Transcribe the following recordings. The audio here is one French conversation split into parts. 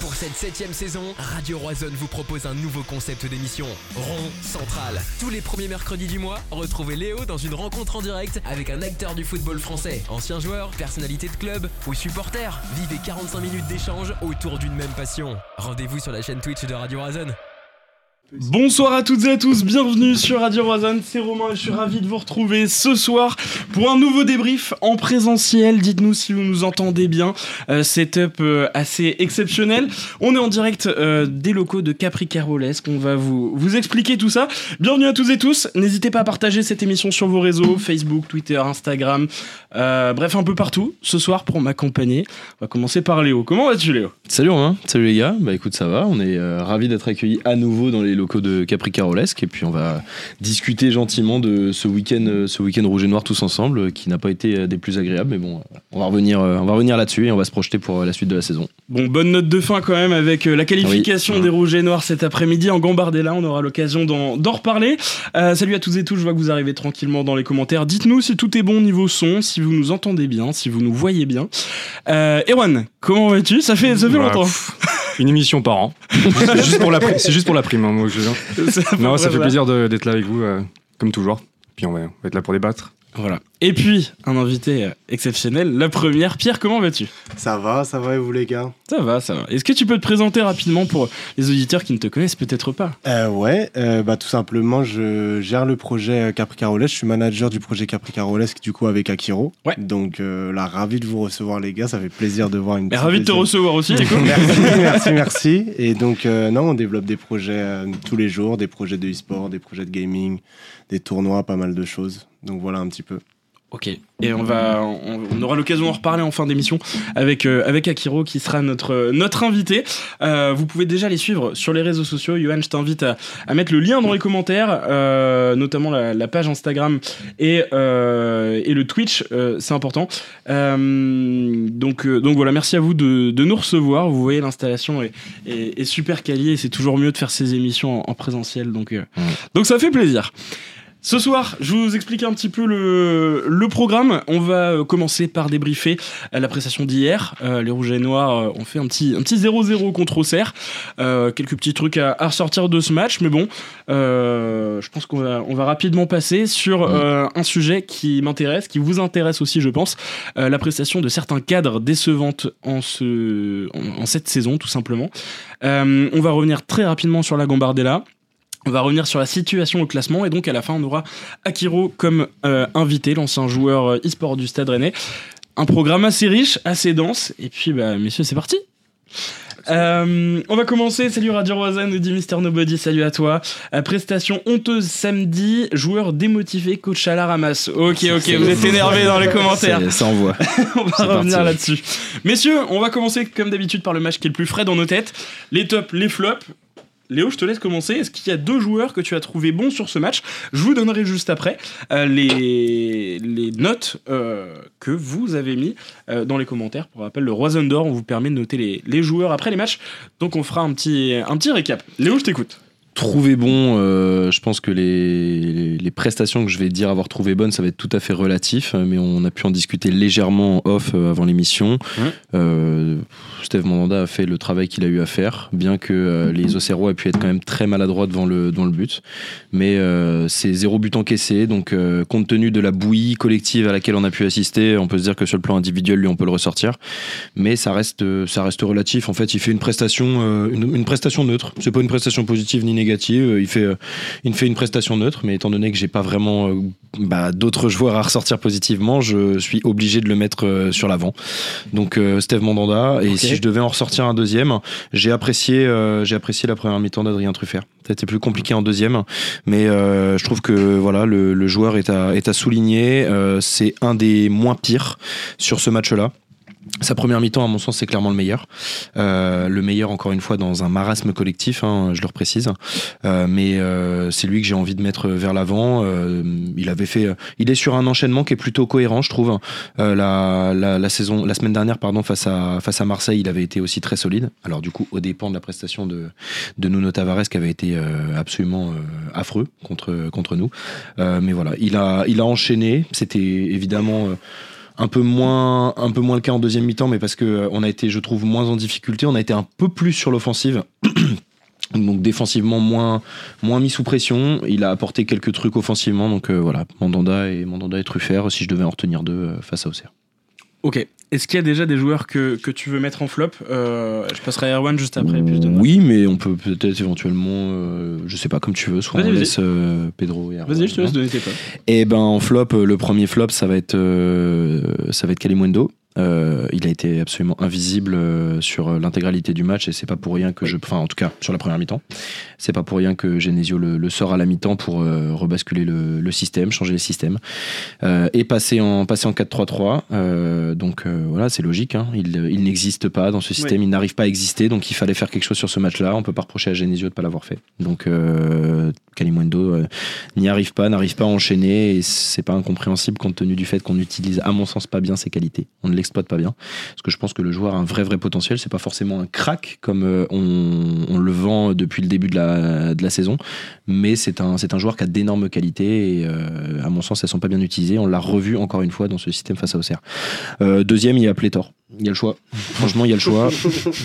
Pour cette septième saison, Radio Roison vous propose un nouveau concept d'émission, Rond Central. Tous les premiers mercredis du mois, retrouvez Léo dans une rencontre en direct avec un acteur du football français, ancien joueur, personnalité de club ou supporter. Vivez 45 minutes d'échange autour d'une même passion. Rendez-vous sur la chaîne Twitch de Radio Roison. Bonsoir à toutes et à tous, bienvenue sur Radio Roison, c'est Romain et je suis ravi de vous retrouver ce soir pour un nouveau débrief en présentiel. Dites-nous si vous nous entendez bien, euh, setup euh, assez exceptionnel. On est en direct euh, des locaux de Capri Carolesque, on va vous, expliquer tout ça. Bienvenue à tous et tous, n'hésitez pas à partager cette émission sur vos réseaux, Facebook, Twitter, Instagram, bref un peu partout. Ce soir pour m'accompagner, on va commencer par Léo. Comment vas-tu Léo? Salut Romain, salut les gars, bah écoute ça va, on est ravis d'être accueillis à nouveau dans les locaux de Capri Carolesque et puis on va discuter gentiment de ce week-end euh, ce week-end rouge et noir tous ensemble euh, qui n'a pas été euh, des plus agréables mais bon on va revenir on va revenir là-dessus et on va se projeter pour la suite de la saison. Bon, bonne note de fin quand même avec la qualification Oui. des Rouges et Noirs cet après-midi en Gambardella. On aura l'occasion d'en reparler. Euh, salut à tous et tous, je vois que vous arrivez tranquillement dans les commentaires. Dites-nous si tout est bon niveau son, si vous nous entendez bien, si vous nous voyez bien. Euh, Erwan, comment vas-tu? Ça fait, ça fait Bah, longtemps. pff, Une émission par an. C'est juste pour la, pri- c'est juste pour la prime, hein, moi, je à peu Non, ça fait plaisir d'être là avec vous, euh, comme toujours. Puis on va, on va être là pour débattre. Voilà. Et puis, un invité euh, exceptionnel, la première. Pierre, comment vas-tu? Ça va, ça va et vous les gars? Ça va, ça va. Est-ce que tu peux te présenter rapidement pour les auditeurs qui ne te connaissent peut-être pas? Euh, Ouais, euh, bah, tout simplement, je gère le projet Capri Carolesque. Je suis manager du projet Capri Carolesque, du coup, avec Akiro. Ouais. Donc là, ravi de vous recevoir, les gars. Ça fait plaisir de voir une. Et petite ravi de te recevoir aussi, du coup. Merci, merci, merci. Et donc, non, on développe des projets tous les jours, des projets de e-sport, des projets de gaming, des tournois, pas mal de choses. Donc voilà un petit peu. Ok. Et on va, on, on aura l'occasion d'en reparler en fin d'émission avec euh, avec Akiro qui sera notre notre invité. Euh, vous pouvez déjà les suivre sur les réseaux sociaux. Johan, je t'invite à, à mettre le lien dans les commentaires, euh, notamment la, la page Instagram et euh, et le Twitch. euh, c'est important. Euh, donc euh, donc voilà, merci à vous de, de nous recevoir. Vous voyez l'installation est, est, est super c'est toujours mieux de faire ces émissions en, en présentiel. Donc euh, donc ça fait plaisir. Ce soir, je vous explique un petit peu le, le programme. On va euh, commencer par débriefer euh, la prestation d'hier. Euh, les Rouges et Noirs ont fait un petit un petit 0-0 contre Auxerre. Euh, quelques petits trucs à, à ressortir de ce match, mais bon, euh, je pense qu'on va, on va rapidement passer sur euh, un sujet qui m'intéresse, qui vous intéresse aussi, je pense, euh, la prestation de certains cadres décevantes en, ce, en, en cette saison, tout simplement. Euh, on va revenir très rapidement sur la Gambardella. On va revenir sur la situation au classement et donc à la fin on aura Akiro comme euh, invité, l'ancien joueur euh, e-sport du Stade Rennais. Un programme assez riche, assez dense et puis bah messieurs c'est parti. Euh, on va commencer. Salut Radio Roisin, nous dit Mister Nobody. Salut à toi. Euh, prestation honteuse samedi. Joueur démotivé, coach à la ramasse. Ok, ok, vous êtes énervé dans les commentaires. Ça envoie. on va revenir là-dessus. Messieurs, on va commencer comme d'habitude par le match qui est le plus frais dans nos têtes. Les tops, les flops. Léo, je te laisse commencer. Est-ce qu'il y a deux joueurs que tu as trouvé bons sur ce match? Je vous donnerai juste après euh, les, les notes euh, que vous avez mis euh, dans les commentaires. Pour rappel, le Roison d'Or, on vous permet de noter les, les joueurs après les matchs. Donc on fera un petit, un petit récap. Léo, je t'écoute. Trouver bon, euh, je pense que les, les prestations que je vais dire avoir trouvé bonnes, ça va être tout à fait relatif, mais on a pu en discuter légèrement en off euh, avant l'émission. Ouais. Euh, Steve Mandanda a fait le travail qu'il a eu à faire, bien que euh, les Auxerrois aient pu être quand même très maladroits devant le, devant le but. Mais c'est zéro but encaissé, donc compte tenu de la bouillie collective à laquelle on a pu assister, on peut se dire que sur le plan individuel, lui, on peut le ressortir. Mais ça reste, ça reste relatif. En fait, il fait une prestation, une, une prestation neutre. C'est pas une prestation positive ni négative. Il fait, euh, il fait une prestation neutre, mais étant donné que j'ai pas vraiment euh, bah, d'autres joueurs à ressortir positivement, je suis obligé de le mettre euh, sur l'avant. Donc euh, Steve Mandanda. Et si je devais en ressortir un deuxième, j'ai apprécié, euh, j'ai apprécié la première mi-temps d'Adrien Truffert. C'était plus compliqué en deuxième, mais euh, je trouve que voilà, le, le joueur est à, est à souligner. Euh, c'est un des moins pires sur ce match-là. Sa première mi-temps, à mon sens, c'est clairement le meilleur. Euh, le meilleur, encore une fois, dans un marasme collectif, hein, je le reprécise. Euh, mais euh, c'est lui que j'ai envie de mettre vers l'avant. Euh, il avait fait, il est sur un enchaînement qui est plutôt cohérent, je trouve. Euh, la, la, la saison, la semaine dernière, pardon, face à face à Marseille, il avait été aussi très solide. Alors du coup, au dépend de la prestation de de Nuno Tavares, qui avait été euh, absolument euh, affreux contre contre nous. Euh, mais voilà, il a il a enchaîné. C'était évidemment euh, un peu moins, le cas en deuxième mi-temps, mais parce que euh, on a été, je trouve, moins en difficulté. On a été un peu plus sur l'offensive. Donc défensivement moins, moins mis sous pression, il a apporté quelques trucs offensivement, donc euh, voilà, Mandanda et Mandanda et si je devais en retenir deux euh, face à Auxerre. Ok. Est-ce qu'il y a déjà des joueurs que, que tu veux mettre en flop Euh, Je passerai à Erwan juste après. Puis je donnerai- Oui, mais on peut peut-être éventuellement, euh, je sais pas, comme tu veux, soit on laisse euh, Pedro et Erwan. Vas-y, je te laisse donner tes flops. Et ben en flop, le premier flop, ça va être euh, ça va être Kalimundo. Euh, il a été absolument invisible euh, sur euh, l'intégralité du match et c'est pas pour rien que je, enfin en tout cas sur la première mi-temps, c'est pas pour rien que Genesio le, le sort à la mi-temps pour euh, rebasculer le, le système, changer les systèmes et passer en passer en 4-3-3. Euh, donc voilà, c'est logique. hein. Il, il n'existe pas dans ce système, il n'arrive pas à exister, donc il fallait faire quelque chose sur ce match-là. On peut pas reprocher à Genesio de pas l'avoir fait. Donc Kalimundo euh, n'y arrive pas, n'arrive pas à enchaîner et c'est pas incompréhensible compte tenu du fait qu'on utilise à mon sens pas bien ses qualités. On ne l'exploite pas bien parce que je pense que le joueur a un vrai vrai potentiel. C'est pas forcément un crack comme euh, on, le vend depuis le début de la, de la saison, mais c'est un un joueur qui a d'énormes qualités et euh, à mon sens elles sont pas bien utilisées. On l'a revu encore une fois dans ce système face à Auxerre. Euh, deuxième il y a Pléthore. Il y a le choix. Franchement il y a le choix.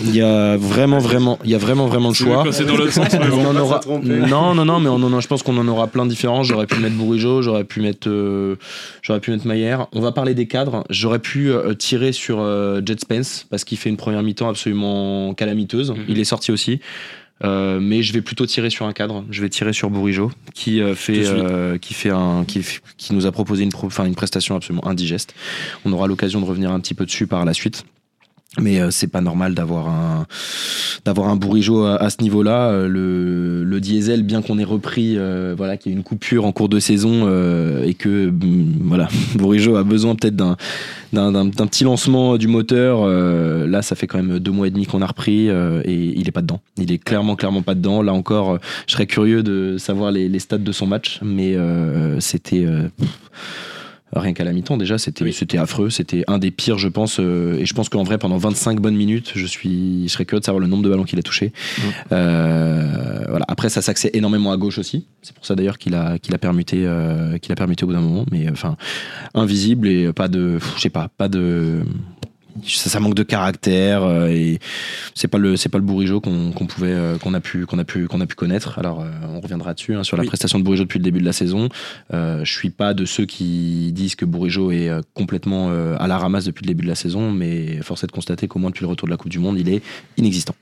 Il y a vraiment vraiment il y a vraiment vraiment le choix. Dans l'autre sens, mais. On en aura... Non, non, non, mais on en a- je pense qu'on en aura plein différents. J'aurais pu mettre Bourigeau, j'aurais pu mettre, euh, j'aurais pu mettre Maillère. On va parler des cadres. J'aurais pu euh, tirer sur euh, Jet Spence parce qu'il fait une première mi-temps absolument calamiteuse. Mhm. Il est sorti aussi. Euh, mais je vais plutôt tirer sur un cadre. Je vais tirer sur Bourigeau, qui euh, fait, euh, qui fait un, qui, qui nous a proposé une, pro- enfin, une prestation absolument indigeste. On aura l'occasion de revenir un petit peu dessus par la suite. Mais euh, c'est pas normal d'avoir un d'avoir un bourrigeau à, à ce niveau-là. Euh, le, le diesel, bien qu'on ait repris, euh, voilà, qu'il y ait une coupure en cours de saison euh, et que mm, voilà, bourrigeau a besoin peut-être d'un d'un petit lancement du moteur. euh, là, ça fait quand même deux mois et demi qu'on a repris et il est pas dedans. Il est clairement clairement pas dedans. Là encore, je serais curieux de savoir les, les stats de son match, mais c'était Rien qu'à la mi-temps, déjà, c'était Oui. c'était affreux. C'était un des pires, je pense. euh, et je pense qu'en vrai, pendant 25 bonnes minutes, je, suis, je serais curieux de savoir le nombre de ballons qu'il a touché. Euh, voilà. Après, ça s'axait énormément à gauche aussi. C'est pour ça d'ailleurs qu'il a, qu'il a, permuté, euh, qu'il a permuté au bout d'un moment. Mais enfin, invisible et pas de. Je sais pas, pas de. Ça, ça manque de caractère euh, et c'est pas le c'est pas le Bourigeau qu'on qu'on pouvait euh, qu'on a pu qu'on a pu qu'on a pu connaître alors euh, on reviendra dessus hein, sur la Oui. prestation de Bourigeau depuis le début de la saison euh, je suis pas de ceux qui disent que Bourigeau est complètement euh, à la ramasse depuis le début de la saison, mais force est de constater qu'au moins depuis le retour de la Coupe du Monde, il est inexistant.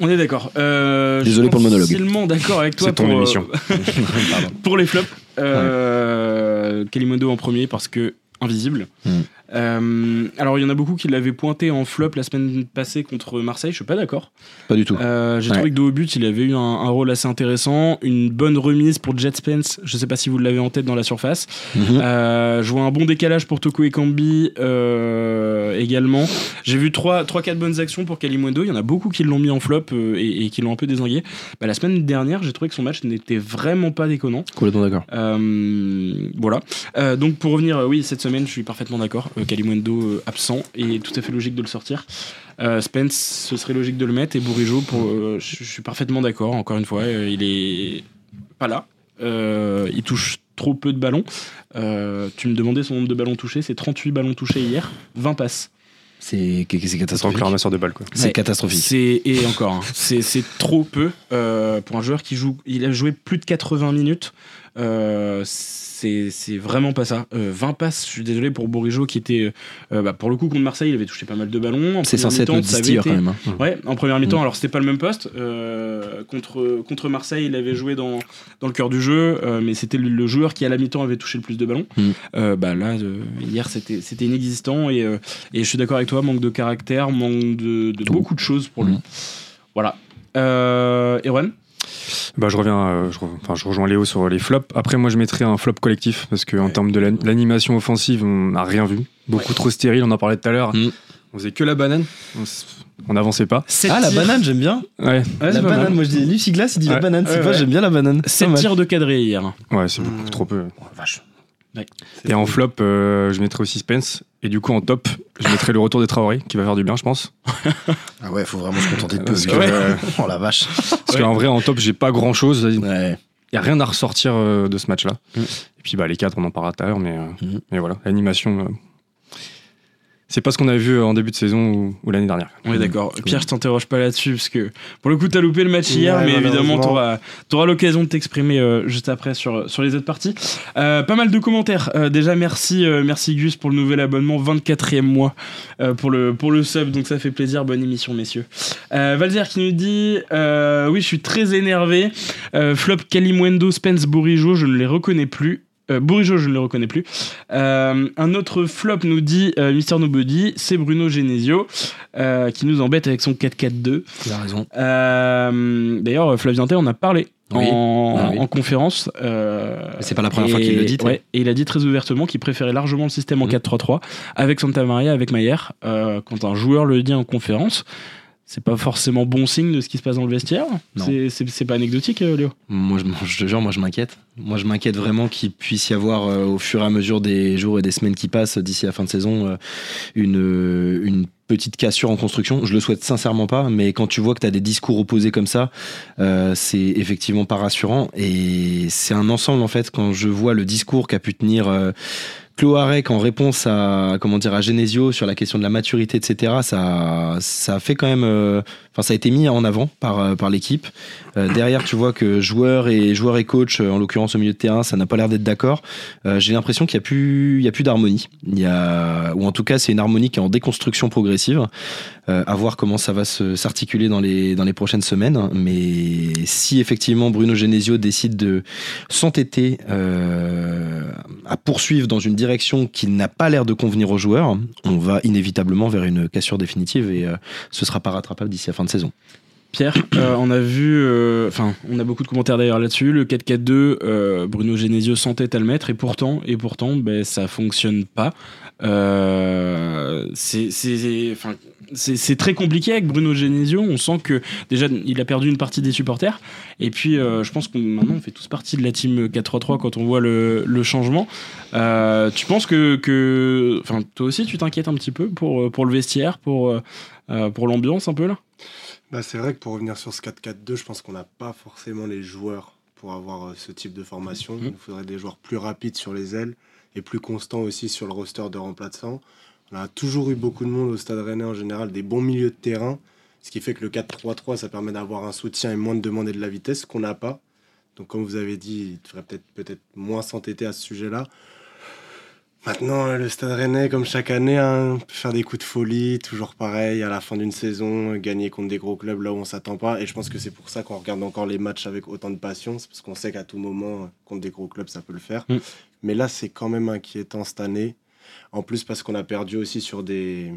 On est d'accord. Euh, Désolé pour le monologue. Tellement d'accord avec toi C'est ton pour, émission. pour les flops. Euh, Kalimondo en premier parce que invisible. Mm. Euh, alors il y en a beaucoup qui l'avaient pointé en flop la semaine passée contre Marseille. Je suis pas d'accord. Pas du tout. Euh, J'ai Ouais. trouvé que de haut but, il avait eu un, un rôle assez intéressant, une bonne remise pour Jet Spence. Je sais pas si vous l'avez en tête dans la surface. Euh, je vois un bon décalage pour Toko et Kambi également. J'ai vu 3-4 bonnes actions pour Kalimundo. Il y en a beaucoup qui l'ont mis en flop et, et qui l'ont un peu désingué. Bah, la semaine dernière, j'ai trouvé que son match n'était vraiment pas déconnant. Complètement d'accord. Voilà. Donc pour revenir, oui, cette semaine, je suis parfaitement d'accord. Kalimundo euh, absent et tout à fait logique de le sortir. Euh, Spence, ce serait logique de le mettre et Bourigeau, pour, euh, je suis parfaitement d'accord. Encore une fois, euh, il est pas là. Euh, il touche trop peu de ballons. Euh, tu me demandais son nombre de ballons touchés, c'est 38 ballons touchés hier, 20 passes. C'est catastrophique. que ramasseur de balles, quoi. C'est Ouais. catastrophique. C'est et encore, hein, c'est c'est trop peu euh, pour un joueur qui joue. Il a joué plus de 80 minutes. Euh, c'est c'est vraiment pas ça. Euh, 20 passes. Je suis désolé pour Bourigeau qui était euh, bah, pour le coup contre Marseille, il avait touché pas mal de ballons. En C'est censé être notre été- quand même. hein. Ouais, en première mi-temps, Mm. alors c'était pas le même poste. Euh, contre, contre Marseille, il avait joué dans, dans le cœur du jeu, euh, mais c'était le, le joueur qui à la mi-temps avait touché le plus de ballons. Mm. Bah là, hier, c'était c'était inexistant et, et je suis d'accord avec toi, manque de caractère, manque de, beaucoup de choses pour lui. Mm. Voilà. Euh, Erwan? Bah, je reviens, euh, je, re- enfin, je rejoins Léo sur les flops. Après, moi, je mettrais un flop collectif parce qu'en Ouais. termes de l'an- l'animation offensive, on n'a rien vu. Beaucoup trop stérile, on en parlait tout à l'heure. Mm. On faisait que la banane, on n'avançait pas. Ah, la banane, j'aime bien. Ouais, Ouais, la mal. banane, moi je dis Lucie Glace, il dit la banane. C'est Ouais, pas, ouais. j'aime bien la banane. 7 Pas mal. tirs de cadré hier. ouais, c'est beaucoup Mm. trop peu. vache. Et en flop, euh, je mettrais aussi Spence. Et du coup, en top, je mettrais le retour des Traoré, qui va faire du bien, je pense. Ah ouais, faut vraiment se contenter de peu. Parce que, que- euh, Oh la vache. Parce qu'en vrai, en top, j'ai pas grand chose. Il Ouais. n'y a rien à ressortir euh, de ce match-là. Mm. Et puis, bah, les quatre, on en parlera tout à l'heure. Mais, euh, Mhm. mais voilà, l'animation. Euh, C'est pas ce qu'on a vu en début de saison ou, ou l'année dernière. On est d'accord. Pierre, je t'interroge pas là-dessus parce que pour le coup, t'as loupé le match hier, Ouais, mais évidemment, t'auras auras, l'occasion de t'exprimer euh, juste après sur, sur les autres parties. Euh, pas mal de commentaires. Euh, déjà, merci, euh, merci Gus pour le nouvel abonnement, 24e mois euh, pour, le, pour le sub, donc ça fait plaisir. Bonne émission, messieurs. Euh, Valzer qui nous dit euh, Oui, je suis très énervé. Euh, flop Kalimwendo, Spence, Bourigeau, je ne les reconnais plus. Euh, Bourigeau, je ne le reconnais plus. Euh, un autre flop nous dit euh, Mister Nobody, c'est Bruno Genesio euh, qui nous embête avec son 4-4-2. Il a raison. Euh, D'ailleurs, Flavien Tay en a parlé Oui. en, Ah oui. en conférence. euh, C'est pas la première et- fois qu'il le dit. ouais, et il a dit très ouvertement qu'il préférait largement le système en Mhm. 4-3-3 avec Santa Maria, avec. Euh, quand un joueur le dit en conférence, c'est pas forcément bon signe de ce qui se passe dans le vestiaire. C'est- pas anecdotique, euh, Léo? Moi, je, je te jure, moi, je m'inquiète. Moi, je m'inquiète vraiment qu'il puisse y avoir, euh, au fur et à mesure des jours et des semaines qui passent d'ici la fin de saison, euh, une, une petite cassure en construction. Je le souhaite sincèrement pas, mais quand tu vois que tu as des discours opposés comme ça, euh, c'est effectivement pas rassurant. Et c'est un ensemble, en fait, quand je vois le discours qu'a pu tenir. Euh, Cloarec en réponse à comment dire à Genesio sur la question de la maturité etc ça ça fait quand même euh, enfin ça a été mis en avant par euh, par l'équipe euh, derrière, tu vois que joueurs et et coach, euh, en l'occurrence au milieu de terrain, ça n'a pas l'air d'être d'accord. J'ai l'impression qu'il y a plus, il y a plus d'harmonie. Ou en tout cas, c'est une harmonie qui est en déconstruction progressive. Euh, à voir comment ça va s'articuler dans les dans les prochaines semaines. Mais si effectivement Bruno Genesio décide de s'entêter à poursuivre dans une direction qui n'a pas l'air de convenir aux joueurs, on va inévitablement vers une cassure définitive et ce sera pas rattrapable d'ici la fin de saison. Pierre, euh, on a vu, euh, enfin, on a beaucoup de commentaires d'ailleurs là-dessus. Le 4-4-2, euh, Bruno Genesio s'entête à le mettre et pourtant, et pourtant, ben, ça fonctionne pas. Euh, c'est, très compliqué avec Bruno Genesio. On sent que déjà, il a perdu une partie des supporters. Et puis, euh, je pense qu'on maintenant, on fait tous partie de la team 4-3-3 quand on voit le, le changement. Euh, tu penses que, toi aussi, tu t'inquiètes un petit peu pour, pour le vestiaire, pour, pour l'ambiance un peu là? Bah, c'est vrai que pour revenir sur ce 4-4-2, je pense qu'on n'a pas forcément les joueurs pour avoir ce type de formation. Mhm. Il faudrait des joueurs plus rapides sur les ailes et plus constants aussi sur le roster de remplaçants. On a toujours eu beaucoup de monde au Stade Rennais en général, des bons milieux de terrain, ce qui fait que le 4-3-3, ça permet d'avoir un soutien et moins de demander de la vitesse, qu'on n'a pas. Donc comme vous avez dit, il devrait peut-être peut-être moins s'entêter à ce sujet-là. Maintenant, le Stade Rennais, comme chaque année, hein, peut faire des coups de folie, toujours pareil, à la fin d'une saison, gagner contre des gros clubs là où on s'attend pas. Et je pense que c'est pour ça qu'on regarde encore les matchs avec autant de passion, c'est parce qu'on sait qu'à tout moment, contre des gros clubs, ça peut le faire. Mm. Mais là, c'est quand même inquiétant cette année. En plus, parce qu'on a perdu aussi sur des,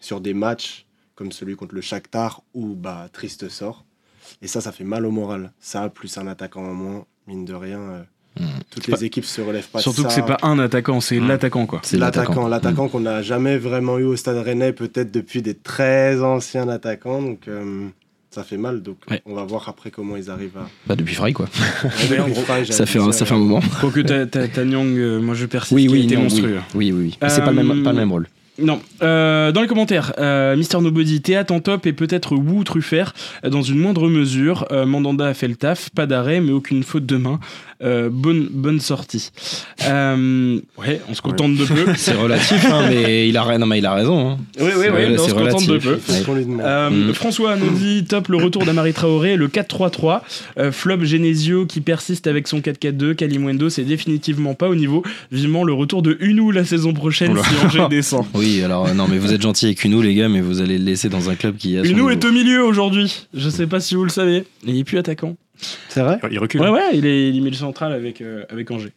sur des matchs comme celui contre le Shakhtar où bah, Triste sort. Et ça, ça fait mal au moral. Ça, plus un attaquant en moins, mine de rien. euh, Mm. Toutes Pas- les équipes se relèvent pas de Surtout ça. que c'est pas un attaquant, c'est Mm. l'attaquant quoi. C'est l'attaquant, l'attaquant qu'on n'a jamais vraiment eu au Stade Rennais, peut-être depuis des très anciens attaquants. Donc euh, ça fait mal. Donc Ouais. on va voir après comment ils arrivent à. Bah, depuis Fry, quoi. Depuis Fry, Ça fait, un, ça fait un moment. Quoique ta, ta, ta Nyang, euh, moi je persiste, Oui, oui, oui. monstrueux. Oui, oui, oui. Mais C'est pas, le même- pas le même rôle. Non. Euh, dans les commentaires, euh, Mister Nobody, théâtre en top et peut-être Wu Truffert euh, dans une moindre mesure. Euh, Mandanda a fait le taf, pas d'arrêt, mais aucune faute de main. Euh, bonne, bonne sortie. Euh, ouais, on se contente de peu. C'est relatif, hein, mais il a, non, mais il a raison. hein. Oui, oui, oui, on se contente de peu. Euh, Mm. François nous dit top le retour d'Amari Traoré, le 4-3-3. Euh, Flop Genesio qui persiste avec son 4-4-2. Kalimwendo, c'est définitivement pas au niveau. Vivement le retour de Unou la saison prochaine Oula. si Angers descend. Oui, alors euh, non, mais vous êtes gentil avec Unou, les gars, mais vous allez le laisser dans un club qui a. Unou est au milieu aujourd'hui. Je sais pas si vous le savez. Il est plus attaquant. C'est vrai Il recule. Ouais, ouais, il est, il est milieu central avec, euh, avec Angers.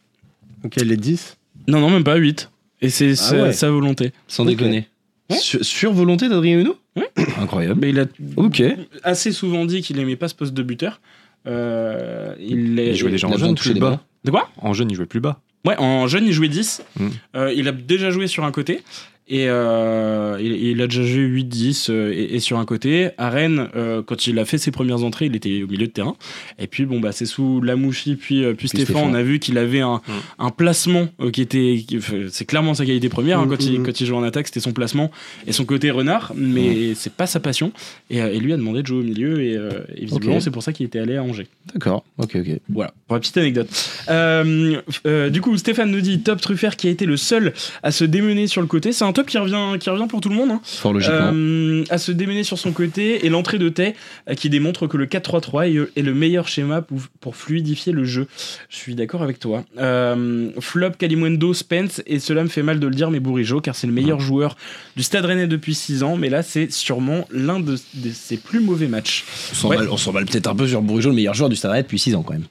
Ok, les 10. Non, non, même pas 8. Et c'est Ah sa, ouais. sa volonté. Sans déconner. Ouais. Sur, sur volonté d'Adrien Unou Ouais. Incroyable. Mais il a Ok. assez souvent dit qu'il aimait pas ce poste de buteur. Euh, il, est- Il jouait déjà Il en jeune plus bas. De quoi? En jeune, il jouait plus bas. Ouais, en jeune, il jouait 10. Mm. Euh, il a déjà joué sur un côté. Et euh, il, il a déjà joué 8-10 euh, et, et sur un côté. À Rennes, euh, quand il a fait ses premières entrées, il était au milieu de terrain. Et puis, bon, bah, c'est sous Lamouchi, puis, puis, Stéphane, Stéphane. on a vu qu'il avait un, Mm. un placement euh, qui était. c'est clairement sa qualité première. hein, Mm, quand, il, mm. quand il joue en attaque, c'était son placement et son côté renard. Mais c'est pas sa passion. Et, et lui a demandé de jouer au milieu. Et, euh, et visiblement, c'est pour ça qu'il était allé à Angers. D'accord. Ok, ok. Voilà, pour la petite anecdote. Euh, euh, du coup, Stéphane nous dit Top Truffert qui a été le seul à se démener sur le côté. C'est un top qui revient, qui revient pour tout le monde. hein. Fort logiquement. Euh, à se démener sur son côté et l'entrée de Tay euh, qui démontre que le 4-3-3 est, le meilleur schéma pour, pour fluidifier le jeu. Je suis d'accord avec toi. Euh, flop, Kalimundo, Spence et cela me fait mal de le dire mais Bourigeau car c'est le meilleur joueur du Stade Rennais depuis 6 ans mais là c'est sûrement l'un de, de ses plus mauvais matchs. On on s'emballe peut-être un peu sur Bourigeau, le meilleur joueur du Stade Rennais depuis 6 ans quand même.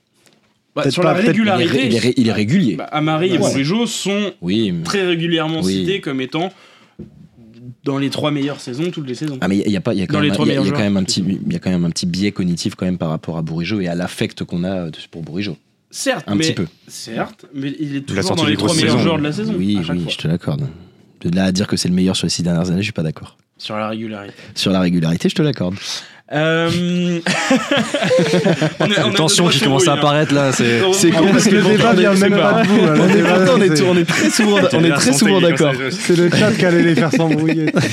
Bah, sur pas, la peut-être- Il est, régularité, ré- il est ré- il est régulier. bah, Amari et. Bourigeau sont Oui. mais- très régulièrement Oui. cités comme étant dans les trois meilleures saisons toutes les saisons. Ah mais il y a pas il y a quand même trois il y a- il y a meilleurs quand même un petit il y a quand même un petit biais cognitif quand même par rapport à Bourigeau et à l'affect qu'on a de- pour Bourigeau. Certes, Un mais petit peu. certes, mais il est toujours dans les trois meilleurs saisons. joueurs de la saison. Oui oui, fois. je te l'accorde. De là à dire que c'est le meilleur sur les six dernières années, je suis pas d'accord. Sur la régularité. Sur la régularité, je te l'accorde. Euh... on est- on a Tension qui commence à hein. apparaître là, c'est. C'est En plus, le débat vient même pas de vous. hein, On est débat, pourtant, on est, c'est- on est très souvent, on est très souvent d'accord. C'est le chat qui allait les faire s'embrouiller.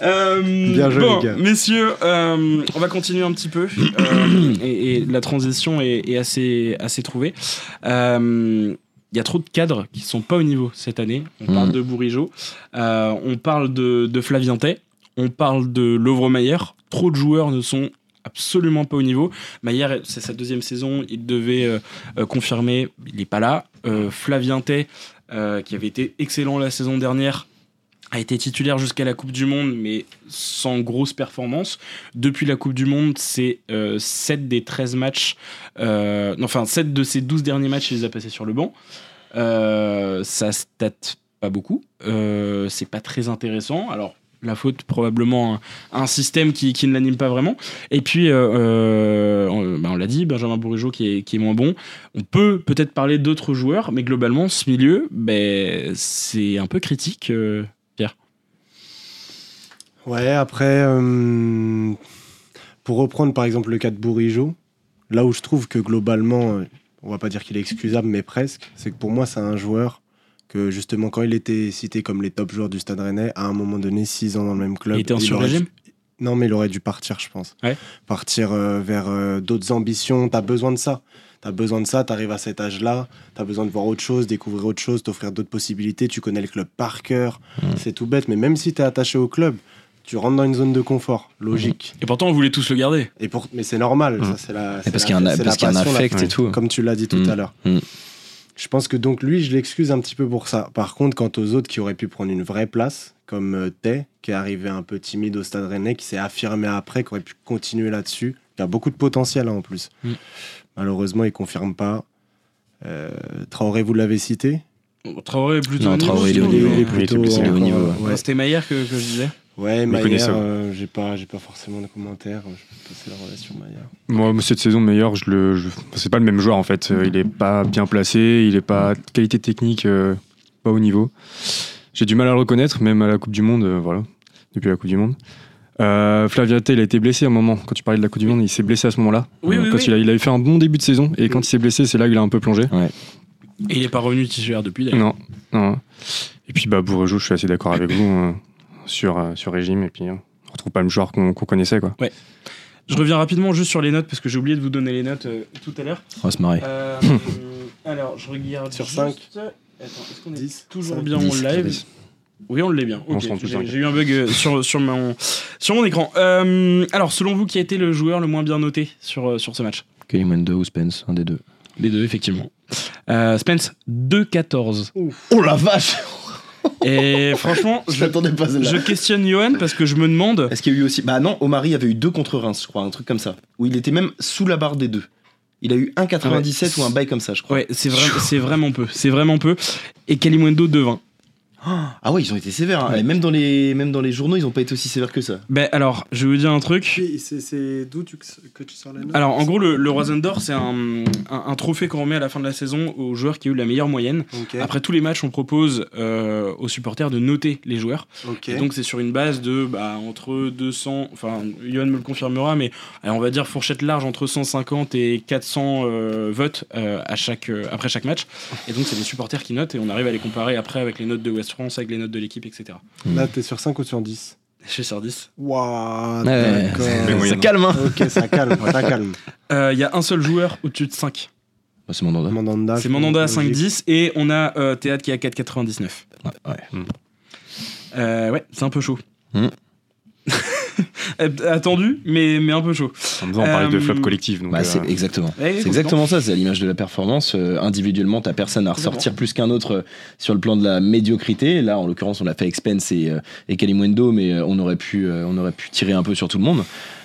Euh, Bien joué, bon, les gars. messieurs, euh, on va continuer un petit peu. euh, et, et la transition est, est assez, assez trouvée. Euh, Il y a trop de cadres qui sont pas au niveau cette année. On parle Mhm. de Bourigeau, euh, on parle de, de Flavien Tay, on parle de Lovre-Mayer. Trop de joueurs ne sont absolument pas au niveau. Maillard, c'est sa deuxième saison, il devait euh, euh, confirmer, il n'est pas là. Euh, euh, qui avait été excellent la saison dernière, a été titulaire jusqu'à la Coupe du Monde, mais sans grosse performance. Depuis la Coupe du Monde, c'est euh, 7 des 13 matchs, enfin 7 de ses 12 derniers matchs, il les a passés sur le banc. Ça stat pas beaucoup, c'est pas très intéressant. Alors, la faute probablement un système qui, qui ne l'anime pas vraiment. Et puis, euh, euh, on, bah, on l'a dit, Benjamin Bourigeau qui est, qui est moins bon. On peut peut-être parler d'autres joueurs, mais globalement, ce milieu, ben, c'est un peu critique. euh, Ouais, après, pour reprendre par exemple le cas de Bourigeau, là où je trouve que globalement, on va pas dire qu'il est excusable, mais presque, c'est que pour moi, c'est un joueur que justement, quand il était cité comme les top joueurs du Stade Rennais, à un moment donné, 6 ans dans le même club. Il était en sur-régime Non, mais il aurait dû partir, je pense. Ouais. Partir euh, vers euh, d'autres ambitions. T'as besoin de ça. T'as besoin de ça, t'arrives à cet âge-là, t'as besoin de voir autre chose, découvrir autre chose, t'offrir d'autres possibilités, tu connais le club par cœur, c'est tout bête, mais même si t'es attaché au club, tu rentres dans une zone de confort, logique. Et pourtant, on voulait tous le garder. Et pour, mais c'est normal, ça c'est la. c'est parce la- qu'il y a un, c'est parce la qu'il y a un affect et tout. comme tu l'as dit tout à l'heure. Je pense que donc lui, je l'excuse un petit peu pour ça. Par contre, quant aux autres qui auraient pu prendre une vraie place, comme euh, Tay, qui est arrivé un peu timide au Stade Rennais, qui s'est affirmé après, qui aurait pu continuer là-dessus, qui a beaucoup de potentiel hein, en plus. Mm. Malheureusement, il confirme pas. Euh, Traoré, vous l'avez cité? Traoré est plutôt Non, au niveau, Traoré, il est au niveau. C'était Maillard que, que je disais. Ouais, Maillard, euh, j'ai pas, j'ai pas forcément de commentaires. Je vais passer la relation Maillard. Moi, cette saison meilleure, je le, je- c'est pas le même joueur en fait. Euh, Il est pas bien placé, il est pas qualité technique, euh, pas au niveau. J'ai du mal à le reconnaître, même à la Coupe du Monde, euh, voilà, depuis la Coupe du Monde. Euh, Flavien Tay, il a été blessé à un moment. Quand tu parlais de la Coupe du Monde, il s'est blessé à ce moment-là. Oui, Euh, oui, quand oui. Il, a, il avait fait un bon début de saison et quand il s'est blessé, c'est là qu'il a un peu plongé. Et il est pas revenu titulaire depuis d'ailleurs. Non, non. Et puis bah Bourreau, je suis assez d'accord avec vous euh, sur euh, sur régime et puis euh, on retrouve pas le joueur qu'on qu'on connaissait quoi. Je reviens rapidement juste sur les notes parce que j'ai oublié de vous donner les notes euh, tout à l'heure. On va se marrer. Euh, alors, je regarde. Sur juste- cinq. Attends, est-ce qu'on est 10, toujours bien 10, en live 10. Oui, on l'est bien. On Ok, se rend tout le J'ai eu un bug euh, sur, sur, mon, sur mon écran. Euh, alors, selon vous, qui a été le joueur le moins bien noté sur, sur ce match? Kalimundo ou Spence, un des deux. Les deux, effectivement. Euh, Spence, 2-14. Oh la vache Et franchement, Je pas questionne Johan parce que je me demande. Est-ce qu'il y a eu aussi. Bah non, Omari avait eu deux contre Reims, je crois, un truc comme ça. Où il était même sous la barre des deux. Il a eu 1,97 Ouais. ou un bail comme ça, je crois. Ouais, c'est vra- c'est vraiment peu. C'est vraiment peu. Et Kalimundo, 2-20. Ah ouais, ils ont été sévères. hein. Ouais. Même dans, les, même dans les journaux, ils ont pas été aussi sévères que ça. Ben alors, je vais vous dire un truc. C'est- d'où tu- que tu sors la note? Alors, en gros, le, le d'Or, c'est un, un- un trophée qu'on remet à la fin de la saison aux joueurs qui ont eu la meilleure moyenne. Après tous les matchs, on propose euh, aux supporters de noter les joueurs. Et donc, c'est sur une base de bah, entre 200, enfin, Johan me le confirmera, mais allez, on va dire fourchette large entre 150 et 400 euh, votes euh, à chaque, euh, après chaque match. Et donc, c'est les supporters qui notent et on arrive à les comparer après avec les notes de West France, avec les notes de l'équipe, etc. Là, t'es sur 5 ou sur 10 Chez sur 10. Waouh, Ouais, Ça calme, hein Ok, ça calme, ça calme. Euh, Il y a un seul joueur au-dessus de 5. Bah, C'est Mandanda. Mandanda. C'est Mandanda à logique. 5-10 et on a euh, Théâtre qui est à 4,99. Ouais, ouais. Euh, ouais, c'est un peu chaud. Hmm. Attendu, mais, mais un peu chaud. En même temps, on parlait de Euh, flop collectif. Donc, Bah, euh, c'est exactement. Ouais, C'est exactement ça, c'est à l'image de la performance. Euh, individuellement, t'as personne à ressortir plus qu'un autre sur le plan de la médiocrité. Là, en l'occurrence, on l'a fait avec Spence et, euh, et Kalimundo, mais on aurait, pu, euh, on aurait pu tirer un peu sur tout le monde.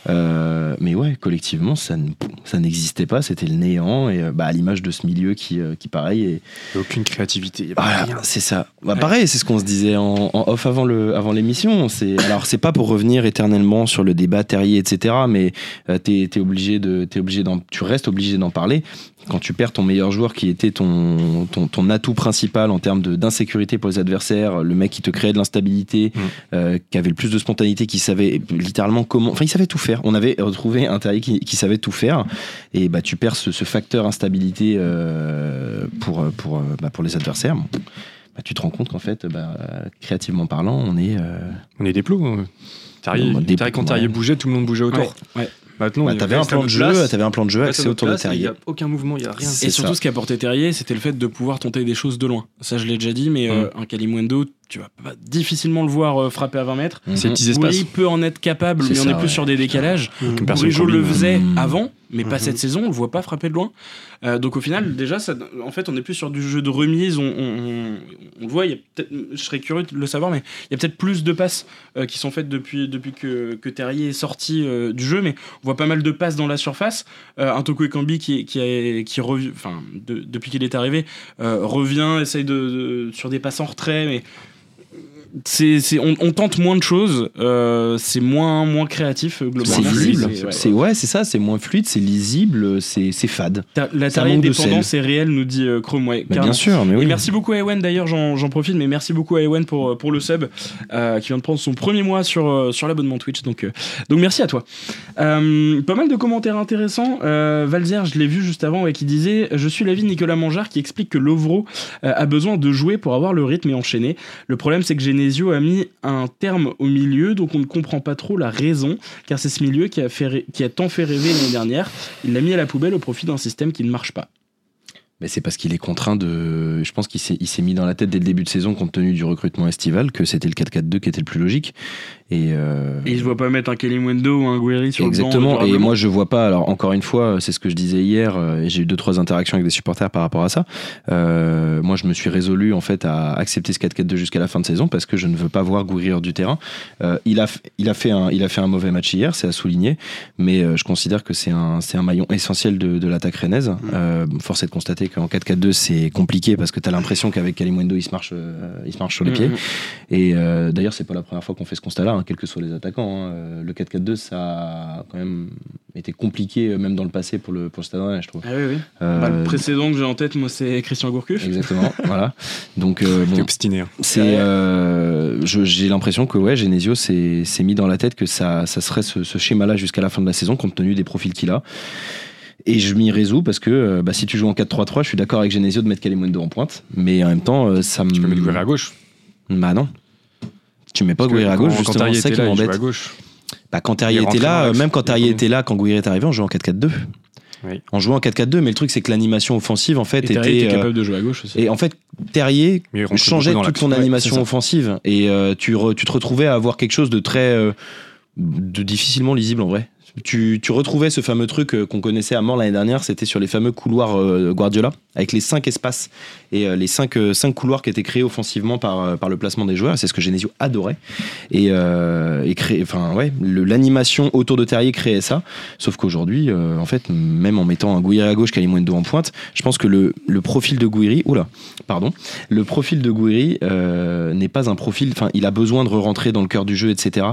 Euh, mais ouais, collectivement, ça, ne- ça n'existait pas, c'était le néant. Et euh, bah, à l'image de ce milieu qui, euh, qui pareil, est, a aucune créativité. il y a pas voilà, rien. c'est ça. Bah, Pareil, c'est ce qu'on se disait en, en off avant le avant l'émission. C'est alors c'est pas pour revenir éternellement sur le débat Terrier, etc. Mais euh, t'es obligé de t'es obligé d'en tu restes obligé d'en parler. Quand tu perds ton meilleur joueur qui était ton ton, ton atout principal en termes de- d'insécurité pour les adversaires, le mec qui te créait de l'instabilité, Mm. euh, qui avait le plus de spontanéité, qui savait littéralement comment. Enfin, il savait tout faire. On avait retrouvé un Terrier qui, qui savait tout faire. Et bah tu perds ce, ce facteur instabilité euh, pour pour euh, bah, pour les adversaires bah, tu te rends compte qu'en fait, bah, créativement parlant, on est. euh, On est des plots. hein. Des quand ouais. bougeait, tout le monde bougeait autour. Ouais, ouais. Maintenant, bah, t'avais un plan de jeu, t'avais un plan de jeu axé autour de place, Il Terrier. n'y a aucun mouvement, il n'y a rien. C'est Et surtout, ça. ce qui apportait Terrier, c'était le fait de pouvoir tenter des choses de loin. Ça, je l'ai déjà dit, mais euh, un Kalimundo, tu vas pas difficilement le voir euh, frapper à 20 mètres. C'est Mhm. petits espaces. Gouiri peut en être capable, mais on est plus ouais. sur des décalages. Aucune personne Bourigeau le faisait Mhm. avant, mais pas cette saison. On le voit pas frapper de loin. Euh, donc au final, déjà, ça, en fait, on est plus sur du jeu de remise. On, on- on- on le voit. Il y a peut-être, je serais curieux de le savoir, mais il y a peut-être plus de passes euh, qui sont faites depuis depuis que, que Terrier est sorti du jeu. Mais on voit pas mal de passes dans la surface. Un Toko Ekambi qui qui a- qui revient, enfin, de- depuis qu'il est arrivé, revient, essaye de, de- sur des passes en retrait, mais c'est, c'est- on, on tente moins de choses, euh, c'est moins, moins créatif euh, C'est globalement. lisible. C'est- ouais. C'est ouais, c'est ça. C'est moins fluide, c'est lisible, c'est c'est fade. La de dépendance est réelle, nous dit euh, Chrome. Ouais, Bah, bien sûr, mais Et oui. merci beaucoup à Ewen d'ailleurs, j'en j'en profite, mais merci beaucoup à Ewen pour, pour le sub euh, qui vient de prendre son premier mois sur, euh, sur l'abonnement Twitch. Donc, euh, donc merci à toi. Euh, pas mal de commentaires intéressants. Euh, Valzer, je l'ai vu juste avant, et qui disait Je suis l'avis de Nicolas Mangeard qui explique que Lovro euh, a besoin de jouer pour avoir le rythme et enchaîner. Le problème, c'est que Genesio a mis un terme au milieu, donc on ne comprend pas trop la raison, car c'est ce milieu qui a, fait qui a tant fait rêver l'année dernière. Il l'a mis à la poubelle au profit d'un système qui ne marche pas. Mais c'est parce qu'il est contraint de. Je pense qu'il s'est mis dans la tête dès le début de saison, compte tenu du recrutement estival, que c'était le 4-4-2 qui était le plus logique. Et, euh, Et il se voit pas mettre un Kelly Mwendo ou un Guerri sur le banc. Exactement. Et moi, je vois pas. Alors, encore une fois, c'est ce que je disais hier. euh, et J'ai eu deux trois interactions avec des supporters par rapport à ça. Euh, moi, je me suis résolu en fait à accepter ce 4-4-2 jusqu'à la fin de saison parce que je ne veux pas voir Gouiri hors du terrain. Euh, il a, il a fait un, il a fait un mauvais match hier, c'est à souligner. Mais euh, je considère que c'est un, c'est un maillon essentiel de, de l'attaque rennaise. Euh, force est de constater qu'en 4-4-2, c'est compliqué parce que tu as l'impression qu'avec Kalimundo, il se marche, euh, il se marche sur les pieds. Mhm. Et euh, d'ailleurs, c'est pas la première fois qu'on fait ce constat-là, hein, quels que soient les attaquants. hein. Euh, Le 4-4-2, ça a quand même été compliqué, euh, même dans le passé, pour le, pour le Stade Rennais, je trouve. Ah oui, oui. Euh, Bah, le précédent que j'ai en tête, moi, c'est Christian Gourcuff. Exactement, voilà. Donc, euh, bon, obstiné. hein. c'est, euh, je- j'ai l'impression que ouais, Genesio s'est s'est mis dans la tête que ça, ça serait ce, ce schéma-là jusqu'à la fin de la saison, compte tenu des profils qu'il a. Et je m'y résous parce que euh, bah, si tu joues en 4-3-3, je suis d'accord avec Genesio de mettre Kalimundo en pointe, mais en même temps, euh, ça me. Tu peux mettre Guerri à gauche. Bah non. Tu mets pas Gouiri à gauche, quand justement, c'est ça qui m'embête. à gauche. Bah, quand Terrier était là, l'axe, même quand Terrier était là, quand Gouiri est arrivé, on jouait en 4-4-2. Oui. On jouait en 4-4-2, mais le truc, c'est que l'animation offensive, en fait, Et Terrier était. était euh, capable de jouer à gauche aussi. et en fait, Terrier changeait toute Ouais, animation offensive. Et euh, tu, re- tu te retrouvais à avoir quelque chose de très. euh, de difficilement lisible en vrai. Tu, tu retrouvais ce fameux truc euh, qu'on connaissait à mort l'année dernière, c'était sur les fameux couloirs euh, Guardiola, avec les cinq espaces et euh, les cinq, cinq couloirs qui étaient créés offensivement par, par le placement des joueurs. C'est ce que Genesio adorait. Et, et créer, enfin, ouais, l'animation autour de Terrier créait ça. Sauf qu'aujourd'hui, en fait, même en mettant un Gouiri à gauche, Kalimundo en pointe, je pense que le, le profil de Gouiri, oula, pardon, le profil de Gouiri n'est pas un profil, enfin, il a besoin de re-rentrer dans le cœur du jeu, etc.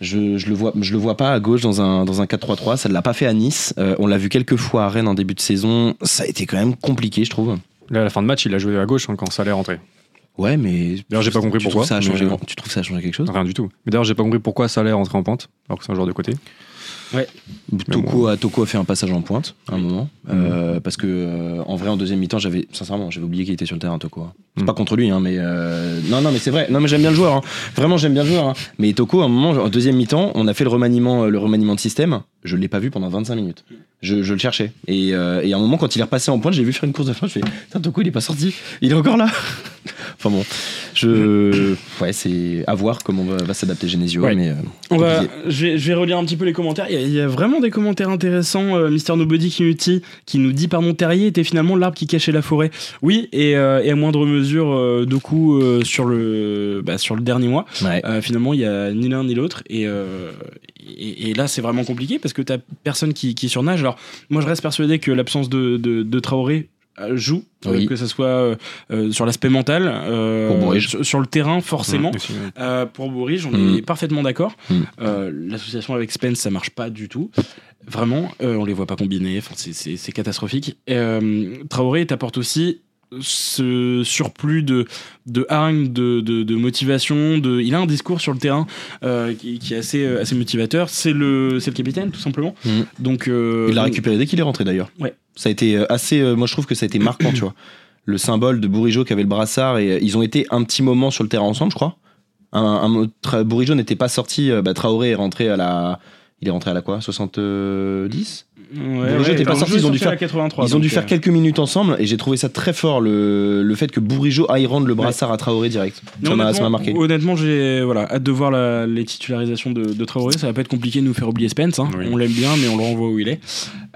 Je, je le vois, je le vois pas à gauche dans un, dans un 4-3-3. Ça ne l'a pas fait à Nice. Euh, on l'a vu quelques fois à Rennes en début de saison. Ça a été quand même compliqué, je trouve. Là, à la fin de match, il a joué à gauche hein, quand ça allait rentrer. Ouais, mais. D'ailleurs, j'ai pas compris tu pourquoi, ça a changé, mais- Tu trouves ça a changé quelque chose? Rien du tout. Mais d'ailleurs, j'ai pas compris pourquoi ça allait rentrer en pente, alors que c'est un joueur de côté. Toko, a, Toko a fait un passage en pointe à un moment. Euh, parce que, euh, en vrai, en deuxième mi-temps, j'avais, sincèrement, j'avais oublié qu'il était sur le terrain, Toko. hein. C'est Mm. pas contre lui, hein, mais. euh, non, non, mais c'est vrai. Non, mais j'aime bien le joueur. hein. Vraiment, j'aime bien le joueur. hein. Mais Toko, à un moment, en deuxième mi-temps, on a fait le remaniement, le remaniement de système. Je l'ai pas vu pendant 25 minutes. Je, je le cherchais. Et, euh, et à un moment, quand il est repassé en pointe, j'ai vu faire une course de fin. Je fais, putain, Toko, il est pas sorti. Il est encore là. enfin bon, je. Ouais, c'est à voir comment va, va s'adapter Genesio. Ouais. Mais, euh, On va, je, vais, je vais relire un petit peu les commentaires. Il il y a vraiment des commentaires intéressants. Euh, Mister Nobody Community qui nous dit pardon Terrier était finalement l'arbre qui cachait la forêt. Oui, et, euh, et à moindre mesure, euh, Doku euh, sur le bah, sur le dernier mois. Ouais. Finalement, il y a ni l'un ni l'autre. Et, et, et là, c'est vraiment compliqué parce que t'as personne qui, qui surnage. Alors, moi, je reste persuadé que l'absence de, de, de Traoré joue, euh, Oui. que ce soit euh, euh, sur l'aspect mental, euh, sur, sur le terrain, forcément. Euh, pour Bourges, on est parfaitement d'accord. Mm. Euh, L'association avec Spence, ça marche pas du tout. Vraiment, euh, on les voit pas combiner. C'est- catastrophique. Euh, Traoré t'apporte aussi ce surplus de, de hargne, de, de, de motivation. De, il a un discours sur le terrain euh, qui, qui est assez, euh, assez motivateur. C'est le, c'est le capitaine, tout simplement. Mm. Donc, euh, Il l'a récupéré dès qu'il est rentré d'ailleurs. Ouais. Ça a été euh, assez. euh, moi, je trouve que ça a été marquant, tu vois. Le symbole de Bourigeau qui avait le brassard et euh, ils ont été un petit moment sur le terrain ensemble, je crois. Un, un Bourigeau n'était pas sorti. bah, Traoré est rentré à la. Il est rentré à la quoi? 70 ouais, était pas sorti, ils ont dû faire- 83, Ils ont dû donc, faire euh, quelques minutes ensemble et j'ai trouvé ça très fort le, le fait que Bourigeau aille rendre le brassard à Traoré direct. Mais Ça m'a ça m'a honnêtement- marqué. Honnêtement, j'ai voilà, hâte de voir la- les titularisations de, de Traoré. Ça va pas être compliqué de nous faire oublier Spence. hein. Oui. On l'aime bien, mais on le renvoie où il est.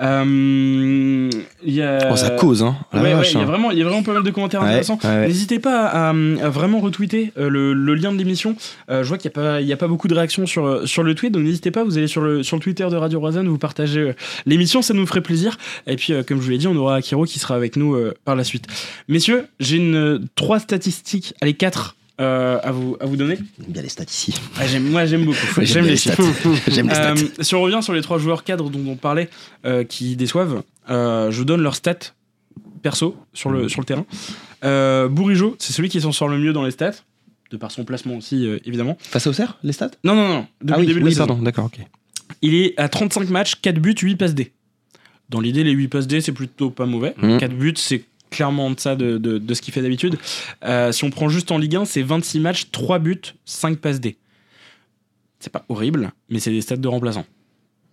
Euh, Il y a... Oh, ça cause, hein. La Ouais, ouais, vache, il y a hein. vraiment, il y a vraiment pas mal de commentaires Ouais, intéressants. N'hésitez pas à, à vraiment retweeter euh, le, le lien de l'émission. Euh, je vois qu'il n'y a, pas- il y a pas beaucoup de réactions sur, sur le tweet, donc n'hésitez pas, vous allez sur le, sur le Twitter de Radio Roison, vous partagez euh, l'émission, ça nous ferait plaisir. Et puis, euh, comme je vous l'ai dit, on aura Akiro qui sera avec nous euh, par la suite. Messieurs, j'ai une, euh, trois statistiques, allez, quatre. euh, à, vous, à vous donner. Bien les stats ici. Ah, j'aime- moi, j'aime beaucoup. J'aime J'aime les les stats. J'aime les stats. Euh, si on revient sur les trois joueurs cadres dont on parlait euh, qui déçoivent, je vous donne leurs stats perso sur le, sur le terrain. Euh, Bourigeau, c'est celui qui s'en sort le mieux dans les stats, de par son placement aussi, évidemment. Face au cerf, les stats? Non, non, non, depuis Ah le oui, de oui saison. pardon, d'accord, ok. Il est à 35 matchs, 4 buts, 8 passes D. Dans l'idée, les 8 passes D, c'est plutôt pas mauvais. Mhm. 4 buts, c'est clairement en deçà de, de, de ce qu'il fait d'habitude. Euh, si on prend juste en Ligue 1, c'est 26 matchs, 3 buts, 5 passes D. C'est pas horrible, mais c'est des stats de remplaçant.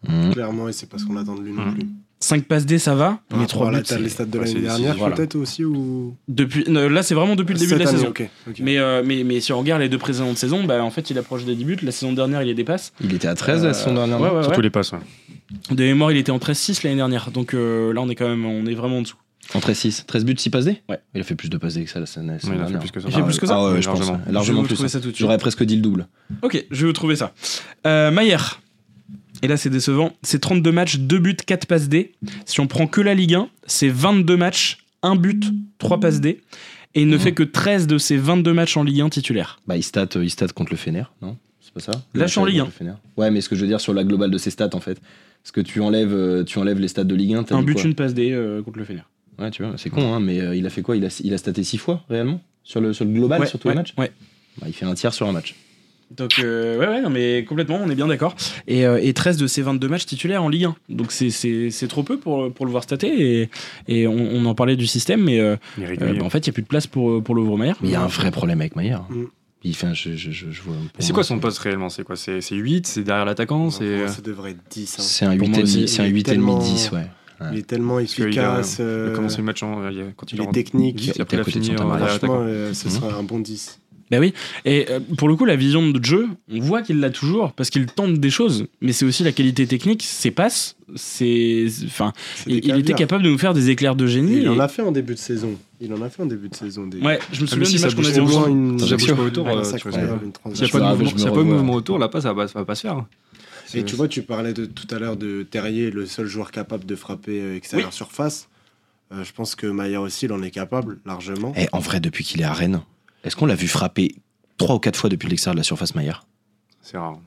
Mmh. Clairement, et c'est pas ce qu'on attend de lui non Mm. plus. 5 passes D, ça va, Par mais rapport 3 à la buts, taille- les c'est- stats de l'année dernière, voilà. peut-être aussi ou depuis, euh, là, c'est vraiment depuis le début de la saison. Mais, euh, mais, mais si on regarde les deux précédentes saisons, bah, en fait, il approche des 10 buts. La saison dernière, il les dépasse. Il était à 13 la saison Euh, dernière. ouais, non ouais, Surtout ouais. les passes. ouais. De mémoire, il était en 13-6 l'année dernière. Donc euh, là, on est quand même on est vraiment en dessous. En 13-6. 13 buts, 6 passes D? Ouais. Il a fait plus de passes D que ça la saison Ouais, il a fait dernière. plus que ça. Il fait plus que ça Ah ouais, Ouais, je pense. largement. je Largement vais vous plus. hein. ça tout de suite. J'aurais presque dit le double. Ok, je vais vous trouver ça. Euh, Maillère. Et là, c'est décevant. C'est 32 matchs, 2 buts, 4 passes D. Si on prend que la Ligue 1, c'est 22 matchs, 1 but, 3 passes D. Et il ne fait que 13 de ses 22 matchs en Ligue 1 titulaire. Bah, il stat, euh, il contre le Fener, non? C'est pas ça? Là, je suis en Ligue stat contre le Fener. Ouais, mais ce que je veux dire sur la globale de ses stats, en fait. Parce que tu enlèves, euh, tu enlèves les stats de Ligue 1. t'as Un but, une passe D euh, contre le Fener. Ouais, tu vois, c'est con, hein, mais euh, il a fait quoi? Il a, il a staté 6 fois, réellement? Sur le, sur le global, ouais, sur tous ouais, les matchs? ouais. Bah, Il fait un tiers sur un match. Donc, euh, ouais, ouais, non, mais complètement, on est bien d'accord. Et, euh, et 13 de ses 22 matchs titulaires en Ligue 1. Donc, c'est- c'est c'est trop peu pour, pour le voir stater. Et, et on, on en parlait du système, mais euh, Il euh, bah, en fait, il n'y a plus de place pour, pour l'Ouvre-Maillard. Mais il y a un vrai problème avec Maillard. Mm. Il fait un, je, je, je, je vois. c'est quoi son poste réellement? C'est quoi? C'est c'est 8 C'est derrière l'attaquant? C'est. Ça devrait être 10. hein. C'est un Pour 8 moi et aussi, demi, c'est un il est 8 et demi, tellement- 10, ouais. Il est tellement a- efficace. Il a euh, commencé le match en- il a- quand il il est rentré. technique. Il il a côté de fini son en Tamara. derrière Franchement, l'attaquant. euh, ce Mhm. serait un bon 10. Ben oui, et euh, pour le coup, la vision de jeu, on voit qu'il l'a toujours parce qu'il tente des choses, mais c'est aussi la qualité technique, ses passes, c'est. Enfin, C'est il, était capable de nous faire des éclairs de génie. Il en a fait en début de saison. Il en a fait en début de saison. Des... Ouais, je me Ah, souviens mais si, match qu'on a une. Ça bouge pas autour. Ouais, euh, S'il n'y a pas de me mouvement- s'il autour, là, pas, ça va, ça va pas se faire. Et tu vois, tu parlais de, tout à l'heure de Terrier, le seul joueur capable de frapper euh, extérieur surface. Euh, je pense que Maillard aussi, il en est capable largement. Et en vrai, depuis qu'il est à Rennes, est-ce qu'on l'a vu frapper 3 ou 4 fois depuis l'extérieur de la surface Maillard C'est rare.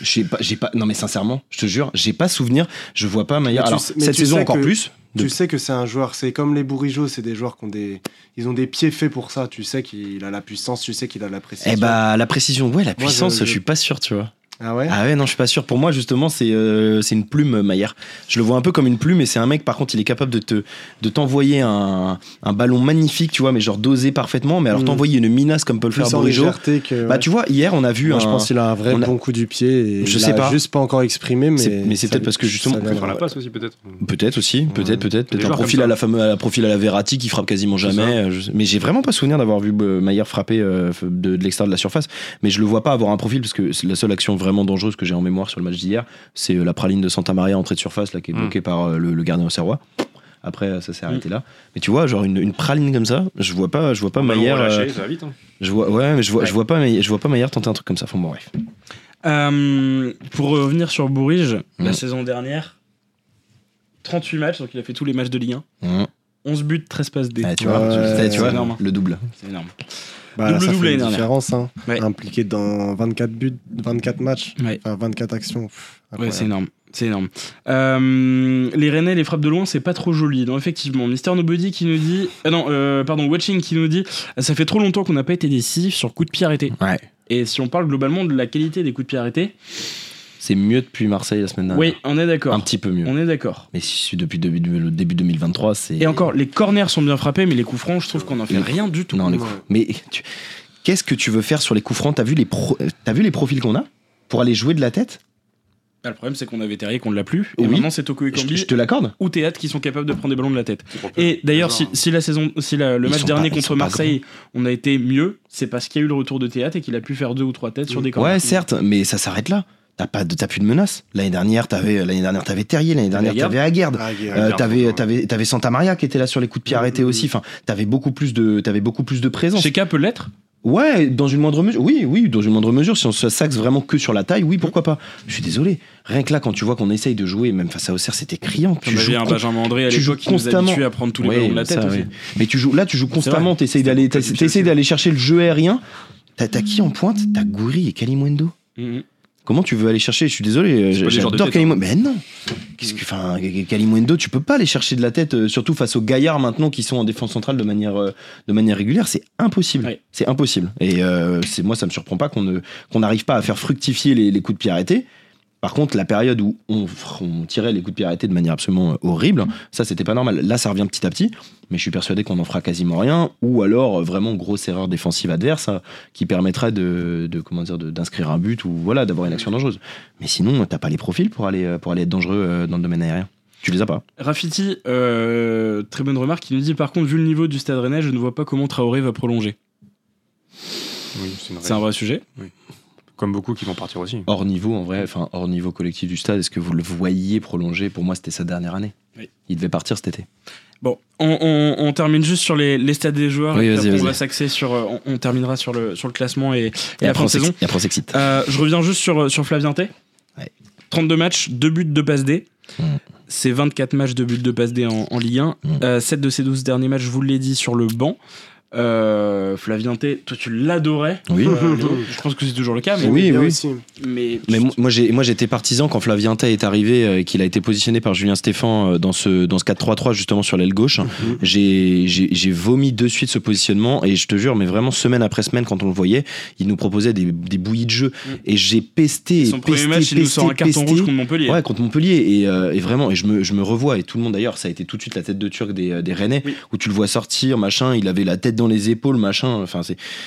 J'ai pas, j'ai pas, non mais sincèrement, je te jure, j'ai pas souvenir, je vois pas Maillard. Alors, cette saison sais encore que- plus. de- Tu sais que c'est un joueur, c'est comme les Bourigeaux, c'est des joueurs qui ont des, ils ont des pieds faits pour ça. Tu sais qu'il a la puissance, tu sais qu'il a la précision. Eh bah, la précision, ouais, la Moi, puissance, je- je, je- suis pas sûr, tu vois. Ah ouais Ah ouais, non, je suis pas sûr. Pour moi, justement, c'est euh, c'est une plume, Maillère. Je le vois un peu comme une plume, et c'est un mec, par contre, il est capable de te de t'envoyer un, un ballon magnifique, tu vois, mais genre dosé parfaitement, mais alors Mm. t'envoyer une minace comme peut le faire Plus Bourigeau. Bah, tu vois, hier, on a vu Moi, un. je pense qu'il a un vrai a- bon coup du pied. Et Je il sais pas. juste pas encore exprimé, mais. C'est- mais c'est peut-être parce que justement- la passe aussi, peut-être. Peut-être aussi, peut-être, Ouais. peut-être, peut-être un profil à la fameuse, à la profil à la Verratti qui frappe quasiment jamais. euh, je- Mais j'ai vraiment pas souvenir d'avoir vu euh, Maillère frapper euh, de, de l'extérieur de la surface. Mais je le vois pas avoir un profil parce que c'est la seule action vraiment dangereuse que j'ai en mémoire sur le match d'hier, c'est euh, la praline de Santa Maria entrée de surface là qui est Mm. bloquée par euh, le, le gardien auxerrois. Après, euh, ça s'est arrêté là. Mais tu vois, genre une, une praline comme ça, je vois pas, je vois pas euh, vite. hein. je vois, ouais, mais je vois, Ouais. je vois pas, Maillère- je vois pas Maillère tenter un truc comme ça. Enfin bon, bref. Euh, pour revenir sur Bourige, la Mm. saison dernière, 38 matchs, donc il a fait tous les matchs de Ligue 1. Mm. 11 buts, 13 passes D. Ah, tu vois, tu- tu vois, énorme. le double. C'est énorme. Bah, là, Double ça double fait l'année une différence. Hein. Ouais. Impliqué dans 24 buts, 24 matchs, Ouais. enfin 24 actions. Pff, Ouais, c'est énorme. C'est énorme. Euh, les Rennais, les frappes de loin, c'est pas trop joli. Non, effectivement. Mister Nobody qui nous dit. Ah non, euh, pardon, Watching qui nous dit Ça fait trop longtemps qu'on n'a pas été décisif sur coup de pied arrêté. Ouais. Et si on parle globalement de la qualité des coups de pied arrêtés, C'est mieux depuis Marseille la semaine dernière. oui, on est d'accord. Un petit peu mieux. On est d'accord. Mais si depuis début, le début 2023, c'est. Et encore, les corners sont bien frappés, mais les coups francs, je trouve qu'on en fait Les- rien du tout. Non, les coups. Mais tu- qu'est-ce que tu veux faire sur les coups francs? T'as vu les pro- t'as vu les profils qu'on a pour aller jouer de la tête? Ah, Le problème, c'est qu'on avait Terrier, qu'on ne l'a plus. Et Oui. maintenant, c'est Toko je, Ekambi je te l'accorde. ou Théâtre qui sont capables de prendre des ballons de la tête. Et d'ailleurs, si, la saison, si la- le Ils match dernier pas- contre Marseille, on a été mieux, c'est parce qu'il y a eu le retour de Théâtre et qu'il a pu faire deux ou trois têtes sur des corners. Ouais, certes, mais ça s'arrête là. T'as pas de, t'as plus de menace. L'année dernière, t'avais l'annais dernière, t'avais Terrier. L'année dernière, t'avais Aguerd. Ah, Euh, Aguerd, t'avais, t'avais, t'avais Santa Maria qui était là sur les coups de pied arrêtés aussi. Enfin, t'avais beaucoup plus de, t'avais beaucoup plus de présence. Sheka peut l'être? Ouais, dans une moindre mesure. Oui, oui, dans une moindre mesure. Si on se s'axe vraiment que sur la taille, oui, pourquoi pas. Je suis désolé. Rien que là, quand tu vois qu'on essaye de jouer, même face à Auxerre, c'était criant. On avait un Benjamin André à tu joues l'époque qui nous constamment. habituait à prendre tous les Ouais, ballons de la tête ça, aussi. ouais. Mais tu joues là, tu joues constamment. T'essayes d'aller, d'aller chercher le jeu aérien. T'as, t'as qui en pointe? T'as et Kalimundo. Mhm. Comment tu veux aller chercher? Je suis désolé, j'adore tête, hein. Kalimundo. Mais non Qu'est-ce que, enfin, Kalimundo, tu peux pas aller chercher de la tête, euh, surtout face aux gaillards maintenant qui sont en défense centrale de manière, euh, de manière régulière. C'est impossible. Ouais. C'est impossible. Et euh, c'est moi, ça me surprend pas qu'on n'arrive pas à faire fructifier les, les coups de pied arrêtés. Par contre, la période où on, on tirait les coups de pied arrêtés de manière absolument euh, horrible, ça c'était pas normal. Là, ça revient petit à petit, mais je suis persuadé qu'on en fera quasiment rien, ou alors euh, vraiment grosse erreur défensive adverse hein, qui permettrait de, de comment dire, d'inscrire un but ou voilà d'avoir une action dangereuse. Mais sinon, t'as pas les profils pour aller euh, pour aller être dangereux dans le domaine aérien. Tu les as pas. Rafiti, euh, très bonne remarque, il nous dit par contre, vu le niveau du stade rennais, je ne vois pas comment Traoré va prolonger. Oui, c'est un vrai sujet. Comme beaucoup qui vont partir aussi. Hors niveau, en vrai, enfin hors niveau collectif du stade, est-ce que vous le voyez prolonger? Pour moi, c'était sa dernière année. Oui. Il devait partir cet été. Bon, on, on- on termine juste sur les, les stades des joueurs. Oui, et après, on va s'axer sur. euh, On, on terminera sur le, sur le classement et, et Et la fin de saison. et après, on s'excite. Euh, je reviens juste sur, sur Flavien Tay. Ouais. 32 matchs, 2 buts, 2 passes D. Mm. C'est 24 matchs, 2 buts, 2 passes D en, en Ligue 1. Mm. Euh, 7 de ces 12 derniers matchs, je vous l'ai dit, sur le banc. Euh, Flavien Tay, toi tu l'adorais. Oui. Euh, je pense que c'est toujours le cas, mais. Oui, oui. aussi. mais, Mais mo- moi, j'ai, moi, j'étais partisan quand Flavien Tay est arrivé euh, et qu'il a été positionné par Julien Stéphan euh, dans ce, dans ce 4-3-3, justement sur l'aile gauche. Mhm. J'ai, j'ai, j'ai vomi de suite ce positionnement et je te jure, mais vraiment semaine après semaine, quand on le voyait, il nous proposait des, des bouillies de jeu. Et j'ai pesté. son premier pesté, match, il nous pesté, sort un carton pesté. rouge contre Montpellier. Ouais, contre Montpellier. Et, euh, et vraiment, et je me, je me revois, et tout le monde d'ailleurs, ça a été tout de suite la tête de Turc des, des Rennais, Oui. où tu le vois sortir, machin, il avait la tête dans les épaules, machin. Enfin,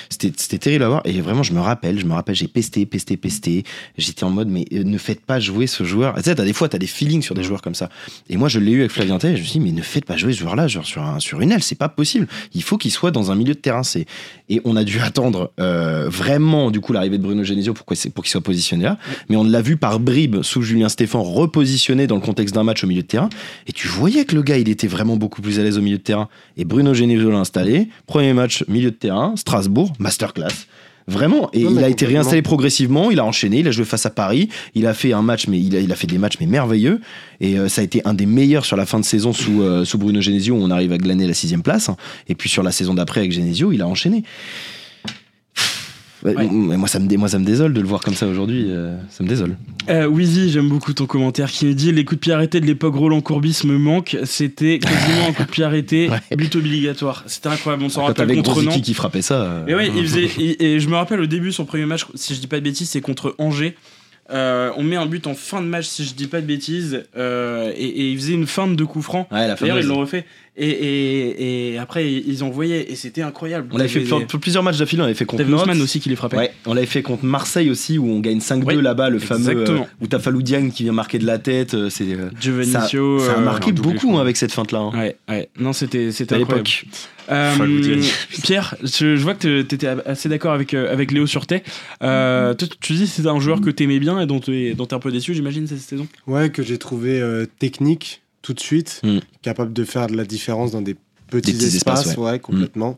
c'était terrible à voir. Et vraiment, je me rappelle, je me rappelle, j'ai pesté, pesté, pesté. J'étais en mode, mais euh, ne faites pas jouer ce joueur. Tu sais, des fois, t'as des feelings sur des joueurs comme ça. Et moi, je l'ai eu avec Flavien et je me suis dit, mais ne faites pas jouer ce joueur-là, genre sur, un, sur une aile, c'est pas possible. Il faut qu'il soit dans un milieu de terrain. C'est et on a dû attendre euh, vraiment, du coup, l'arrivée de Bruno Genesio pour, qu'il soit positionné là. Mais on l'a vu par bribes sous Julien Stéphan repositionné dans le contexte d'un match au milieu de terrain. Et tu voyais que le gars, il était vraiment beaucoup plus à l'aise au milieu de terrain. Et Bruno Genesio l'a installé. Match, milieu de terrain, Strasbourg, masterclass. Vraiment, et Non, il a été réinstallé progressivement, il a enchaîné, il a joué face à Paris, il a fait un match, mais il a, il a fait des matchs mais merveilleux, et euh, ça a été un des meilleurs sur la fin de saison sous, euh, sous Bruno Genesio, où on arrive à glaner la sixième place, et puis sur la saison d'après avec Genesio, il a enchaîné. Ouais, Moi, ça me, dé- moi, ça me désole de le voir comme ça aujourd'hui, euh, ça me désole. Euh, Wheezy, j'aime beaucoup ton commentaire qui nous dit les coups de pied arrêtés de l'époque Roland Courbis me manquent. C'était quasiment un coup de pied arrêté, Ouais. but obligatoire. C'était incroyable. On s'en Quand rappelle contre Nantes. qui frappait ça. euh, Et il faisait. Et, et je me rappelle au début, son premier match, si je dis pas de bêtises, c'est contre Angers. Euh, on met un but en fin de match, si je dis pas de bêtises, euh, et, et il faisait une feinte de coup franc. Ouais, D'ailleurs, ils l'ont refait. Et, et, et après, ils envoyaient, et c'était incroyable. On l'avait fait pour plusieurs matchs d'affilée, on l'avait fait contre. Ousmane aussi qui les frappait. Ouais, on l'avait fait contre Marseille aussi où on gagne 5-2 Oui, là-bas, le fameux exactement. euh, où t'as Falou Diagne qui vient marquer de la tête. euh, C'est euh, ça, a euh, marqué beaucoup hein, avec cette feinte là. Ouais, ouais. Non, c'était c'était à incroyable. l'époque. Euh. Pierre, je, je vois que tu étais assez d'accord avec, euh, avec Léo Surtet. Euh, tu dis que c'était un joueur que tu aimais bien et dont tu es, dont t'es un peu déçu, j'imagine, cette saison? Ouais, que j'ai trouvé euh, technique tout de suite, Mm. capable de faire de la différence dans des petits, petits espaces, espaces, ouais. complètement.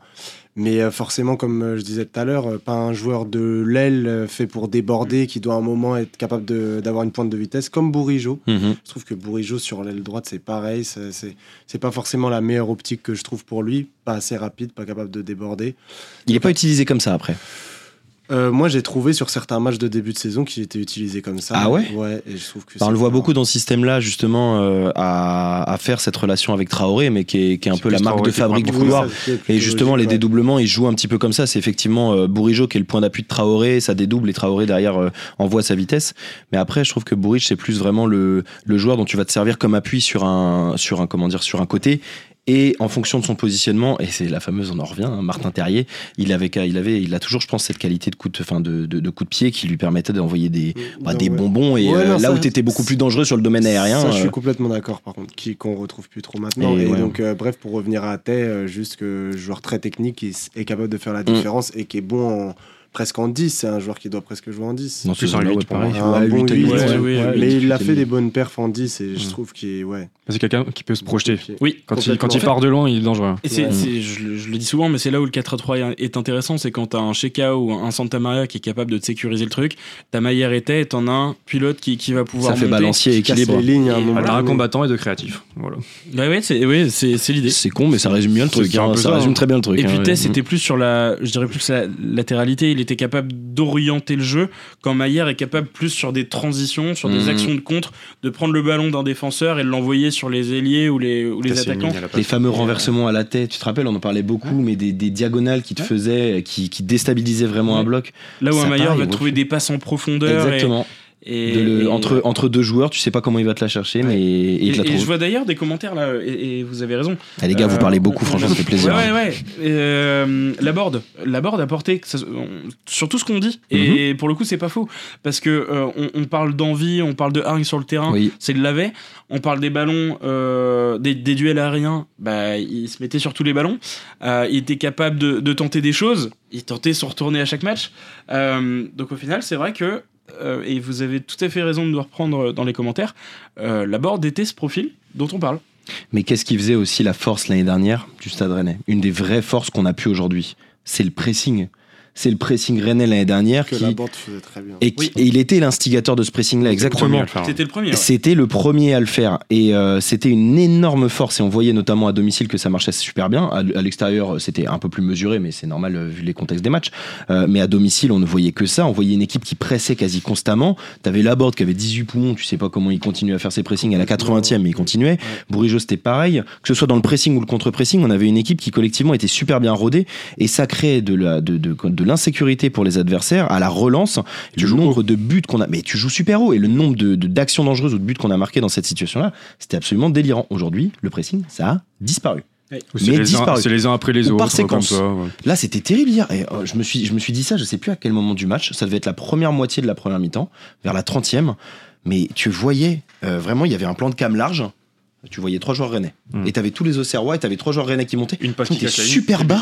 Mais euh, forcément, comme euh, je disais tout à l'heure, euh, pas un joueur de l'aile fait pour déborder, qui doit à un moment être capable d'avoir une pointe de vitesse, comme Bourigeau. Mhm. Je trouve que Bourigeau sur l'aile droite, c'est pareil. c'est- C'est c'est pas forcément la meilleure optique que je trouve pour lui. Pas assez rapide, pas capable de déborder. Il est pas utilisé comme ça après. Euh, moi, j'ai trouvé sur certains matchs de début de saison qu'il était utilisé comme ça. Ah ouais Ouais, et je trouve que Enfin, on le voit beaucoup dans ce système-là, justement, euh, à, à faire cette relation avec Traoré, mais qui est, qui est un peu la marque Traoré de fabrique du couloir. Et justement, les logique, ouais. dédoublements, ils jouent un petit peu comme ça. C'est effectivement euh, Bourigeau qui est le point d'appui de Traoré, ça dédouble et Traoré derrière euh, envoie sa vitesse. Mais après, je trouve que Bourigeau, c'est plus vraiment le, le joueur dont tu vas te servir comme appui sur un, sur un, comment dire, sur un côté. Et en fonction de son positionnement, et c'est la fameuse, on en revient, hein, Martin Terrier, il avait, il avait, il a toujours, je pense, cette qualité de coup de, enfin, de, de, de coup de pied qui lui permettait d'envoyer des, bah, des ouais. bonbons. Et Ouais, euh, non, là ça- où tu étais beaucoup plus dangereux sur le domaine aérien, Ça, je euh, suis complètement d'accord, par contre, qui qu'on retrouve plus trop maintenant. Et Et, ouais. donc, euh, bref, pour revenir à euh, juste que joueur très technique qui est capable de faire la Mm. différence et qui est bon en- presque en 10. C'est un joueur qui doit presque jouer en 10. dans Plus ouais, pour pareil. oui, Ouais, mais il a fait des bonnes perfs en 10 et je Mm. trouve qu'il est. Ouais. C'est quelqu'un qui peut se projeter. Oui. Quand il, quand il part de loin, il est dangereux. Et je, le- je le dis souvent, mais c'est là où le 4 à 3 est intéressant, c'est quand t'as un Sheka ou un Santa Maria qui est capable de te sécuriser le truc, ta Maillère était, et t'en as un pilote qui, qui va pouvoir Ça fait monter. balancier et équilibre. les lignes à un Ah, combattant et de créatif. Voilà. Ouais, ouais, c'est, ouais, c'est, c'est l'idée. C'est con, mais ça résume bien le truc. hein, Ça résume hein. très bien le truc. Et puis hein, Tess ouais. était plus sur la, je dirais plus la latéralité, il était capable d'orienter le jeu, quand Maillère est capable plus sur des transitions, sur des Mhm. actions de contre, de prendre le ballon d'un défenseur et de l'envoyer sur les ailiers ou les, ou attaquants. Les fameux renversements à la tête, tu te rappelles, on en parlait beaucoup, mais des, des diagonales qui te Ouais. faisaient, qui, qui déstabilisaient vraiment Ouais. un bloc. Là où un Maillère pareil, va trouver des passes en profondeur. Exactement. Et, De le- et- entre, entre deux joueurs, tu sais pas comment il va te la chercher, mais et Et, il te la et je trouve. vois d'ailleurs des commentaires là, et, et vous avez raison. Ah, les gars, vous Euh, parlez beaucoup, on- franchement, ça fait plaisir. Ouais, ouais, ouais. Euh, la board, la board a porté que ça- on- sur tout ce qu'on dit. Et Mhm. pour le coup, c'est pas faux. Parce que euh, on, on parle d'envie, on parle de hargne sur le terrain. Oui. C'est de laver. On parle des ballons, des, des duels aériens. Bah, il se mettait sur tous les ballons. Il était capable de, de tenter des choses. Il tentait son retourner à chaque match. Donc au final, c'est vrai que, euh, et vous avez tout à fait raison de nous reprendre dans les commentaires, euh, la était ce profil dont on parle. Mais qu'est-ce qui faisait aussi la force l'année dernière du Stade Rennais? Une des vraies forces qu'on a pu aujourd'hui, c'est le pressing. C'est le pressing Rennais l'année dernière Que qui la bande faisait très bien. et, qui- Oui. et il était l'instigateur de ce pressing-là, exactement. le faire. C'était le premier. ouais. C'était le premier à le faire et euh, c'était une énorme force et on voyait notamment à domicile que ça marchait super bien. À, à l'extérieur, c'était un peu plus mesuré, mais c'est normal euh, vu les contextes des matchs. Euh, mais à domicile, on ne voyait que ça. On voyait une équipe qui pressait quasi constamment. T'avais Laborde qui avait 18 poumons. Tu sais pas comment il continue à faire ses pressings à la 80e, mais il continuait. Bourigeau, c'était pareil. Que ce soit dans le pressing ou le contre-pressing, on avait une équipe qui collectivement était super bien rodée et ça créait de la de, de, de l'insécurité pour les adversaires à la relance. Tu le nombre de buts qu'on a, mais tu joues super haut et le nombre de d'actions dangereuses ou de buts qu'on a marqué dans cette situation-là, c'était absolument délirant. Aujourd'hui, le pressing, ça a disparu. Ou C'est mais les, uns- disparu. c'est les uns après les Ou autres. par séquence. Comme ça, ouais. Là, c'était terrible hier. Et euh, je me suis, je me suis dit ça. Je sais plus à quel moment du match. Ça devait être la première moitié de la première mi-temps, vers la 30e. Mais tu voyais euh, vraiment, il y avait un plan de cam large. Tu voyais trois joueurs rennais. Mm. Et t'avais tous les Auxerrois et t'avais trois joueurs rennais qui montaient. Une passe qui super bas.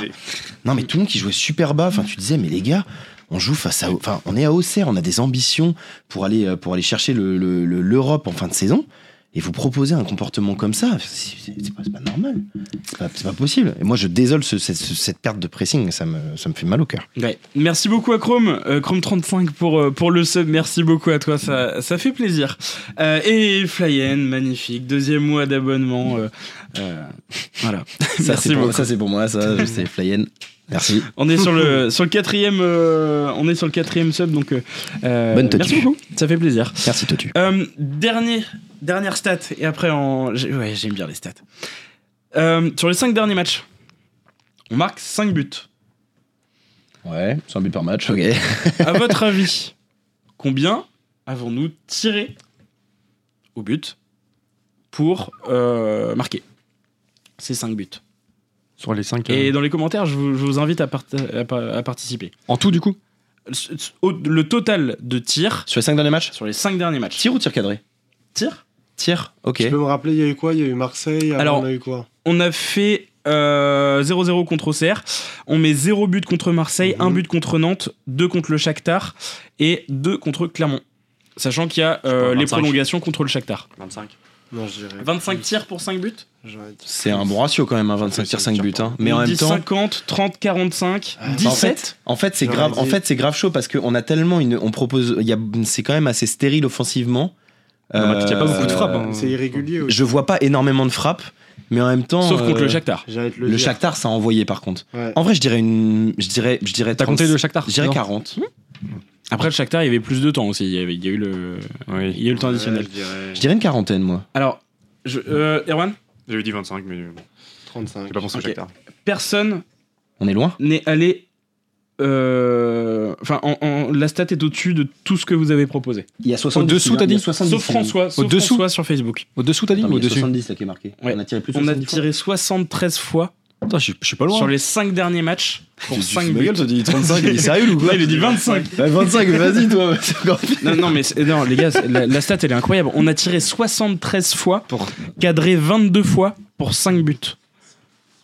Non, mais tout le monde qui jouait super bas. Enfin, tu disais, mais les gars, on joue face à. Enfin, on est à Auxerre, on a des ambitions pour aller, euh, pour aller chercher le- le- le- l'Europe en fin de saison. Et vous proposez un comportement comme ça, c'est c'est- c'est pas, c'est pas normal. C'est pas, c'est pas possible. Et moi, je désole ce- cette, cette perte de pressing. Ça me, ça me fait mal au cœur. Ouais. Merci beaucoup à Chrome, euh, Chrome35 pour, euh, pour le sub. Merci beaucoup à toi, ça, ça fait plaisir. Euh, et Flyen, magnifique, deuxième mois d'abonnement. voilà. Ça, Merci c'est pour, beaucoup. ça, c'est pour moi. Ça, sais, Flyen. Merci. On est sur le sur le quatrième, euh, on est sur le quatrième sub, donc euh, euh, Bonne merci beaucoup, ça fait plaisir. Merci, Totu. Euh, dernier, dernière stat, et après, ouais, j'aime bien les stats. Euh, sur les cinq derniers matchs, on marque 5 buts. Ouais, c'est un but par match, ok. À votre avis, combien avons-nous tiré au but pour euh, marquer ces 5 buts? Sur les 5. Et dans les commentaires, je vous, je vous invite à, participer. En tout, du coup Le, au- le total de tirs Sur les 5 derniers matchs sur les 5 derniers matchs. Tir ou tir cadré Tir Tir, ok. Tu peux me rappeler, il y a eu quoi? Il y a eu Marseille, Alors- on a eu quoi? On a fait euh, 0-0 contre Auxerre. On met 0 but contre Marseille, Mhm. 1 but contre Nantes, 2 contre le Shakhtar et 2 contre Clermont. Sachant qu'il y a euh, les 25. prolongations contre le Shakhtar. 25. Non, je dirais. 25 tirs pour 5 buts. C'est un bon ratio quand même, hein, 25 tirs, 5 buts. hein. Mais en On même dit temps. 50, 30, 45, Ah, 17. En fait, c'est grave. En fait, c'est grave chaud parce qu'on a tellement une. On propose. Il y a. C'est quand même assez stérile offensivement. Bah, il y a pas beaucoup de frappes, hein. C'est irrégulier aussi. Je vois pas énormément de frappes, mais en même temps. Sauf contre euh, le Shakhtar. Le, Le. Shakhtar, ça a envoyé par contre. Ouais. En vrai, je dirais une. Je dirais. Je dirais. T'as 30 compté le Shakhtar Je dirais Non 40. Après le Shakhtar, il y avait plus de temps aussi. Il y, avait- il y a eu le, Oui. il y a eu le temps additionnel. Ouais, je dirais Je dirais une quarantaine, moi. Alors, je, euh, Erwan, J'avais dit 25, mais bon, 35. j'ai pas pensé Ok. au Shakhtar. personne On est loin n'est allé. euh, Enfin, en- en- la stat est au-dessus de tout ce que vous avez proposé. Il y a 70. Au-dessous, t'as dit Sauf François, sauf Au-dessous François sur Facebook. Au-dessous, t'as dit Non, ou mais il y a au-dessus 70 là qui est marqué. Ouais. On a tiré plus de On a 70 tiré 73 fois Attends, je je suis pas loin. sur les 5 derniers matchs pour 5 buts. dit 35, il est sérieux ou Ouais, il a dit 25. 25, vas-y toi. Non, non, mais non, les gars, la, la stat elle est incroyable. On a tiré 73 fois, Pour- cadré 22 fois pour 5 buts.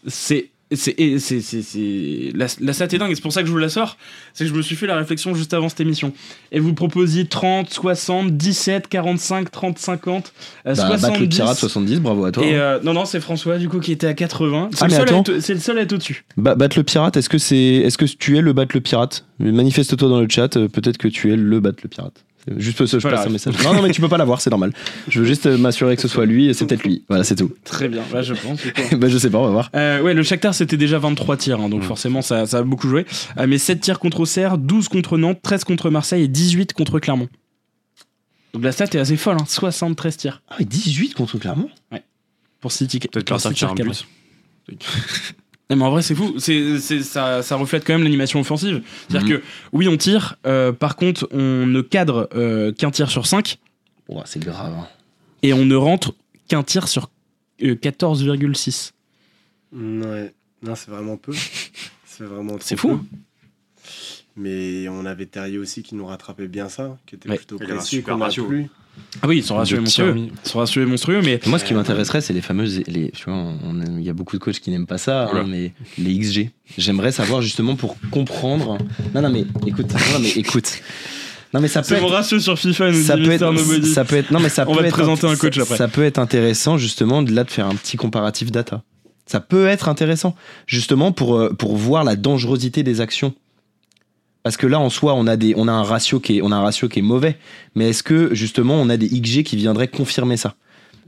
C'est. C'est, et c'est, c'est, c'est- La, la stat est dingue, et c'est pour ça que je vous la sors. C'est que je me suis fait la réflexion juste avant cette émission. Et vous proposiez 30, 60, 17, 45, 30, 50, euh, Bah, battre le 70. pirate 70, bravo à toi. Et hein. euh, non, non, c'est François du coup qui était à 80. C'est, Ah, le, le seul à être au-dessus. Ba- battre le pirate, est-ce que c'est, est-ce que tu es le battre le pirate? Manifeste-toi dans le chat. euh, Peut-être que tu es le battre le pirate. Juste je Voilà. passe un message. Non, non, mais tu peux pas l'avoir, c'est normal. Je veux juste euh, m'assurer que ce soit lui et c'est peut-être lui. Voilà, c'est tout. Très bien, ouais, je pense. bah, je sais pas, on va voir. Euh, ouais, le Shakhtar c'était déjà 23 tirs, hein, donc forcément ça, ça a beaucoup joué. Euh, mais 7 tirs contre Auxerre, 12 contre Nantes, 13 contre Marseille et 18 contre Clermont. Donc la stat est assez folle, hein, 73 tirs Ah, oui, 18 contre Clermont? Pour 6 tirs. Peut-être pour partir six tirer un but. Non, mais en vrai c'est fou, c'est, c'est- ça, ça reflète quand même l'animation offensive. C'est-à-dire Mhm. que oui on tire, euh, par contre on ne cadre euh, qu'un tir sur 5 Oh, C'est grave. hein. et on ne rentre qu'un tir sur euh, 14,6. Ouais. Non, c'est vraiment peu. C'est vraiment C'est trop fou. peu. Mais on avait Terrier aussi qui nous rattrapait bien ça, qui était Ouais. plutôt Il avait un précis, super qu'on a ratio. plus. Ah oui, ils sont rassurés tirs monstrueux. Ils sont rassurés monstrueux, mais Moi, ce qui m'intéresserait, c'est les fameuses. Les, tu vois, il y a beaucoup de coachs qui n'aiment pas ça, hein, mais les XG. J'aimerais savoir justement pour comprendre. Non, non, mais écoute. Non, mais écoute. Non, mais ça peut c'est mon être. ratio sur FIFA, nous Ça peut, être, ça peut être. Non, mais ça On peut va te être présenter un coach ça- après. Ça peut être intéressant justement de là de faire un petit comparatif data. Ça peut être intéressant justement pour euh, pour voir la dangerosité des actions. Parce que là, en soi, on a, des, on, a un ratio qui est, on a un ratio qui est mauvais. Mais est-ce que, justement, on a des XG qui viendraient confirmer ça?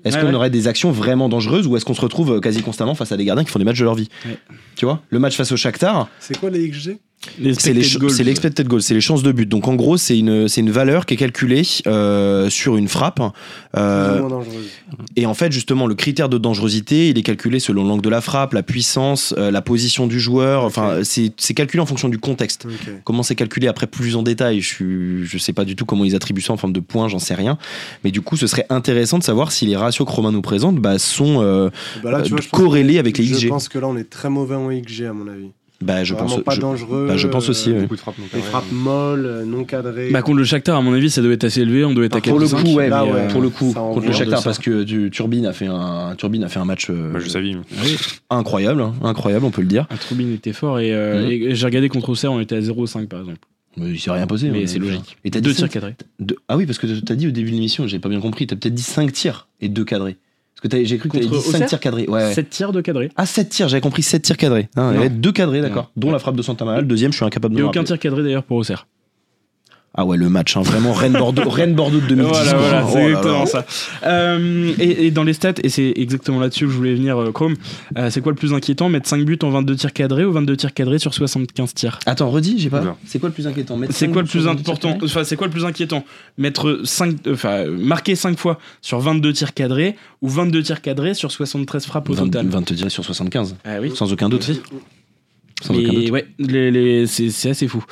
Est-ce Ouais, qu'on ouais. aurait des actions vraiment dangereuses ou est-ce qu'on se retrouve euh, quasi constamment face à des gardiens qui font des matchs de leur vie? Ouais. Tu vois Le match face au Shakhtar, C'est quoi les XG c'est les, expected ch- goals. c'est l'expected goal, c'est les chances de but. Donc en gros, c'est une, c'est une valeur qui est calculée euh, sur une frappe. euh, et en fait, justement, le critère de dangerosité, il est calculé selon l'angle de la frappe, la puissance, euh, la position du joueur. Enfin, c'est c'est calculé en fonction du contexte. Comment c'est calculé après plus en détail Je je sais pas du tout comment ils attribuent ça en forme de points, j'en sais rien. Mais du coup, ce serait intéressant de savoir si les ratios que Romain nous présente bah, sont euh, Bah là, vois, je corrélés avec les Je XG. pense que là, on est très mauvais en XG, à mon avis. Bah, je pense, pas je- dangereux. bah, je pense aussi, euh, oui. Beaucoup de frappes. frappes molles, euh, non cadrées. Bah contre le Shakhtar, à mon avis, ça doit être assez élevé. On doit être à Ah, pour le 4 coup, ouais, Là, mais, ouais, euh, pour le coup, contre le Shakhtar, parce que du, Turbine a fait un, Turbine a fait un match euh, Bah, je savais. incroyable, hein, incroyable, on peut le dire. Ah, Troubine était fort et, euh, Mhm. et j'ai regardé contre Auxerre, on était à 0,5 par exemple. Mais il s'est rien posé. Mais c'est logique. Et t'as Deux tirs cadrés. Ah oui, parce que t'as dit au début de l'émission, j'ai pas bien compris. T'as peut-être dit 5 tirs et 2 cadrés. Parce que j'ai cru que t'avais Contre dit 5 Auxerre tirs cadrés. Ouais. ouais. 7 tirs de cadrés. Ah, 7 tirs, j'avais compris 7 tirs cadrés. Il y avait 2 cadrés, d'accord. Dont la frappe de Santa Maria. Le deuxième, je suis incapable Il de me aucun tir cadré d'ailleurs pour Auxerre. Ah ouais, le match, hein, vraiment. Rennes-Bordeaux Rennes -Bordeaux de 2010. Voilà, voilà, Oh c'est là exactement là. ça. Euh, et, et dans les stats, et c'est exactement là-dessus que je voulais venir, euh, Chrome, euh, c'est quoi le plus inquiétant Mettre 5 buts en 22 tirs cadrés ou 22 tirs cadrés sur 75 tirs? Attends, redis, j'ai pas. C'est quoi le plus inquiétant Mettre C'est cinq quoi le plus 22 tirs important Enfin, c'est quoi le plus inquiétant? Mettre 5, enfin, marquer 5 fois sur 22 tirs cadrés ou 22 tirs cadrés sur 73 frappes au 20 total? 22 tirs sur 75. Ah oui. Sans aucun doute. Sans aucun Mais doute. ouais, les, les- c'est c'est assez fou.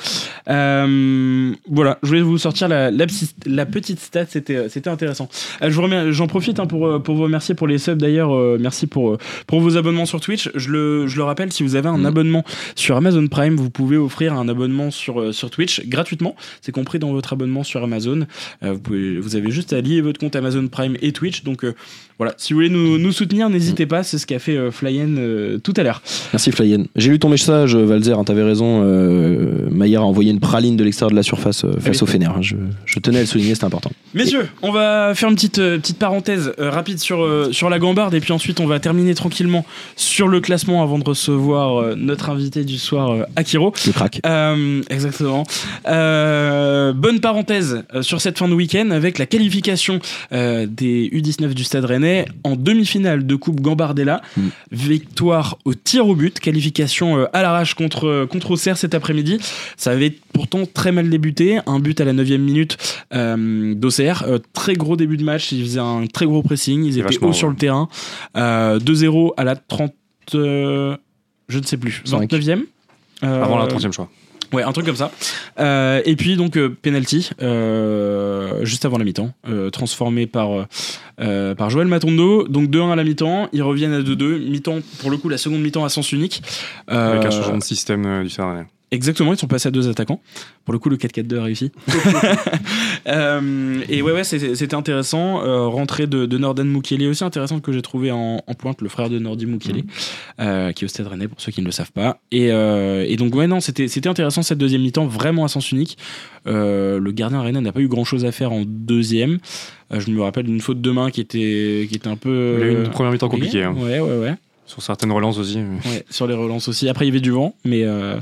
Euh, voilà, je voulais vous sortir la, la, petite- la petite stat, c'était c'était intéressant. Euh, je vous J'en profite hein, pour, euh, pour vous remercier pour les subs d'ailleurs. euh, merci pour, euh, pour vos abonnements sur Twitch. Je le, je le rappelle, si vous avez un Mhm. abonnement sur Amazon Prime, vous pouvez offrir un abonnement sur, euh, sur Twitch gratuitement. C'est compris dans votre abonnement sur Amazon. Euh, vous, pouvez, vous avez juste à lier votre compte Amazon Prime et Twitch. Donc euh, voilà, si vous voulez nous, nous soutenir, n'hésitez pas. C'est ce qu'a fait euh, Flyen euh, tout à l'heure. Merci Flyen. J'ai lu ton message, Valzer, hein, t'avais raison. Euh, Maillard a envoyé une praline de l'extérieur de la surface euh, face au Fener. hein. Je, je tenais à le souligner, c'est important. Messieurs, on va faire une petite, euh, petite parenthèse euh, rapide sur, euh, sur la gambarde et puis ensuite on va terminer tranquillement sur le classement avant de recevoir euh, notre invité du soir, euh, Akiro. Le crack. Euh, exactement. Euh, bonne parenthèse euh, sur cette fin de week-end avec la qualification euh, des U19 du Stade Rennais en demi-finale de Coupe Gambardella. Mm. Victoire au tir au but, qualification euh, à l'arrache contre, euh, contre Auxerre cet après-midi. Ça avait pourtant très mal débuté. Un but à la 9 minute euh, d'Auxerre. Euh, très gros début de match. Ils faisaient un très gros pressing. Ils étaient hauts sur le terrain. Euh, 2-0 à la 30. euh, je ne sais plus. Cinq. 29e Euh, Avant la 30 choix. Ouais, un truc comme ça. Euh, et puis donc euh, penalty euh, juste avant la mi-temps, euh, transformé par euh, euh, par Joël Matondo. Donc 2-1 à la mi-temps, ils reviennent à 2-2. Mi-temps pour le coup la seconde mi-temps à sens unique. Avec un changement de système du Stade Exactement, ils sont passés à deux attaquants. Pour le coup, le 4-4-2 a réussi. Euh, et ouais, ouais, c'était intéressant. Euh, rentrée de, de Mukele, aussi intéressant que j'ai trouvé en, en pointe, le frère de Nordi Mukele, euh, qui est au Stade Rennais, pour ceux qui ne le savent pas. Et, euh, et donc, ouais, non, c'était intéressant cette deuxième mi-temps, vraiment à sens unique. Le gardien Rennais n'a pas eu grand-chose à faire en deuxième. Je me rappelle d'une faute de main qui était, qui était un peu... Il a eu une première mi-temps compliquée. hein. Ouais, ouais, ouais. Sur certaines relances aussi. euh. Ouais, sur les relances aussi. Après, il y avait du vent, mais, euh,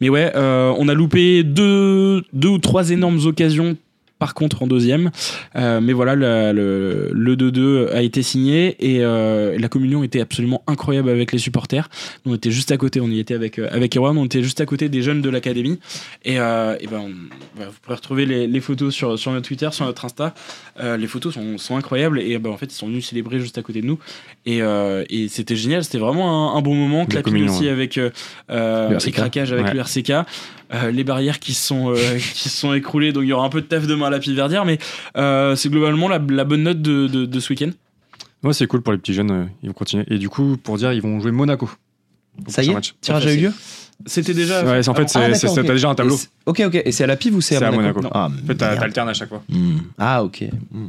mais ouais, euh, on a loupé deux, deux ou trois énormes occasions. Par contre, en deuxième, Euh, mais voilà, la- le le 2-2 a été signé et euh, la communion était absolument incroyable avec les supporters. On était juste à côté, on y était avec euh, avec Erwan, on était juste à côté des jeunes de l'académie et, euh, et ben on- vous pourrez retrouver les, les photos sur sur notre Twitter, sur notre Insta. Les photos sont, sont incroyables et ben en fait ils sont venus célébrer juste à côté de nous et, et c'était génial, c'était vraiment un, un bon moment. Communion, aussi ouais. avec RCK. craquage avec Ouais. le RCK. Euh, les barrières qui se sont, euh, qui se sont écroulées, donc il y aura un peu de taf demain à la Piverdière, mais euh, c'est globalement la, la bonne note de, de, de ce week-end. Ouais, c'est cool pour les petits jeunes, euh, ils vont continuer. Et du coup, pour dire, ils vont jouer Monaco. Ça y est, match. tirage a eu lieu C'était déjà. Ouais, c'est- en fait, Ah, t'as déjà un tableau. Ok, ok. Et c'est à la pive ou c'est C'est à à Monaco, Monaco. Ah, En fait, t'alternes à chaque fois. Hmm. Ah, ok. Hmm.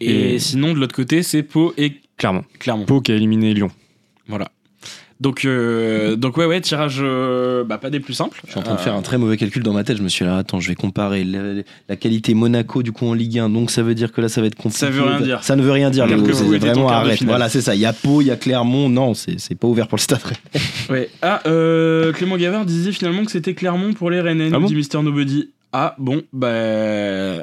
et et- sinon, de l'autre côté, c'est Pau et Clairement. Clermont. Pau qui a éliminé Lyon. Voilà. Donc, euh, donc ouais, ouais, tirage euh, bah, pas des plus simples. Je suis en train de faire un très mauvais calcul dans ma tête. Je me suis dit, là, attends, je vais comparer la, la qualité Monaco du coup en Ligue 1. Donc ça veut dire que là, ça va être compliqué. Ça veut rien dire. Ça ne veut rien dire. Vous en vraiment arrête. Voilà, c'est ça. Il y a Pau, il y a Clermont. Non, c'est pas ouvert pour le stade. Ouais. Ah, euh, Clément Gavard disait finalement que c'était Clermont pour les Rennais, Ah bon dit Mister Nobody. Ah bon, bah. Bah,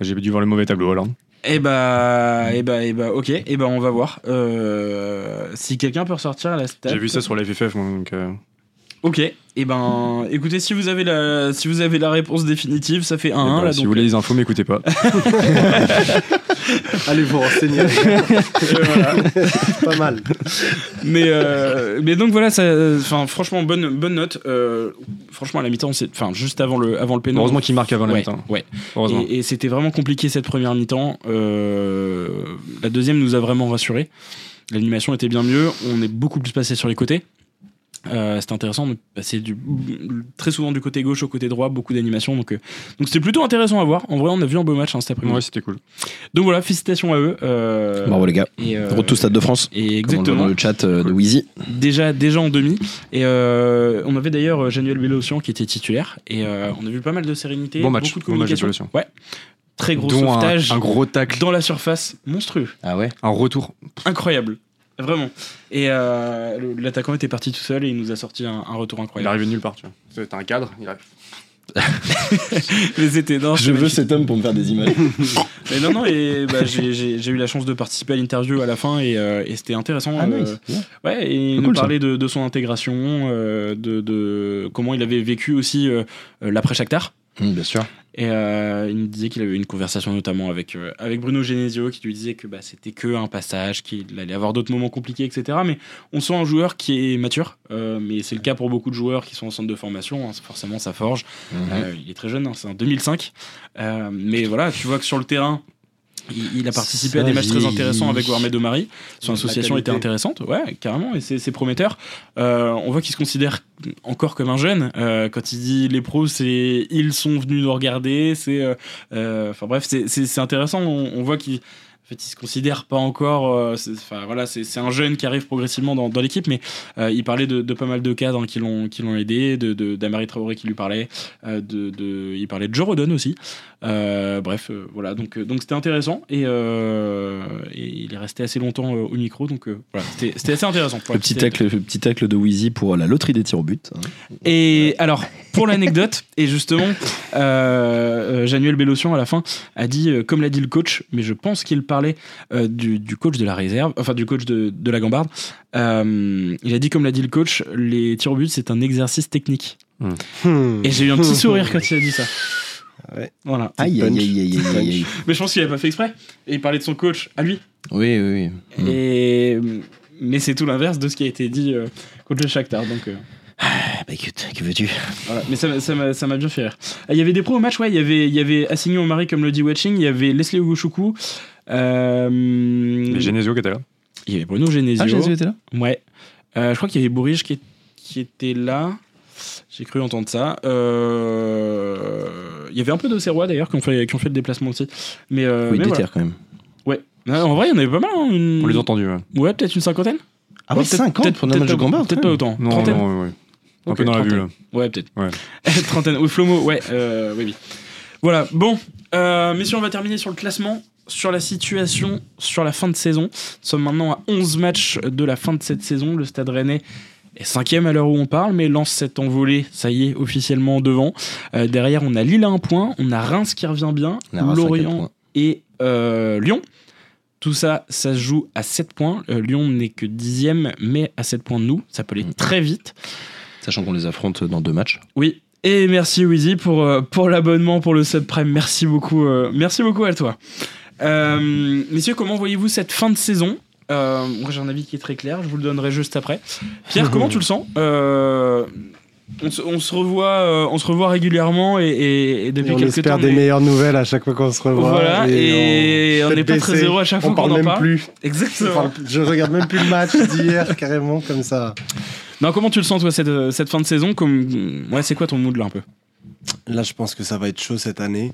J'ai dû voir le mauvais tableau alors. Eh bah, eh bah, eh bah, ok, eh bah, on va voir. Euh, si quelqu'un peut ressortir la stat. J'ai vu ça sur la FFF, donc. euh, Ok, eh ben, écoutez, si vous avez la, si vous avez la réponse définitive, ça fait 1-1 et bah, là. si donc, vous voulez des infos, m'écoutez pas. Allez vous renseigner. euh, voilà. pas mal. mais, euh, mais donc voilà, ça, enfin, franchement, bonne, bonne note. Euh, franchement, à la mi-temps, c'est, enfin, juste avant le, avant le péno. Heureusement qu'il marque avant la ouais, mi-temps. ouais. Heureusement. Et, et c'était vraiment compliqué cette première mi-temps. Euh, la deuxième nous a vraiment rassuré. L'animation était bien mieux. On est beaucoup plus passé sur les côtés. Euh, c'était intéressant, on est passé du, très souvent du côté gauche au côté droit, beaucoup d'animation. Donc, euh, donc c'était plutôt intéressant à voir. En vrai, on a vu un beau match hein, cet après-midi. Ouais, c'était cool. Donc voilà, félicitations à eux. Euh, Bravo les gars. et, euh, Retour Stade de France. Et exactement. dans le chat euh, de Wheezy. Déjà, déjà en demi. Et euh, on avait d'ailleurs Januel Bélocian qui était titulaire. Et euh, on a vu pas mal de sérénité. Bon match. Beaucoup de Bon match de communication. Ouais. Très gros Dont un, sauvetage un gros tacle, dans la surface. Monstrueux. Ah ouais. un retour. Incroyable. Vraiment. Et euh, l'attaquant était parti tout seul et il nous a sorti un, un retour Il est incroyable. arrivé de nulle part, tu vois. T'as un cadre, il arrive. Mais c'était non, Je c'était veux cet homme pour me faire des images. Mais non, non, et bah, j'ai- j'ai j'ai eu la chance de participer à l'interview à la fin et, euh, et c'était intéressant. Ah euh, nice. Ouais, et il nous cool, parlait de, de son intégration, euh, de, de comment il avait vécu aussi euh, Mm, bien sûr. Et euh, il me disait qu'il avait eu une conversation notamment avec, euh, avec Bruno Genesio qui lui disait que bah, c'était que un passage, qu'il allait avoir d'autres moments compliqués, etc. Mais on sent un joueur qui est mature, euh, mais c'est le cas pour beaucoup de joueurs qui sont en centre de formation, hein, forcément ça forge. Mhm. Euh, il est très jeune, hein, c'est en 2005. Euh, mais voilà, tu vois que sur le terrain, il, il a participé à des matchs très intéressants avec Warmed Omari. Son association était intéressante, ouais, carrément, et c'est prometteur. Euh, on voit qu'il se considère encore comme un jeune. Euh, quand il dit les pros, c'est ils sont venus nous regarder. C'est, euh, euh, enfin bref, c'est- intéressant. On, on voit qu'il en fait, il se considère pas encore. euh, c'est- Enfin voilà, c'est un jeune qui arrive progressivement dans, dans l'équipe, mais euh, il parlait de, de pas mal de cadres qui l'ont qui l'ont aidé, de de- d'Amari Traoré qui lui parlait, euh, de, de- il parlait de Joe Rodon aussi. Euh, bref, euh, voilà, donc euh, donc c'était intéressant et, euh, et il est resté assez longtemps euh, au micro, donc euh, voilà, c'était assez intéressant. pour Le petit, tacle, le petit tacle de Wheezy pour la loterie des tirs au but. hein. et alors, pour l'anecdote, et justement, Januel Bellocian à la fin a dit, euh, comme l'a dit le coach, mais je pense qu'il parlait euh, du, du coach de la réserve, enfin du coach de, de la Gambarde. Euh, il a dit, comme l'a dit le coach, les tirs au but, c'est un exercice technique. Hmm. Et j'ai eu un petit sourire quand il a dit ça. Ouais. Voilà. Aïe, aïe, aïe, aïe, aïe, aïe, aïe. Mais je pense qu'il avait pas fait exprès. Et il parlait de son coach à lui. Oui, oui, oui. Mm. Et, mais c'est tout l'inverse de ce qui a été dit euh, contre le Shakhtar. Donc, euh, Ah, bah écoute, que veux-tu? Voilà, mais ça, m'a- ça m'a ça m'a bien fait rire. Ah, Il y avait des pros au match, ouais. Il y avait, il y avait Assignon Omari, comme le dit Watching. Il y avait Leslie Ogoshuku. Euh, Les Genesio qui était là. il y avait Bruno Genesio. Ah, Jésus était là? Ouais. Euh, je crois qu'il y avait Bourige qui était là. J'ai cru entendre ça. Euh, Il y avait un peu d'Auxerrois d'ailleurs qui, ont fait- qui ont fait le déplacement aussi. Mais, euh, Oui, mais des voilà. terres quand même. Ouais. Ouais, En vrai, il y en avait pas mal. hein, une- On les a entendus. ouais. Ouais, peut-être une cinquantaine. Ah Ouais, oui, peut-être- 50 peut-être- pour un match de Peut-être pas autant. Non, Trentaine non, ouais, ouais. Un peu dans la vue là. Ouais, peut-être. Ouais. Trentaine. Ou Flomo, ouais. euh, oui, oui. Voilà. Bon, euh, messieurs, on va terminer sur le classement, sur la situation, sur la fin de saison. Nous sommes maintenant à 11 matchs de la fin de cette saison. Le Stade Rennais est cinquième à l'heure où on parle, mais lance cette envolée, ça y est, officiellement devant. Euh, derrière, on a Lille à un point, on a Reims qui revient bien, Lorient et euh, Lyon. Tout ça, ça se joue à 7 points. Euh, Lyon n'est que dixième, mais à 7 points de nous. Ça peut aller Mm. très vite. Sachant qu'on les affronte dans deux matchs. Oui. Et merci Wheezy pour, pour l'abonnement, pour le subprime. Merci beaucoup. euh, merci beaucoup à toi. Euh, messieurs, comment voyez-vous cette fin de saison? Euh, Moi j'ai un avis qui est très clair, je vous le donnerai juste après. Pierre, comment tu le sens? Euh, on, se, on se revoit, euh, on se revoit régulièrement et, et- et depuis Et on quelques espère temps. des mais- meilleures nouvelles à chaque fois qu'on se revoit. Voilà, et on n'est pas très heureux à chaque fois on qu'on parle en même parle. plus. Je, Exactement. parle plus- je regarde même plus le match d'hier, carrément, comme ça. Non, comment tu le sens toi cette, cette fin de saison? Comme... Ouais, c'est quoi ton mood là un peu? Là, je pense que ça va être chaud cette année.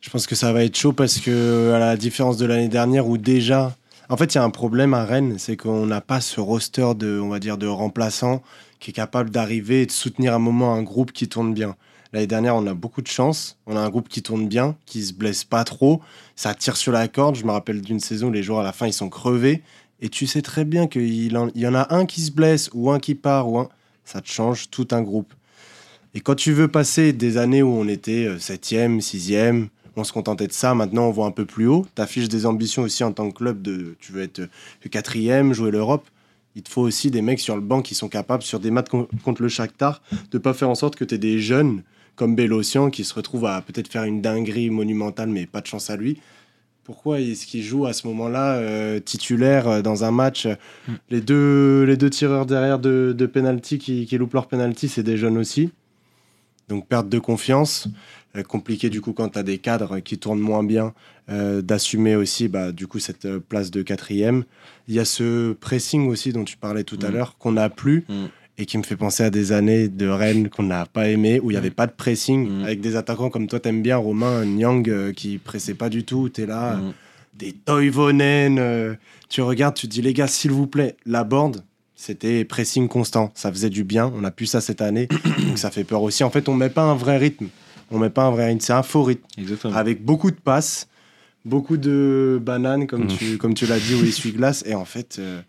Je pense que ça va être chaud parce que, à la différence de l'année dernière où déjà. En fait, il y a un problème à Rennes, c'est qu'on n'a pas ce roster de, remplaçants qui est capable d'arriver et de soutenir un moment un groupe qui tourne bien. L'année dernière, on a beaucoup de chance. On a un groupe qui tourne bien, qui se blesse pas trop. Ça tire sur la corde. Je me rappelle d'une saison où les joueurs à la fin, ils sont crevés. Et tu sais très bien qu'il y en a un qui se blesse ou un qui part ou un. Ça te change tout un groupe. Et quand tu veux passer des années où on était 7e, 6e, on se contentait de ça, maintenant on voit un peu plus haut. Tu affiches des ambitions aussi en tant que club de tu veux être euh, 4e, jouer l'Europe. Il te faut aussi des mecs sur le banc qui sont capables, sur des matchs con- contre le Shakhtar, de pas faire en sorte que tu aies des jeunes comme Bélocian qui se retrouvent à peut-être faire une dinguerie monumentale, mais pas de chance à lui. Pourquoi est-ce qu'il joue à ce moment-là euh, titulaire euh, dans un match euh, les, deux, les deux tireurs derrière de, de penalty qui, qui loupent leur penalty, c'est des jeunes aussi. Donc perte de confiance. Euh, compliqué du coup quand tu as des cadres qui tournent moins bien euh, d'assumer aussi bah, du coup cette euh, place de quatrième. Il y a ce pressing aussi dont tu parlais tout à Mm. l'heure qu'on n'a plus Mm. et qui me fait penser à des années de Rennes qu'on n'a pas aimé où il n'y avait pas de pressing Mm. avec des attaquants comme toi t'aimes bien Romain Nyang euh, qui pressait pas du tout. Tu es là, Mm. des Toivonen. euh, tu regardes, tu te dis, les gars, s'il vous plaît, la board, c'était pressing constant. Ça faisait du bien. On a pu ça cette année. donc ça fait peur aussi. En fait, on met pas un vrai rythme. On met pas un vrai rythme. C'est un faux rythme. Exactement. Avec beaucoup de passes, beaucoup de bananes, comme Mhm. tu, comme tu l'as dit, ou essuie-glace. Et en fait, euh,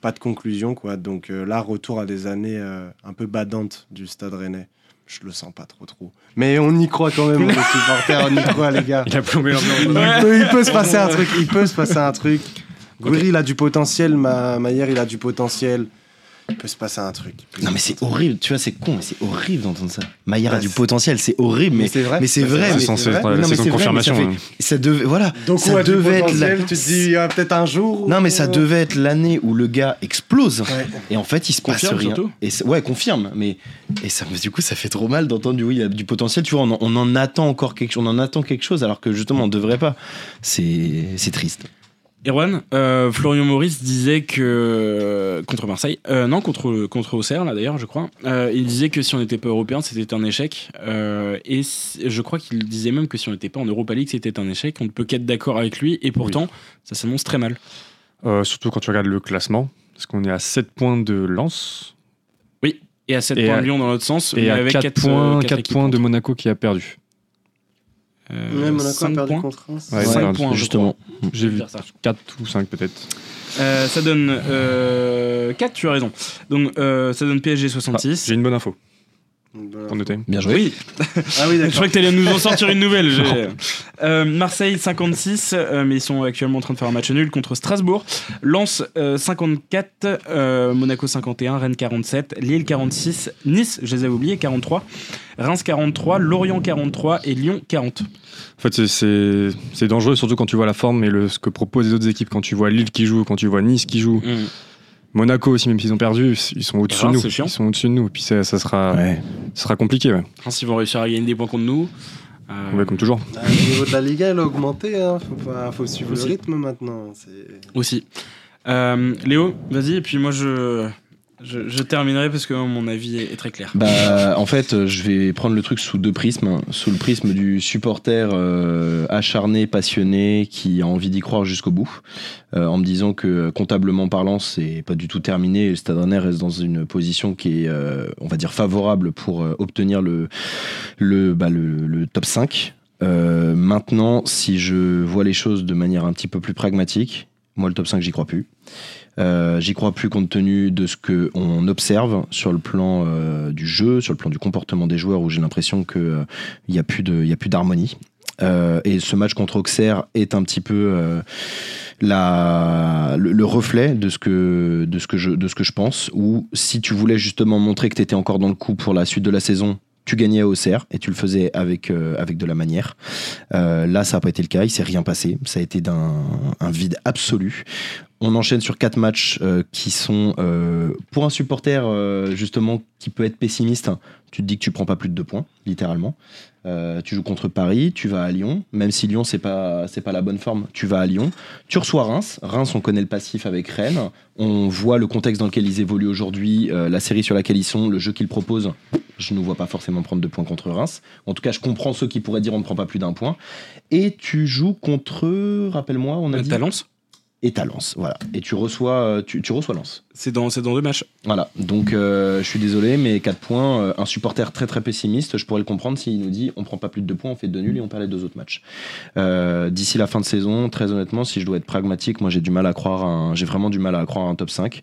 pas de conclusion. quoi. Donc euh, là, retour à des années euh, un peu badantes du stade rennais. Je le sens pas trop trop. Mais on y croit quand même, les supporters, on y croit, les gars. Il a plombé l'ambiance. Il peut, il peut se passer un truc. Il peut se passer un truc. Gouiri, il a du potentiel. Ma, Maillère, il a du potentiel. Il peut se passer un truc. Non mais c'est horrible, tu vois, c'est con, mais c'est horrible d'entendre ça. Maillard Bah, a du c'est- potentiel, c'est horrible, mais, c'est vrai. mais c'est Bah, vrai. C'est mais confirmation. ça fait- hein. Ça devait, voilà, Donc ça ouais, du devait être tu te dis, a peut-être un jour. Non mais ça devait être l'année où le gars explose. Ouais. Et en fait, il se passe Confirme, rien. Et ouais, confirme. Mais et ça, du coup, ça fait trop mal d'entendre oui, il y a du potentiel. Tu vois, on en, on en attend encore quelque chose. On en attend quelque chose, alors que justement, on devrait pas. C'est c'est triste. Erwan, euh, Florian Maurice disait que contre Marseille, euh, non contre contre Auxerre là d'ailleurs je crois, euh, il disait que si on n'était pas européen c'était un échec euh, et je crois qu'il disait même que si on n'était pas en Europa League c'était un échec. On ne peut qu'être d'accord avec lui et pourtant ça s'annonce très mal. Euh, surtout quand tu regardes le classement, parce qu'on est à 7 points de Lens Et à 7 Et points à- de Lyon dans l'autre sens, et mais à avec 4 quatre, points, de. Monaco qui a perdu. Euh, Ouais, Monaco a perdu points. contre Reims. Ouais, Cinq voilà, points, je justement. J'ai vu Dire ça. 4 ou 5 peut-être. Euh, ça donne euh, 4, tu as raison. Donc euh, ça donne PSG Ah, 66. J'ai une bonne info. Pour noter. Bien joué. oui, Ah oui, je crois que tu allais nous en sortir une nouvelle. Euh, Marseille 56, euh, mais ils sont actuellement en train de faire un match nul contre Strasbourg. Lens euh, 54, euh, Monaco 51, Rennes 47, Lille 46, Nice, je les avais oubliés, 43, Reims 43, Lorient 43 et Lyon 40. En fait, c'est- c'est c'est dangereux, surtout quand tu vois la forme et le, ce que proposent les autres équipes. Quand tu vois Lille qui joue, quand tu vois Nice qui joue, Monaco aussi, même s'ils ont perdu, ils sont au-dessus de nous. Ils sont au-dessus de nous. Puis ça, ça sera, Ouais. ça sera compliqué, ouais. Reims, ils vont réussir à gagner des points contre nous. Euh, Ouais, comme toujours. Le niveau de la Liga, elle a augmenté. Hein. Faut, pas, faut suivre Aussi. le rythme maintenant. Aussi. Euh, Léo, vas-y, et puis moi je, je, je terminerai parce que mon avis est, très clair. Bah, en fait, euh, je vais prendre le truc sous deux prismes. Sous le prisme du supporter euh, acharné, passionné, qui a envie d'y croire jusqu'au bout, euh, en me disant que comptablement parlant, c'est pas du tout terminé. Le Stade Rennais reste dans une position qui est, euh, on va dire, favorable pour euh, obtenir le, le, bah, le, le top 5. Euh, maintenant, si je vois les choses de manière un petit peu plus pragmatique, moi, le top 5, j'y crois plus. Euh, J'y crois plus compte tenu de ce que on observe sur le plan euh, du jeu, sur le plan du comportement des joueurs, où j'ai l'impression que euh, il y a plus y a plus d'harmonie. Euh, et ce match contre Auxerre est un petit peu euh, la, le, le reflet de ce que de ce que je de ce que je pense. Où si tu voulais justement montrer que tu étais encore dans le coup pour la suite de la saison. Tu gagnais à Auxerre et tu le faisais avec, euh, avec de la manière. Euh, là, ça n'a pas été le cas, il s'est rien passé. Ça a été d'un un vide absolu. On enchaîne sur quatre matchs euh, qui sont, euh, pour un supporter euh, justement qui peut être pessimiste, hein, tu te dis que tu prends pas plus de deux points, littéralement. Euh, tu joues contre Paris, tu vas à Lyon, même si Lyon c'est pas c'est pas la bonne forme, tu vas à Lyon. Tu reçois Reims. Reims, on connaît le passif avec Rennes. On voit le contexte dans lequel ils évoluent aujourd'hui, euh, la série sur laquelle ils sont, le jeu qu'ils proposent. Je ne vois pas forcément prendre deux points contre Reims. En tout cas, je comprends ceux qui pourraient dire on ne prend pas plus d'un point. Et tu joues contre, rappelle-moi, on a dit Talence, et ta Lens, voilà. Et tu reçois, euh, tu, tu reçois Lens. c'est dans, c'est dans deux matchs. Voilà. Donc, euh, je suis désolé, mais 4 points, euh, un supporter très très pessimiste, je pourrais le comprendre s'il nous dit on prend pas plus de 2 points, on fait 2 nuls et on perd les deux autres matchs. Euh, D'ici la fin de saison, très honnêtement, si je dois être pragmatique, moi j'ai du mal à croire, j'ai vraiment du mal à croire à un top 5.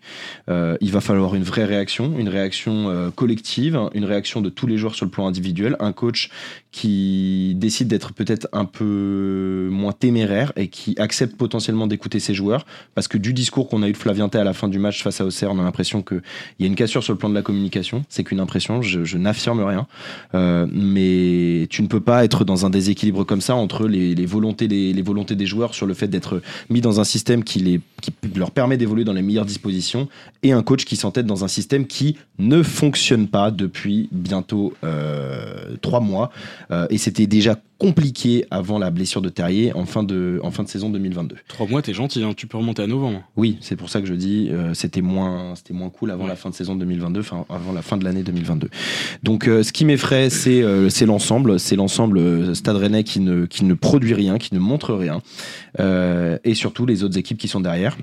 Euh, il va falloir une vraie réaction, une réaction collective, une réaction de tous les joueurs sur le plan individuel, un coach qui décide d'être peut-être un peu moins téméraire et qui accepte potentiellement d'écouter ses joueurs parce que du discours qu'on a eu de Flavienté à la fin du match face à Auxerre, on a l'impression qu'il y a une cassure sur le plan de la communication. C'est qu'une impression, je, n'affirme rien. Euh, mais tu ne peux pas être dans un déséquilibre comme ça entre les, volontés, les volontés des joueurs sur le fait d'être mis dans un système qui, les, qui leur permet d'évoluer dans les meilleures dispositions et un coach qui s'entête dans un système qui ne fonctionne pas depuis bientôt euh, trois mois. Euh, et c'était déjà compliqué avant la blessure de Terrier en fin de, en fin de saison 2022. Trois mois, t'es gentil, hein, tu peux remonter à novembre. Oui, c'est pour ça que je dis euh, c'était moins c'était moins cool avant Ouais. la fin de saison 2022, enfin avant la fin de l'année 2022. Donc euh, ce qui m'effraie c'est euh, c'est l'ensemble, c'est l'ensemble Stade Rennais qui ne qui ne produit rien, qui ne montre rien, et surtout les autres équipes qui sont derrière.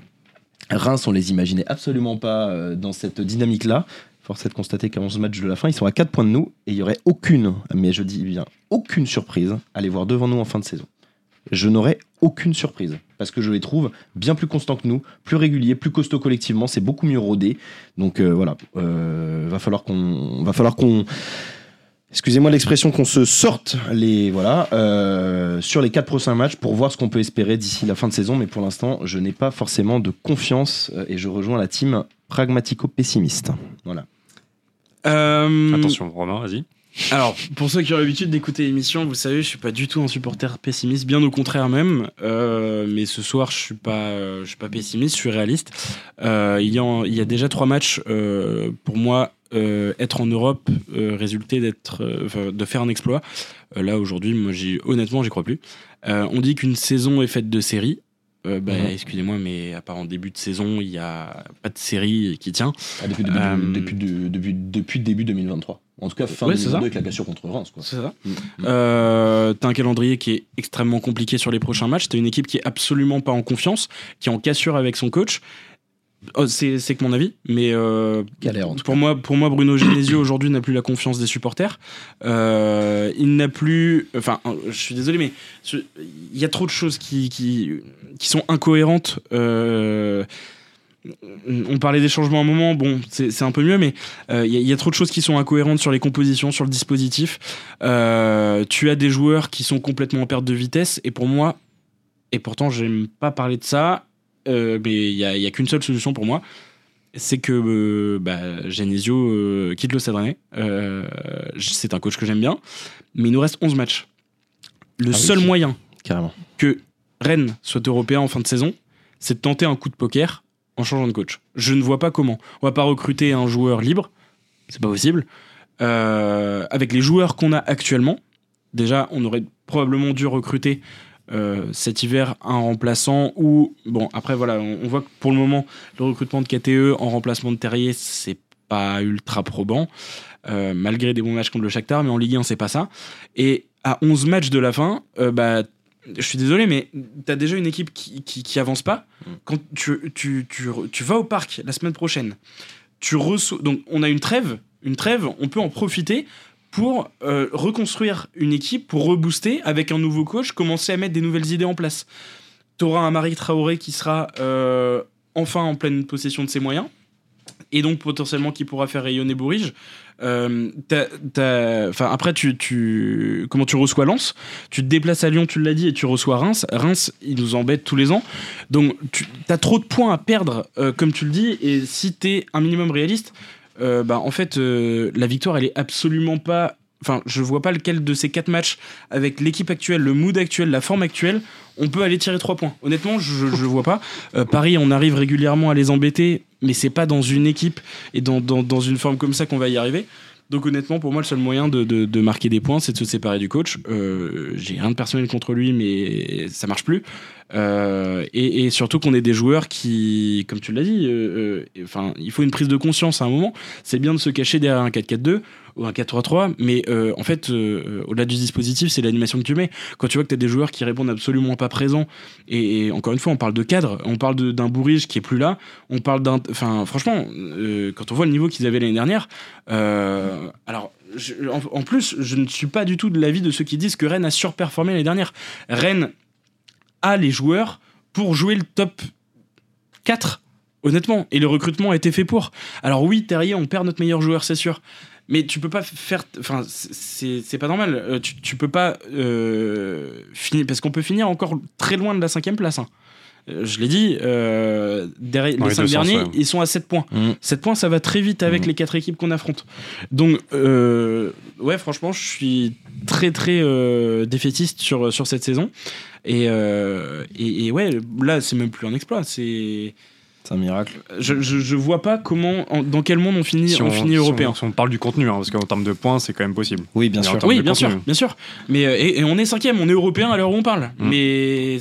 Reims, on les imaginait absolument pas dans cette dynamique-là. Force est de constater qu'à 11 matchs de la fin, ils sont à 4 points de nous et il y aurait aucune, mais je dis bien aucune surprise à les voir devant nous en fin de saison. Je n'aurais aucune surprise parce que je les trouve bien plus constants que nous, plus réguliers, plus costauds collectivement, c'est beaucoup mieux rodé. Donc euh, voilà, euh, va falloir qu'on va falloir qu'on excusez-moi l'expression, qu'on se sorte les voilà euh, sur les quatre prochains matchs pour voir ce qu'on peut espérer d'ici la fin de saison. Mais pour l'instant, je n'ai pas forcément de confiance et je rejoins la team pragmatico-pessimiste. Voilà. Euh, Attention, Romain, vas-y. Alors, pour ceux qui ont l'habitude d'écouter l'émission, vous savez, je suis pas du tout un supporter pessimiste, bien au contraire même. Euh, mais ce soir, je suis pas, euh, je suis pas pessimiste, je suis réaliste. Euh, il, y a, il y a déjà trois matchs pour moi. être en Europe, résulter d'être, de faire un exploit. Là aujourd'hui, moi, j'y, honnêtement, j'y crois plus. On dit qu'une saison est faite de séries. Euh, bah, Mhm. excusez-moi, mais à part en début de saison, il y a pas de série qui tient. Ah, depuis, début, Euh, depuis, depuis début 2023. En tout cas, fin Ouais, c'est 2022 ça. avec la cassure contre Reims. Quoi. C'est ça. Mm. Euh, t'as un calendrier qui est extrêmement compliqué sur les prochains matchs. T'as une équipe qui est absolument pas en confiance, qui est en cassure avec son coach. Oh, c'est que mon avis, mais euh, Galère, en tout pour moi, pour moi, Bruno Genesio aujourd'hui n'a plus la confiance des supporters. Euh, il n'a plus, enfin, je suis désolé, mais il y a trop de choses qui qui, qui sont incohérentes. Euh, on parlait des changements à un moment, bon, c'est un peu mieux, mais euh, il y, a- il y a trop de choses qui sont incohérentes sur les compositions, sur le dispositif. Euh, tu as des joueurs qui sont complètement en perte de vitesse, et pour moi, et pourtant j'aime pas parler de ça, euh, mais il y a, qu'une seule solution pour moi, c'est que euh, bah, Genesio euh, quitte le. Euh, c'est un coach que j'aime bien, mais il nous reste 11 matchs. Le Ah oui. seul moyen Carrément. que Rennes soit européen en fin de saison, c'est de tenter un coup de poker en changeant de coach. Je ne vois pas comment. On va pas recruter un joueur libre, c'est pas possible. Euh, avec les joueurs qu'on a actuellement, déjà, on aurait probablement dû recruter euh, cet hiver un remplaçant ou bon après voilà on, on voit que pour le moment le recrutement de KTE en remplacement de Terrier c'est pas ultra probant euh, malgré des bons matchs contre le Shakhtar mais en Ligue 1 c'est pas ça et à 11 matchs de la fin euh, bah je suis désolé, mais tu as déjà une équipe qui, qui, qui avance pas. Quand tu, tu, tu, tu vas au parc la semaine prochaine, tu reçois. Donc, on a une trêve. Une trêve, on peut en profiter pour euh, reconstruire une équipe, pour rebooster avec un nouveau coach, commencer à mettre des nouvelles idées en place. Tu auras un Marie Traoré qui sera euh, enfin en pleine possession de ses moyens et donc potentiellement qui pourra faire rayonner Bourige. Euh, après, tu, comment tu reçois Lens? Tu te déplaces à Lyon, tu l'as dit, et tu reçois Reims. Reims, il nous embête tous les ans. Donc, tu as trop de points à perdre, euh, comme tu le dis, et si tu es un minimum réaliste, euh, bah, en fait, euh, la victoire, elle est absolument pas. Enfin, je vois pas lequel de ces quatre matchs, avec l'équipe actuelle, le mood actuel, la forme actuelle, on peut aller tirer trois points. Honnêtement, je, vois pas. Euh, Paris, on arrive régulièrement à les embêter, mais c'est pas dans une équipe et dans une forme comme ça qu'on va y arriver. Donc honnêtement, pour moi, le seul moyen de, marquer des points, c'est de se séparer du coach. Euh, J'ai rien de personnel contre lui, mais ça marche plus. Euh, et, surtout qu'on ait des joueurs qui, comme tu l'as dit, euh, il faut une prise de conscience à un moment. C'est bien de se cacher derrière un 4-4-2 ou un 4-3-3, mais euh, en fait, euh, au-delà du dispositif, c'est l'animation que tu mets. Quand tu vois que tu as des joueurs qui répondent absolument pas présents, et, encore une fois, on parle de cadre, on parle d'un bourrige qui est plus là, on parle d'un. Enfin, franchement, euh, quand on voit le niveau qu'ils avaient l'année dernière, euh, alors. en, en plus, je ne suis pas du tout de l'avis de ceux qui disent que Rennes a surperformé l'année dernière. Rennes a les joueurs pour jouer le top 4, honnêtement. Et le recrutement a été fait pour. Alors oui, Terrier, on perd notre meilleur joueur, c'est sûr. Mais tu peux pas faire. Enfin, c'est pas normal. Euh, Tu, tu peux pas euh, finir. Parce qu'on peut finir encore très loin de la cinquième place. hein. Euh, Je l'ai dit, derrière, les cinq derniers, ouais. ils sont à 7 points. Mm. 7 points, ça va très vite avec Mm. les quatre équipes qu'on affronte. Donc, ouais, franchement, je suis très, très défaitiste sur, sur cette saison. Et, et, et ouais, là, c'est même plus un exploit. C'est. C'est un miracle. Je, je, je vois pas comment, en- dans quel monde on finit, Si on, finit si européen. si on parle du contenu, hein, parce qu'en termes de points, c'est quand même possible. Oui, bien Mais sûr. Oui, bien contenu. sûr, bien sûr. Mais euh, et, et on est cinquième, on est européen à l'heure où on parle. Mm. Mais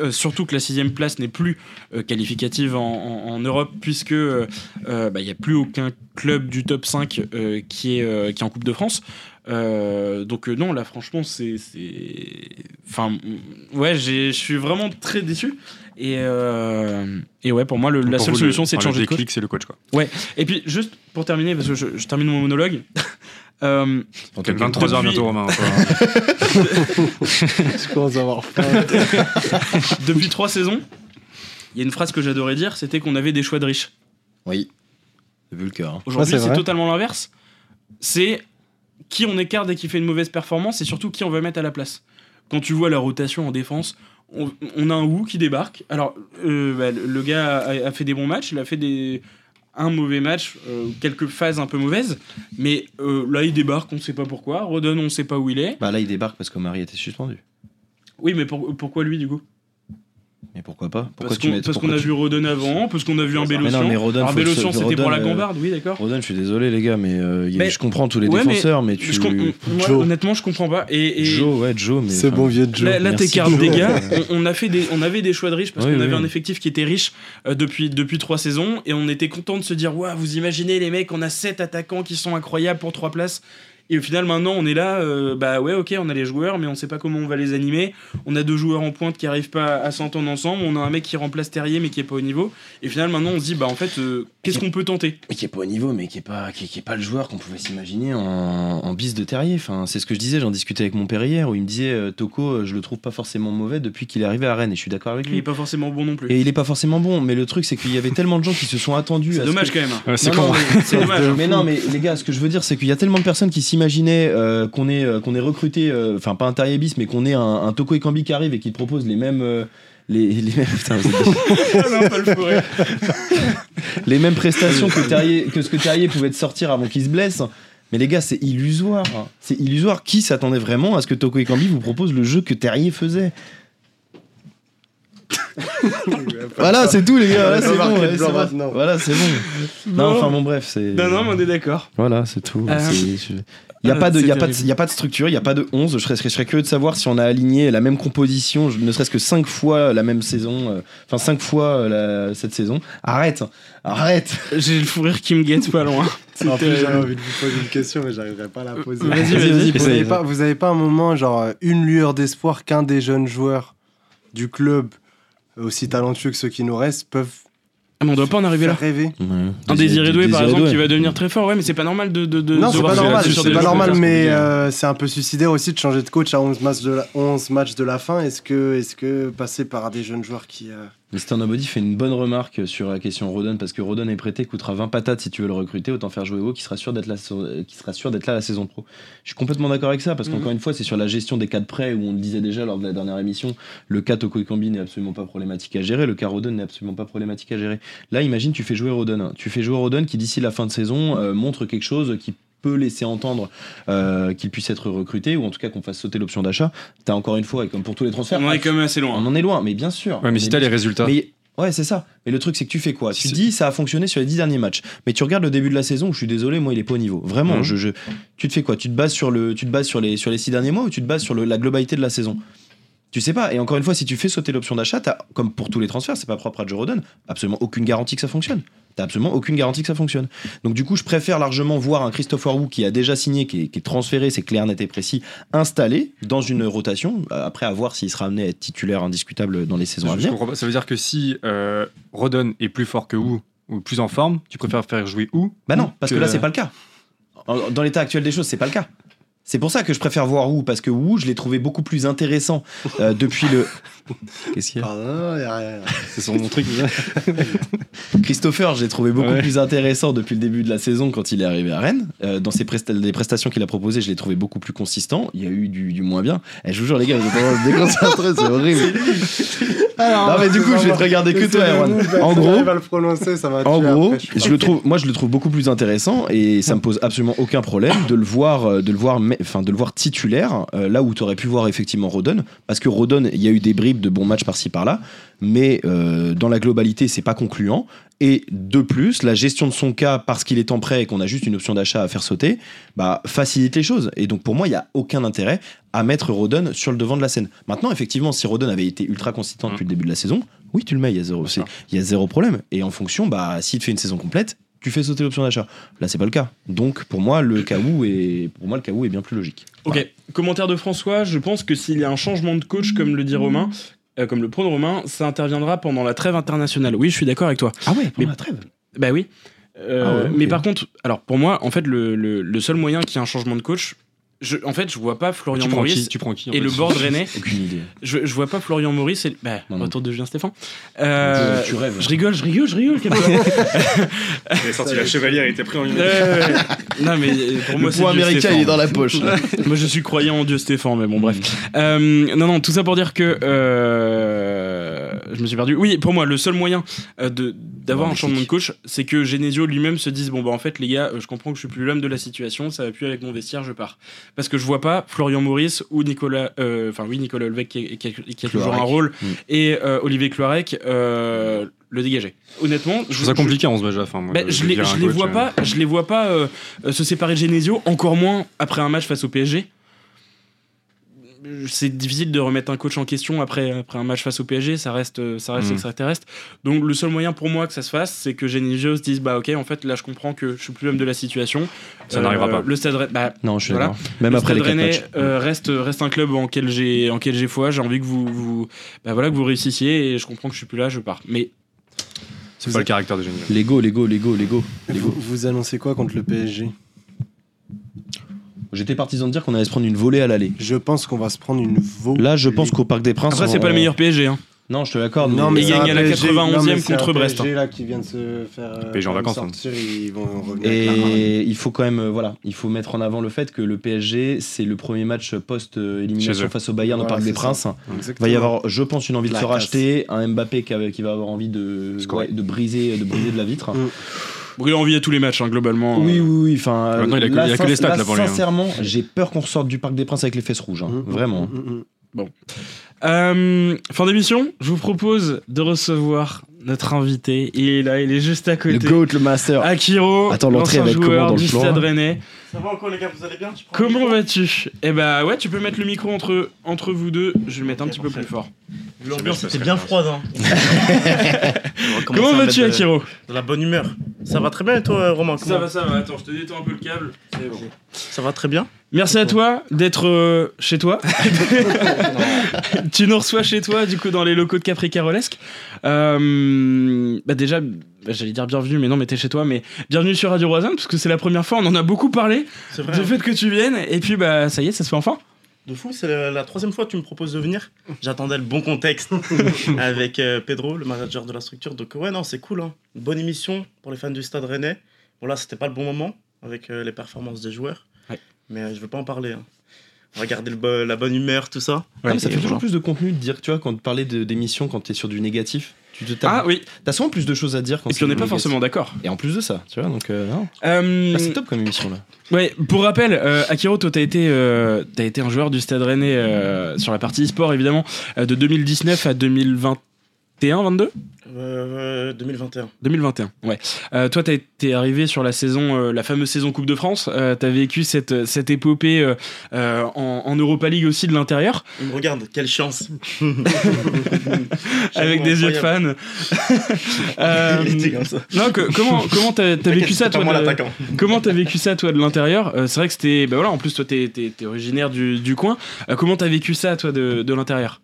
euh, surtout que la sixième place n'est plus euh, qualificative en, en- en Europe puisque euh, bah, il n'y a plus aucun club du top 5 euh, qui est euh, qui est en Coupe de France. Euh, donc euh, non, là franchement c'est enfin ouais, je suis vraiment très déçu. Et, euh, et ouais, pour moi, le- la Pour seule vous, solution, c'est de changer le de coach. c'est le coach, quoi. Et puis, juste pour terminer, parce que je, je termine mon monologue. euh, Quel 23h Depuis- bientôt, Romain. Je commence à avoir faim. depuis trois saisons, il y a une phrase que j'adorais dire, c'était qu'on avait des choix de riches. Oui. Vu le cœur. hein. Aujourd'hui, Ouais, c'est totalement l'inverse. C'est qui on écarte dès qu'il fait une mauvaise performance et surtout qui on va mettre à la place. Quand tu vois la rotation en défense, on, on a un Wu qui débarque. Alors, euh, bah, le- gars a, a fait des bons matchs, il a fait des un mauvais match, euh, quelques phases un peu mauvaises, mais euh, là il débarque, on sait pas pourquoi. Rodon, on sait pas où il est. Bah là, il débarque parce qu'Omari était suspendu. Oui, mais pour- pourquoi lui du coup? Mais pourquoi pas Pourquoi Parce tu qu'on mets- parce pourquoi qu'on a tu- vu Rodon avant, parce qu'on a vu un non, Bélocian. le- Bélocian c'était pour la euh, gambarde, oui d'accord. Rodon, je suis désolé les gars, mais, euh, Mais- je comprends tous les Ouais, défenseurs, mais, tu. Je com- moi, honnêtement, je comprends pas. Et, et Joe, ouais, Joe, mais. C'est bon vieux Joe. là, là t'écartes des gars. On, on a fait des, on avait des choix de riches parce Oui, qu'on avait oui. un effectif qui était riche euh, depuis, depuis trois saisons et on était content de se dire Waouh, vous imaginez les mecs, on a sept attaquants qui sont incroyables pour trois places. Et au final, maintenant, on est là, euh, bah ouais, ok, on a les joueurs, mais on sait pas comment on va les animer. On a deux joueurs en pointe qui arrivent pas à s'entendre ensemble. On a un mec qui remplace Terrier, mais qui est pas au niveau. Et au final, maintenant, on se dit, bah en fait, euh, qu'est-ce qu'on peut tenter? Mais qui est pas au niveau, mais qui est pas, qui est, qui est pas le joueur qu'on pouvait s'imaginer en, en bis de terrier. Enfin, c'est ce que je disais, j'en discutais avec mon père hier, où il me disait euh, Toko, je le trouve pas forcément mauvais depuis qu'il est arrivé à Rennes, et je suis d'accord avec Il lui. est pas forcément bon non plus. Et il est pas forcément bon, mais le truc, c'est qu'il y avait tellement de gens qui se sont attendus. C'est à ce dommage que- quand même. hein. Ouais, c'est dommage. mais non, mais les gars, ce que je veux dire, c'est qu'il y a tellement de personnes qui s'imaginaient euh, qu'on est, euh, qu'on est recruté, euh, enfin pas un terrier bis, mais qu'on est un, un Toko Ekambi qui arrive et qui te propose les mêmes. euh, les, les mêmes, putain, les prestations que, Terrier, que ce que Terrier pouvait te sortir avant qu'il se blesse. Mais les gars, c'est illusoire. hein. C'est illusoire. Qui s'attendait vraiment à ce que Toko Ekambi vous propose le jeu que Terrier faisait? Voilà, c'est tout, les gars. Voilà, c'est bon. le ouais, blanc c'est bon. maintenant. Voilà, c'est bon. Non, enfin bon, bref, c'est. Non, non, mais on est d'accord. Voilà, c'est tout. Euh, Il n'y a, euh, pas de- c'est y a, pas de- y a pas de structure, il n'y a pas de 11. Je serais, je serais curieux de savoir si on a aligné la même composition, je- ne serait-ce que 5 fois la même saison, euh, enfin 5 fois euh, la- cette saison. Arrête, arrête. J'ai le fou rire qui me guette pas loin. En plus, C'était- j'avais envie de vous poser une question, mais j'arriverai pas à la poser. Vas-y, vas-y, vas-y. Vous avez pas, vous avez pas un moment, genre, euh, une lueur d'espoir qu'un des jeunes joueurs du club, aussi talentueux que ceux qui nous restent, peuvent Ah, mais on doit pas en arriver là. Un désiré doué, par exemple, qui va devenir très fort. Ouais, mais c'est pas normal de. de, de Non, c'est pas normal, c'est pas normal, mais euh, c'est un peu suicidaire aussi de changer de coach à 11 matchs de la, 11 matchs de la fin. Est-ce que, est que passer par des jeunes joueurs qui. euh, Mr. Nobody fait une bonne remarque sur la question Rodon parce que Rodon est prêté, coûtera 20 patates si tu veux le recruter, autant faire jouer Evo qui sera sûr d'être là, qui sera sûr d'être là la saison pro. Je suis complètement d'accord avec ça parce qu'encore une fois, c'est sur la gestion des cas de prêt où on le disait déjà lors de la dernière émission, le cas Toko n'est absolument pas problématique à gérer, le cas Rodon n'est absolument pas problématique à gérer. Là, imagine tu fais jouer Rodon, tu fais jouer Rodon qui d'ici la fin de saison euh, montre quelque chose qui peut laisser entendre euh, qu'il puisse être recruté ou en tout cas qu'on fasse sauter l'option d'achat. T'as encore une fois et comme pour tous les transferts, On en est quand même assez loin. on en est loin, mais bien sûr. Ouais, mais si t'as les résultats. Mais ouais, c'est ça. Mais le truc, c'est que tu fais quoi? Si Tu dis, ça a fonctionné sur les dix derniers matchs. Mais tu regardes le début de la saison, où je suis désolé, moi, il est pas au niveau. Vraiment, Mhm. je, je- tu te fais quoi? Tu te bases sur le, tu te bases sur les, sur les six derniers mois ou tu te bases sur le- la globalité de la saison? Tu sais pas, et encore une fois, si tu fais sauter l'option d'achat, comme pour tous les transferts, c'est pas propre à Joe Rodon, absolument aucune garantie que ça fonctionne. T'as absolument aucune garantie que ça fonctionne. Donc du coup, je préfère largement voir un Christopher Wu qui a déjà signé, qui est, qui est transféré, c'est clair, net et précis, installé dans une rotation, euh, après à voir s'il sera amené à être titulaire indiscutable dans les saisons à Je, venir. Ça veut dire que si euh, Rodon est plus fort que Wu ou plus en forme, tu préfères faire jouer Wu Bah non, parce que, là, c'est pas le cas. Dans l'état actuel des choses, c'est pas le cas. C'est pour ça que je préfère voir Wu, parce que Wu, je l'ai trouvé beaucoup plus intéressant euh, depuis le. Qu'est-ce qu'il y a Pardon, non, y a rien. C'est son truc. Christopher, je l'ai trouvé beaucoup Ouais. plus intéressant depuis le début de la saison quand il est arrivé à Rennes. Euh, dans ses presta- les prestations qu'il a proposées, je l'ai trouvé beaucoup plus consistant. Il y a eu du, du moins bien. Et je vous jure, les gars, vous êtes en train de me déconcentrer, c'est horrible. non, mais du coup, je vais te regarder que toi, Erwan. En gros, va le prononcer, ça va. En gros, après, je je le trouve, moi je le trouve beaucoup plus intéressant et ça me pose absolument aucun problème de le voir, euh, de le voir, mais- enfin de le voir titulaire euh, là où tu aurais pu voir effectivement Rodon, parce que Rodon, il y a eu des bribes de bons matchs par-ci par-là, mais euh, dans la globalité c'est pas concluant. Et de plus, la gestion de son cas parce qu'il est en prêt et qu'on a juste une option d'achat à faire sauter, bah facilite les choses. Et donc pour moi, il y a aucun intérêt à mettre Rodon sur le devant de la scène. Maintenant, effectivement, si Rodon avait été ultra consistant depuis le début de la saison, oui, tu le mets, il y a zéro, il y a zéro problème. Et en fonction, bah, s'il te fait une saison complète, tu fais sauter l'option d'achat. Là, c'est pas le cas. Donc, pour moi, le Kaou est, pour moi, le Kaou est bien plus logique. Ok, commentaire de François. Je pense que s'il y a un changement de coach, comme le dit Romain, euh, comme le prône Romain, ça interviendra pendant la trêve internationale. Oui, je suis d'accord avec toi. Ah ouais, Mais- la trêve? Bah oui. Euh, Ah ouais. Mais par contre, alors pour moi, en fait, le, le- le seul moyen qu'il y ait un changement de coach, je, en fait, je vois pas Florian Tu prends qui Maurice Tu prends qui en et fait le board rennais. Aucune idée. Je, je vois pas Florian Maurice et. Bah, Non, non. retour de Julien Stéphane. Euh, Tu rêves. Je rigole, je rigole, je rigole. Il a sorti la chevalière, il était prêt en ouais, ouais. non, mais pour moi, c'est américain, Stéphane. il est dans la poche. Moi, je suis croyant en Dieu Stéphane, mais bon, bref. Euh, non, non, tout ça pour dire que euh, je me suis perdu. Oui, pour moi, le seul moyen euh, de d'avoir un changement de coach, c'est que Genesio lui-même se dise bon bah en fait les gars, euh, je comprends que je suis plus l'homme de la situation, ça va plus avec mon vestiaire, je pars. Parce que je vois pas Florian Maurice ou Nicolas, euh, enfin oui Nicolas Olvec qui, qui a, qui a toujours un rôle Mm. et Olivier Cloarec euh, le dégager. Honnêtement, Je trouve ça compliqué en ce match à la fin. moi, bah, je les, je vois pas, je les vois pas euh, se séparer de Genesio, encore moins après un match face au PSG. C'est difficile de remettre un coach en question après, après un match face au PSG, ça reste, euh, ça reste Mm. extraterrestre. Donc le seul moyen pour moi que ça se fasse, c'est que Genesio se dise bah ok, en fait là je comprends que je suis plus l'homme de la situation. Euh, Ça n'arrivera pas. Le stade, Rennais- bah, Non, je suis Voilà. Même le après les Rennais matchs. euh, reste, reste un club en quel j'ai en quel j'ai foi. J'ai envie que vous, vous, bah, voilà, que vous réussissiez et je comprends que je suis plus là, je pars. Mais C'est pas le caractère de Génie. Lego, Lego, Lego, Lego. Vous, Lego. vous annoncez quoi contre le PSG J'étais partisan de dire qu'on allait se prendre une volée à l'aller. Je pense qu'on va se prendre une volée. Là, je pense qu'au Parc des Princes. après c'est on- pas le meilleur PSG. Hein. Non, je te l'accorde. Non, mais c'est gagne à la PSG 91e non, mais c'est contre un Brest, hein. PSG là qui vient de se faire euh, PSG en vacances, hein. sortir, ils vont revenir avec la rame. Et il faut quand même, euh, voilà, il faut mettre en avant le fait que le PSG, c'est le premier match Chez post-élimination eux. face au Bayern au Voilà, Parc des c'est Princes. Il va y avoir, je pense, une envie de La se casse. racheter, un Mbappé qui, a- qui va avoir envie de, Scorer. ouais, de briser, de briser de la vitre. Mm. Bon, il a envie à tous les matchs hein, globalement. Oui, oui, oui. Enfin, Maintenant, il a là, il a que les stats, là, pour lui, hein. Sincèrement, j'ai peur qu'on ressorte du Parc des Princes avec les fesses rouges. hein. Mm, mm, Vraiment. mm, mm, mm. Euh, fin d'émission, je vous propose de recevoir notre invité. Il est là, il est juste à Le côté. GOAT, le master. Akiro, Attends, l'entrée, joueur comment dans le du plan, Stade là Rennais. Ça va encore les gars, vous allez bien le Comment vas-tu? Eh bah ouais, tu peux mettre le micro entre, entre vous deux. Je vais le mettre un petit peu plus fort. L'ambiance était bien froide. Hein. Comment vas-tu Akiro De la bonne humeur? Ça va très bien et toi Romain Ça va, ça va. Attends, je te détends un peu le câble. Bon. Ça va très bien Merci à toi d'être euh, chez toi. tu nous reçois chez toi, du coup, dans les locaux de Capri Carolesque. Euh, bah déjà, bah, j'allais dire bienvenue, mais non, mais t'es chez toi. Mais bienvenue sur Radio Roisanne, parce que c'est la première fois, on en a beaucoup parlé C'est vrai. du hein. fait que tu viennes. Et puis, bah, ça y est, ça se fait enfin. De fou, c'est la, la troisième fois que tu me proposes de venir. J'attendais le bon contexte avec euh, Pedro, le manager de la structure. Donc ouais, non, c'est cool. Hein. Bonne émission pour les fans du Stade Rennais. Bon là, c'était pas le bon moment avec euh, les performances des joueurs. Ouais. Mais euh, je veux pas en parler. hein. On va garder le bo- la bonne humeur, tout ça. Ah, mais ça fait toujours plus de contenu de dire, tu vois, quand tu parlais de- d'émissions, quand tu es sur du négatif. Ah oui, T'as souvent plus de choses à dire quand et puis on n'est pas forcément d'accord. Et en plus de ça, tu vois, donc euh, non. Euh, Ah, c'est top comme émission là. Ouais, pour rappel, euh, Akiro, toi, t'as été, euh, été un joueur du Stade Rennais sur la partie e-sport, évidemment, de 2019 à 2021, 22 Euh, 2021. 2021, ouais. Euh, toi, été arrivé sur la saison, euh, la fameuse saison Coupe de France. Euh, t'as vécu cette, cette épopée en, en Europa League aussi de l'intérieur, regarde, quelle chance. avec des yeux de fan. Non, que- comment comment t'as vécu ça, toi de-. Comment t'as vécu ça, toi, de l'intérieur? Euh, C'est vrai que c'était. Bah voilà, en plus, toi, t'es t'es- t'es originaire du, du coin. Euh, comment t'as vécu ça, toi, de, de l'intérieur?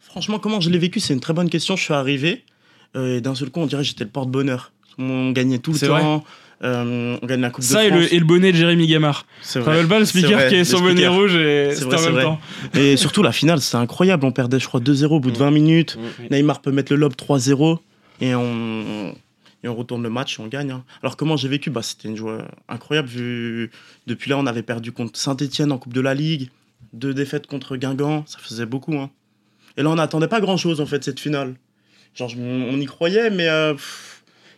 Franchement, comment je l'ai vécu, c'est une très bonne question. Je suis arrivé euh, et d'un seul coup, on dirait que j'étais le porte-bonheur. On gagnait tout le C'est temps. euh, on gagnait la Coupe Ça de et France. le, et le bonnet de Jérémy Gamard. C'est vrai. pas le C'est speaker vrai, qui est son bonnet rouge et C'est en c'est même vrai. temps Et surtout, la finale, c'était incroyable. On perdait, je crois, 2-0 au bout de Mm. 20 minutes. Oui. Neymar peut mettre le lob 3-0 et on, et on retourne le match et on gagne. hein. Alors, comment j'ai vécu? Bah, C'était une joie incroyable. Vu... Depuis là, on avait perdu contre Saint-Etienne en Coupe de la Ligue. Deux défaites contre Guingamp. Ça faisait beaucoup. hein. Et là, on n'attendait pas grand-chose, en fait, cette finale. Genre, on y croyait, mais euh,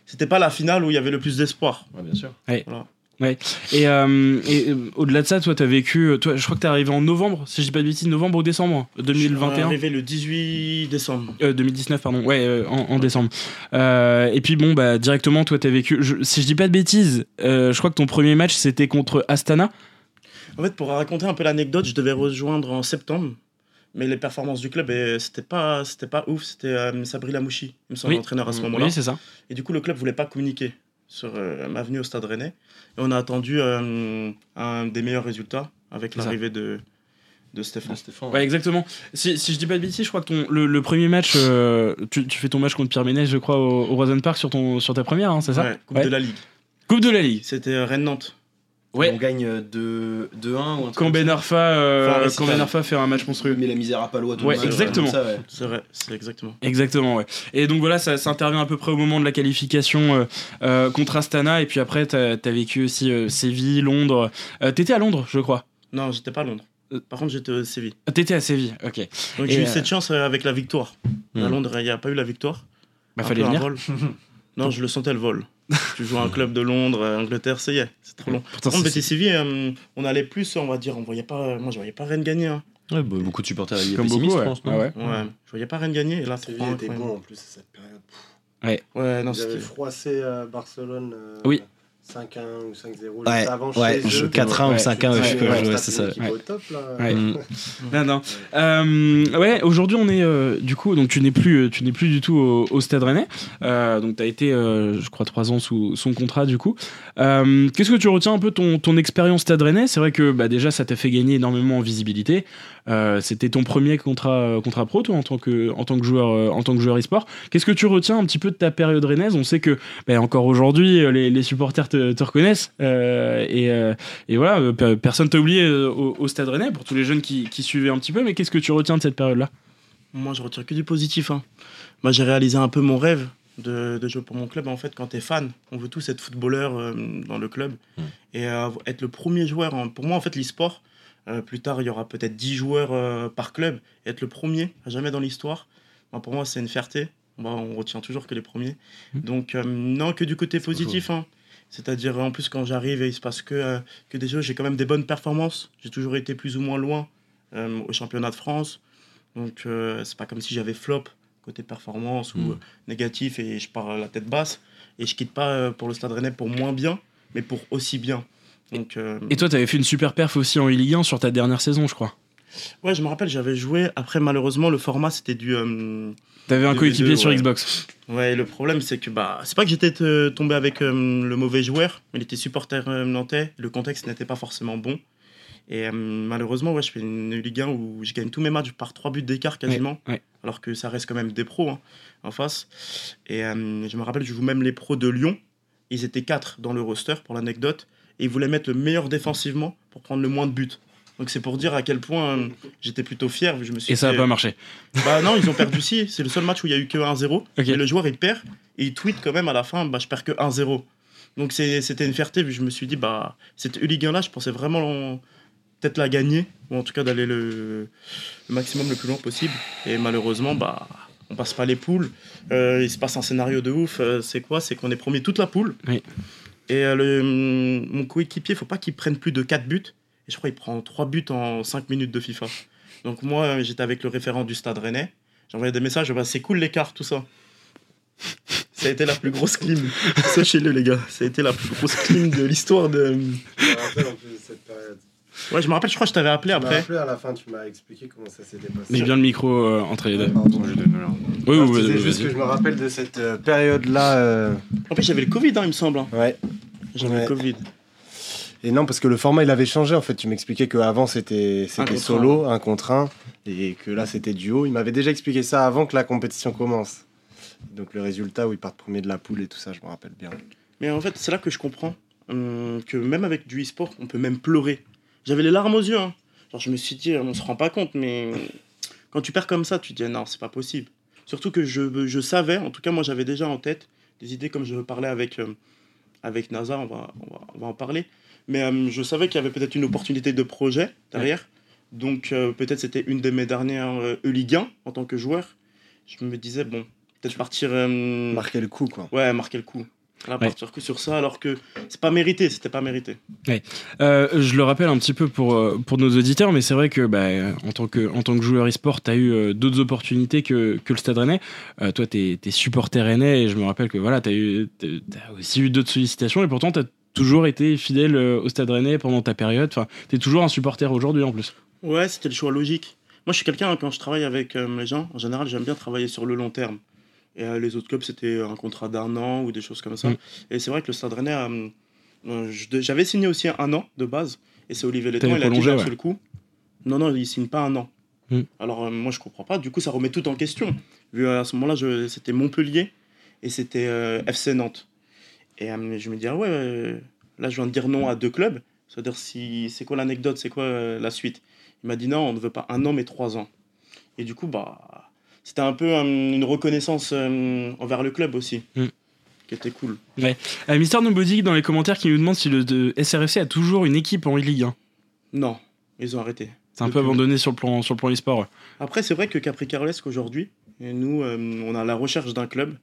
c'était pas la finale où il y avait le plus d'espoir. bien sûr. Et, euh, et, euh, au-delà de ça, toi, t'as vécu. euh, Toi, je crois que t'es arrivé en novembre, si je dis pas de bêtises, novembre ou décembre Je suis 2021. arrivé le 18 décembre. Euh, 2019, pardon, ouais, euh, en, en décembre. Euh, et puis bon, bah directement, toi, t'as vécu. je- si je dis pas de bêtises, euh, je crois que ton premier match c'était contre Astana. En fait, pour raconter un peu l'anecdote, je devais rejoindre en septembre. Mais les performances du club, eh, c'était pas, c'était pas ouf. C'était euh, Sabri Lamouchi, il me semble, Oui. l'entraîneur à ce moment-là. Oui, c'est ça. Et du coup, le club voulait pas communiquer sur euh, ma venue au Stade Rennais. Et on a attendu euh, un des meilleurs résultats avec l'arrivée de, de Stéphane. Ouais, exactement. Si, si je dis pas de bêtises, je crois que ton, le, le premier match, euh, tu, tu fais ton match contre Pierre Ménès, je crois, au, au Rosen Park sur, ton, sur ta première, hein, c'est ça? Ouais, Coupe Ouais. de la Ligue. Coupe de la Ligue. C'était euh, Rennes-Nantes. Ouais. On gagne euh, 2 2-1 ou un truc Quand comme Ben ça. Arfa, euh, Enfin, quand. Ben Arfa fait un match monstrueux. Mais la misère à Palois, tout Ouais, match, exactement. ouais. C'est vrai, c'est exactement. Exactement, ouais. Et donc voilà, ça, ça intervient à peu près au moment de la qualification euh, euh, contre Astana. Et puis après, t'as as vécu aussi euh, Séville, Londres. Euh, T'étais à Londres, je crois. Non, j'étais pas à Londres. Euh. Par contre, j'étais au Séville. Ah, T'étais à Séville, ok. Donc j'ai eu euh, cette chance euh, avec la victoire. À Hmm. Londres, il n'y a pas eu la victoire. Bah Un fallait venir. vol. non, je le sentais le vol. tu joues à un club de Londres, euh, Angleterre, ça y est, c'est trop long. Pourtant, Par contre, c'est- BT Séville, euh, on allait plus, on va dire, on voyait pas, moi je voyais pas Rennes gagner. hein. Ouais, bah, beaucoup de supporters alliés comme beaucoup, ouais. je pense. non Ah ouais. Ouais, je voyais pas Rennes gagner. Et là, Séville 3-1, était bon en plus à cette période. Ouais, non, Ils avaient c'était. froissé euh, Barcelone euh, Oui. 5-1 ou 5-0 Ouais, avant ouais, chez je- eux. 4-1 ou Ouais, 5-1, ouais, c'est ça. Ouais. au top là. Ouais. Mm. Non, non. Euh, ouais, aujourd'hui on est euh, du coup donc tu n'es plus tu n'es plus du tout au, au Stade Rennais. Euh, donc tu as été euh, je crois trois ans sous son contrat du coup. Euh, Qu'est-ce que tu retiens un peu ton ton expérience Stade Rennais? C'est vrai que bah, déjà ça t'a fait gagner énormément en visibilité. Euh, C'était ton premier contrat contrat pro toi en tant que en tant que joueur euh, en tant que joueur e-sport. Qu'est-ce que tu retiens un petit peu de ta période rennaise? On sait que bah, encore aujourd'hui euh, les, les supporters te, te reconnaissent euh, et, euh, et voilà euh, pe- personne t'a oublié euh, au, au Stade Rennais pour tous les jeunes qui, qui suivaient un petit peu. Mais qu'est-ce que tu retiens de cette période-là? Moi, je retire que du positif. Hein. Moi, j'ai réalisé un peu mon rêve de, de jouer pour mon club. En fait, quand tu es fan, on veut tous être footballeur euh, dans le club. Mm. Et euh, être le premier joueur. hein. Pour moi, en fait, l'e-sport, euh, plus tard, il y aura peut-être 10 joueurs euh, par club. Et être le premier, à jamais dans l'histoire, ben, pour moi, c'est une fierté. Bah, on retient toujours que les premiers. Mm. Donc, euh, non, que du côté positif. hein. C'est-à-dire, en plus, quand j'arrive et il se passe que, que des jeux, j'ai quand même des bonnes performances. J'ai toujours été plus ou moins loin au championnat de France. Donc, c'est pas comme si j'avais flop côté performance ou Mm. euh, négatif et je pars la tête basse. Et je quitte pas pour le Stade Rennais pour moins bien, mais pour aussi bien. Donc, euh, Et toi, t'avais fait une super perf aussi en Ligue 1 sur ta dernière saison, je crois. ouais, je me rappelle, j'avais joué. Après, malheureusement, le format, c'était du. euh, T'avais un coéquipier V2, sur ouais. Xbox. Ouais, le problème, c'est que bah, c'est pas que j'étais tombé avec euh, le mauvais joueur, mais il était supporter euh, nantais. Le contexte n'était pas forcément bon. Et euh, malheureusement, ouais, je fais une Ligue 1 où je gagne tous mes matchs par 3 buts d'écart quasiment. Ouais, ouais. Alors que ça reste quand même des pros hein, en face. Et je me rappelle, je joue même les pros de Lyon. Ils étaient 4 dans le roster, pour l'anecdote. Et ils voulaient mettre le meilleur défensivement pour prendre le moins de buts. Donc c'est pour dire à quel point euh, j'étais plutôt fier. vu que Je me suis Et ça dit, a pas marché. bah non, ils ont perdu si. C'est le seul match où il y a eu que 1-0. Ok. Et le joueur, il perd. Et il tweet quand même à la fin, bah, je perds que 1-0. Donc c'était une fierté, je me suis dit, bah, cette Ligue 1 là, je pensais vraiment peut-être la gagner. Ou en tout cas d'aller le, le maximum le plus loin possible. Et malheureusement, bah, on passe pas les poules. Euh, il se passe un scénario de ouf. Euh, c'est quoi? C'est qu'on est premier toute la poule. Oui. Et euh, le, mon coéquipier, faut pas qu'il prenne plus de 4 buts. Et je crois qu'il prend 3 buts en 5 minutes de FIFA. Donc moi, j'étais avec le référent du stade rennais. J'envoyais des messages, bah, c'est cool l'écart, tout ça. Ça a été la plus grosse clim. Sachez-le, les gars. Ça a été la plus grosse clim de l'histoire de. Je me rappelle en plus de cette période. Ouais, je me rappelle, je crois que je t'avais appelé après. rappelé à la fin, tu m'as expliqué comment ça s'était passé. Mais bien le micro euh, entre les deux. Pardon. Je donne alors. Oui, oui, je oui, juste que je me rappelle de cette euh, période-là. euh, En plus, j'avais le Covid, hein, il me semble. hein. Ouais. J'avais Ouais. le Covid. Et non, parce que le format il avait changé en fait. Tu m'expliquais qu'avant c'était Un c'était contre solo, un contre un, et que là c'était duo. Il m'avait déjà expliqué ça avant que la compétition commence. Donc le résultat où ils partent premier de la poule et tout ça, je me rappelle bien. Mais en fait, c'est là que je comprends hum, que même avec du e-sport, on peut même pleurer. J'avais les larmes aux yeux. hein. Genre, je me suis dit, on se rend pas compte, mais quand tu perds comme ça, tu te dis, non, c'est pas possible. Surtout que je, je savais, en tout cas, moi, j'avais déjà en tête des idées, comme je parlais avec, euh, avec NASA, on va, on, va, on va en parler. Mais euh, je savais qu'il y avait peut-être une opportunité de projet derrière. Donc, euh, peut-être c'était une de mes dernières E-Ligue 1 en tant que joueur. Je me disais, bon, peut-être partir. Marquer le coup quoi. Ouais, marquer le coup. Ouais. partir que sur ça, alors que c'est pas mérité, c'était pas mérité. Euh, je le rappelle un petit peu pour, euh, pour nos auditeurs, mais c'est vrai que bah, en, tant que en tant que joueur e-sport, tu as eu euh, d'autres opportunités que, que le Stade Rennais. Euh, toi, tu es, supporter Rennais et je me rappelle que voilà, tu as, aussi eu d'autres sollicitations et pourtant, tu as toujours été fidèle au Stade Rennais pendant ta période. Enfin, tu es toujours un supporter aujourd'hui en plus. Ouais, c'était le choix logique. Moi, je suis quelqu'un, quand je travaille avec les gens, en général, j'aime bien travailler sur le long terme. Et euh, les autres clubs, c'était un contrat d'un an ou des choses comme ça. Mm. Et c'est vrai que le Stade Rennais, euh, euh, j'avais signé aussi un an de base. Et c'est Olivier Letton, il a dit ouais. seul coup. Non, non, il signe pas un an. Mm. Alors, euh, moi, je comprends pas. Du coup, ça remet tout en question. Vu à ce moment-là, c'était Montpellier et c'était euh, FC Nantes. Et euh, je me dis, ah ouais, euh, là, je viens de dire non à deux clubs. C'est-à-dire, si, c'est quoi l'anecdote, c'est quoi euh, la suite? Il m'a dit non, on ne veut pas un an, mais trois ans. Et du coup, bah, c'était un peu euh, une reconnaissance euh, envers le club aussi, Mm. qui était cool. Euh, Mister Nobody dans les commentaires qui nous demande si le de SRFC a toujours une équipe en Ligue 1. Non, ils ont arrêté. C'est un peu abandonné sur le plan, sur le plan e-sport. Après, c'est vrai que Capri Carolesque aujourd'hui, nous, euh, on a la recherche d'un club.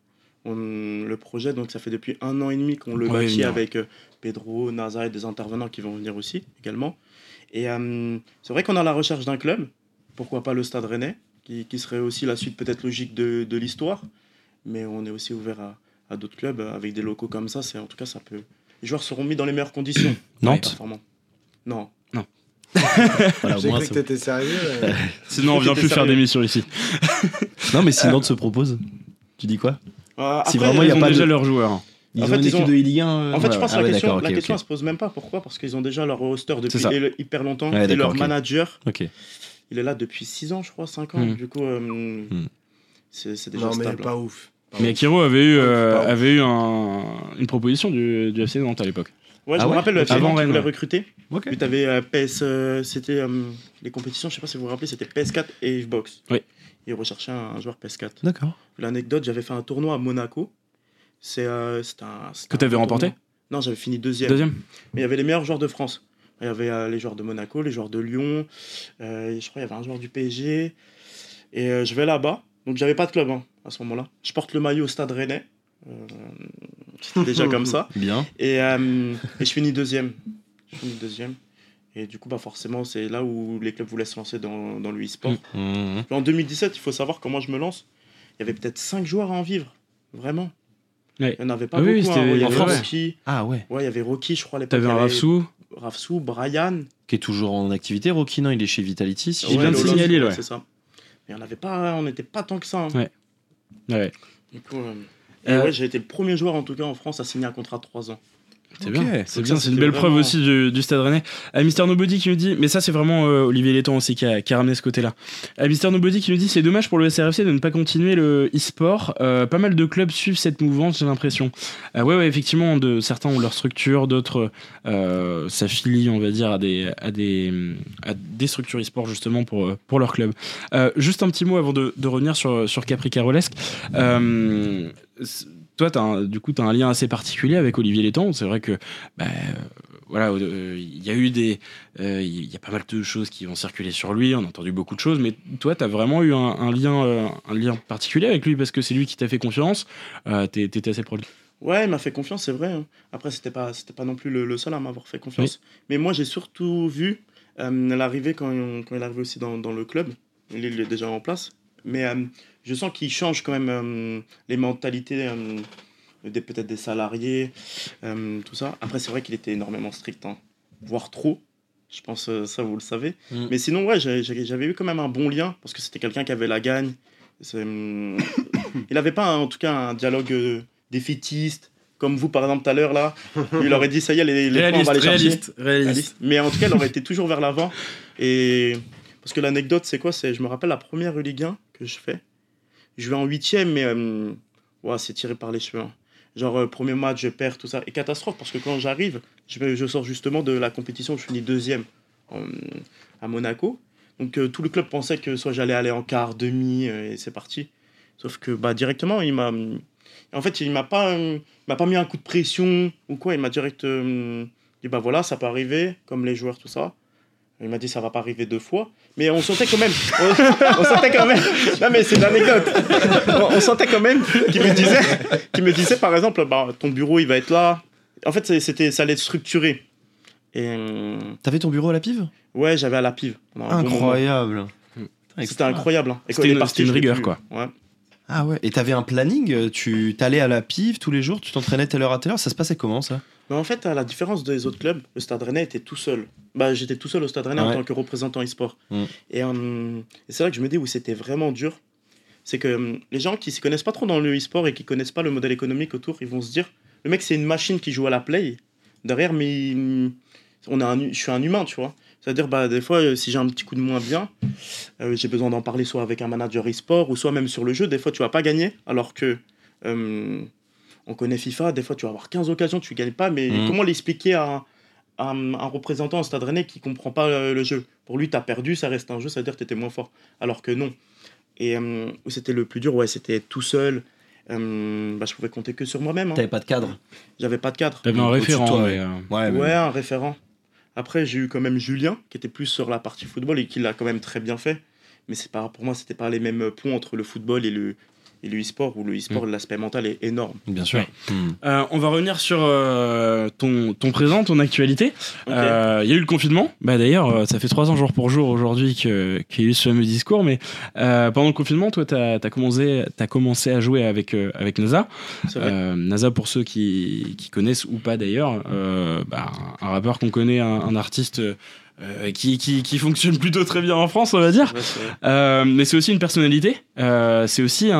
On- le projet, donc ça fait depuis un an et demi qu'on le Ouais, bâtit avec euh, Pedro, Naza et des intervenants qui vont venir aussi également. Et c'est vrai qu'on a la recherche d'un club. Pourquoi pas le Stade Rennais, qui, qui serait aussi la suite peut-être logique de, de l'histoire. Mais on est aussi ouvert à, à d'autres clubs euh, avec des locaux comme ça. C'est en tout cas ça peut. Les joueurs seront mis dans les meilleures conditions. Nantes Performants. Non. Voilà, J'ai cru que t'étais sérieux. euh. Sinon, on vient plus faire d'émissions ici. Non, mais si Nantes se propose, tu dis quoi? Euh, Si après, vraiment, il y Ils a ont pas déjà de- leurs joueurs. Ils En ont fait, une ils équipe ont- de Ligue 1 euh, En fait, je pense que ah la ouais, question, d'accord, la question elle se pose même pas. Pourquoi Parce qu'ils ont déjà leur roster depuis hyper longtemps. Ouais, et leur manager, Ok. Il est là depuis 6 ans, je crois, 5 ans. Hmm. Du coup, euh, c'est c'est déjà Non, mais stable. pas ouf. Pas Mais ouf. Akiro avait eu, euh, avait eu un- une proposition du, du FC Nantes à l'époque. Ouais, je Ah me rappelle, le. FC Avant Nantes voulait ouais. recruter. Ok. Puis t'avais euh, PS, euh, c'était euh, les compétitions, je sais pas si vous vous rappelez, c'était PS4 et Xbox. Oui. Ils recherchaient un, un joueur PS4. D'accord. L'anecdote, j'avais fait un tournoi à Monaco. C'est euh, un. Que t'avais bon remporté. Non, j'avais fini deuxième. Deuxième Mais il y avait les meilleurs joueurs de France. Il y avait euh, les joueurs de Monaco, les joueurs de Lyon, euh, je crois qu'il y avait un joueur du PSG. Et euh, je vais là-bas. Donc j'avais pas de club hein, à ce moment-là. Je porte le maillot au Stade Rennais. Euh, C'était déjà comme ça. Bien. Et, euh, et je finis deuxième. Je finis deuxième. Et du coup, bah forcément, c'est là où les clubs voulaient se lancer dans, dans le e-sport. Mm. Mhm. En 2017, il faut savoir comment je me lance. Il y avait peut-être 5 joueurs à en vivre. Vraiment. Ouais. Il n'y en avait pas Ah beaucoup. hein. Il y en avait France. Rocky. Ah ouais. Ouais, il y avait Rocky, je crois, à l'époque. T'avais Il y un avait Rafsou. Rafsou, Brian. Qui est toujours en activité, Rocky, non Il est chez Vitality. si vient de Lille, ouais. C'est ça. Mais on n'avait pas, on n'était pas tant que ça. hein. Ouais. Ouais. Du coup, euh, et Euh, ouais, j'ai été le premier joueur en tout cas en France à signer un contrat de 3 ans. C'est bien, c'est bien, c'est une belle preuve aussi du, du Stade Rennais. Euh, Mister Nobody qui nous dit, mais ça c'est vraiment euh, Olivier Letton aussi qui a, qui a ramené ce côté-là. Euh, Mister Nobody qui nous dit, c'est dommage pour le SRFC de ne pas continuer le e-sport. Euh, pas mal de clubs suivent cette mouvance, j'ai l'impression. Euh, ouais, ouais, effectivement, de, certains ont leur structure, d'autres s'affilient, on va dire, à des, à des, à des structures e-sport justement pour, pour leur club. Juste un petit mot avant de, de revenir sur, sur Capri Carolesque. Toi, as un- du coup, tu as un lien assez particulier avec Olivier Letton. C'est vrai que bah, voilà, euh, il y a eu des, euh, il y a pas mal de choses qui ont circulé sur lui. On a entendu beaucoup de choses, mais toi, tu as vraiment eu un, un lien, euh, un lien particulier avec lui parce que c'est lui qui t'a fait confiance. Euh, t'es- T'étais assez proche. Ouais, il m'a fait confiance, c'est vrai. hein. Après, c'était pas, c'était pas non plus le, le seul à m'avoir fait confiance. Mais moi, j'ai surtout vu l'arrivée quand, quand il est arrivé aussi dans, dans le club. Il est, déjà en place. Mais je sens qu'il change quand même euh, les mentalités euh, des peut-être des salariés, euh, tout ça. Après, c'est vrai qu'il était énormément strict, hein, voire trop. Je pense ça, vous le savez. Mm. Mais sinon, ouais, j'avais eu quand même un bon lien parce que c'était quelqu'un qui avait la gagne. Il n'avait pas, en tout cas, un dialogue défaitiste. Comme vous, par exemple, tout à l'heure, là. Il aurait dit, ça y est, les, les points, on va les chercher. réaliste, réaliste. Réaliste. Mais en tout cas, elle aurait été toujours vers l'avant. Et parce que l'anecdote, c'est quoi? C'est, je me rappelle la première Ligue 1 que je fais. Je vais en huitième, mais euh, c'est tiré par les cheveux. hein. Genre euh, premier match, je perds tout ça. Et catastrophe parce que quand j'arrive, je, sors justement de la compétition, je finis deuxième à Monaco. Donc euh, tout le club pensait que soit j'allais aller en quart, demi, et c'est parti. Sauf que bah directement, il m'a, en fait, il m'a pas, m'a pas mis un coup de pression ou quoi. Il m'a direct dit bah voilà, ça peut arriver, comme les joueurs tout ça. Il m'a dit ça va pas arriver deux fois, mais on sentait quand même, on, on sentait quand même. Non mais c'est une anecdote. On, on sentait quand même qu'il me disait, qu'il me disait par exemple, bah ton bureau il va être là. En fait, c'était, ça allait être structuré. Et euh, T'avais ton bureau à la pive? Ouais, j'avais à la pive. bon. Incroyable. C'était incroyable. hein. C'était une- rigueur, plus. quoi. Ouais. Ah ouais. Et t'avais un planning euh, Tu t'allais à la pive tous les jours Tu t'entraînais telle heure à telle heure Ça se passait comment ça? Mais en fait, à la différence des autres clubs, le Stade Rennais était tout seul. Bah, j'étais tout seul au Stade Rennais en tant que représentant e-sport. Mm. Et, euh, et c'est là que je me dis où c'était vraiment dur. C'est que euh, les gens qui ne s'y connaissent pas trop dans le e-sport et qui connaissent pas le modèle économique autour, ils vont se dire le mec, c'est une machine qui joue à la play. Derrière, mais on a un, je suis un humain, tu vois. C'est-à-dire, bah, des fois, euh, si j'ai un petit coup de moins bien, euh, j'ai besoin d'en parler soit avec un manager e-sport ou soit même sur le jeu. Des fois, tu vas pas gagner, alors que euh, on connaît FIFA. Des fois, tu vas avoir 15 occasions, tu gagnes pas. Mais Mhm. comment l'expliquer à, un, un représentant au Stade Rennais qui comprend pas euh, le jeu? Pour lui, tu as perdu, ça reste un jeu, ça veut dire que tu étais moins fort. Alors que non. Et euh, où c'était le plus dur, ouais, c'était être tout seul. Euh, bah, je pouvais compter que sur moi-même. hein. T'avais pas de cadre J'avais pas de cadre. T'avais un référent. toi, mais, euh, Ouais, mais- Ouais, un référent. Après, j'ai eu quand même Julien, qui était plus sur la partie football et qui l'a quand même très bien fait. Mais c'est pas, pour moi, c'était pas les mêmes ponts entre le football et le, et le e-sport, où le e-sport, l'aspect mental est énorme. bien sûr. Ouais. Hmm. Euh, on va revenir sur euh, ton, ton présent, ton actualité. Euh, Il y a eu le confinement. Bah, D'ailleurs, ça fait trois ans jour pour jour aujourd'hui que- qu'il y a eu ce fameux discours. Mais euh, pendant le confinement, toi, tu as, commencé, as commencé à jouer avec, euh, avec NASA. Euh, NASA, pour ceux qui, qui connaissent ou pas d'ailleurs, euh, bah, un rappeur qu'on connaît, un, un artiste euh, qui, qui, qui fonctionne plutôt très bien en France, on va dire. Ouais. Euh, mais c'est aussi une personnalité. Euh, c'est aussi un,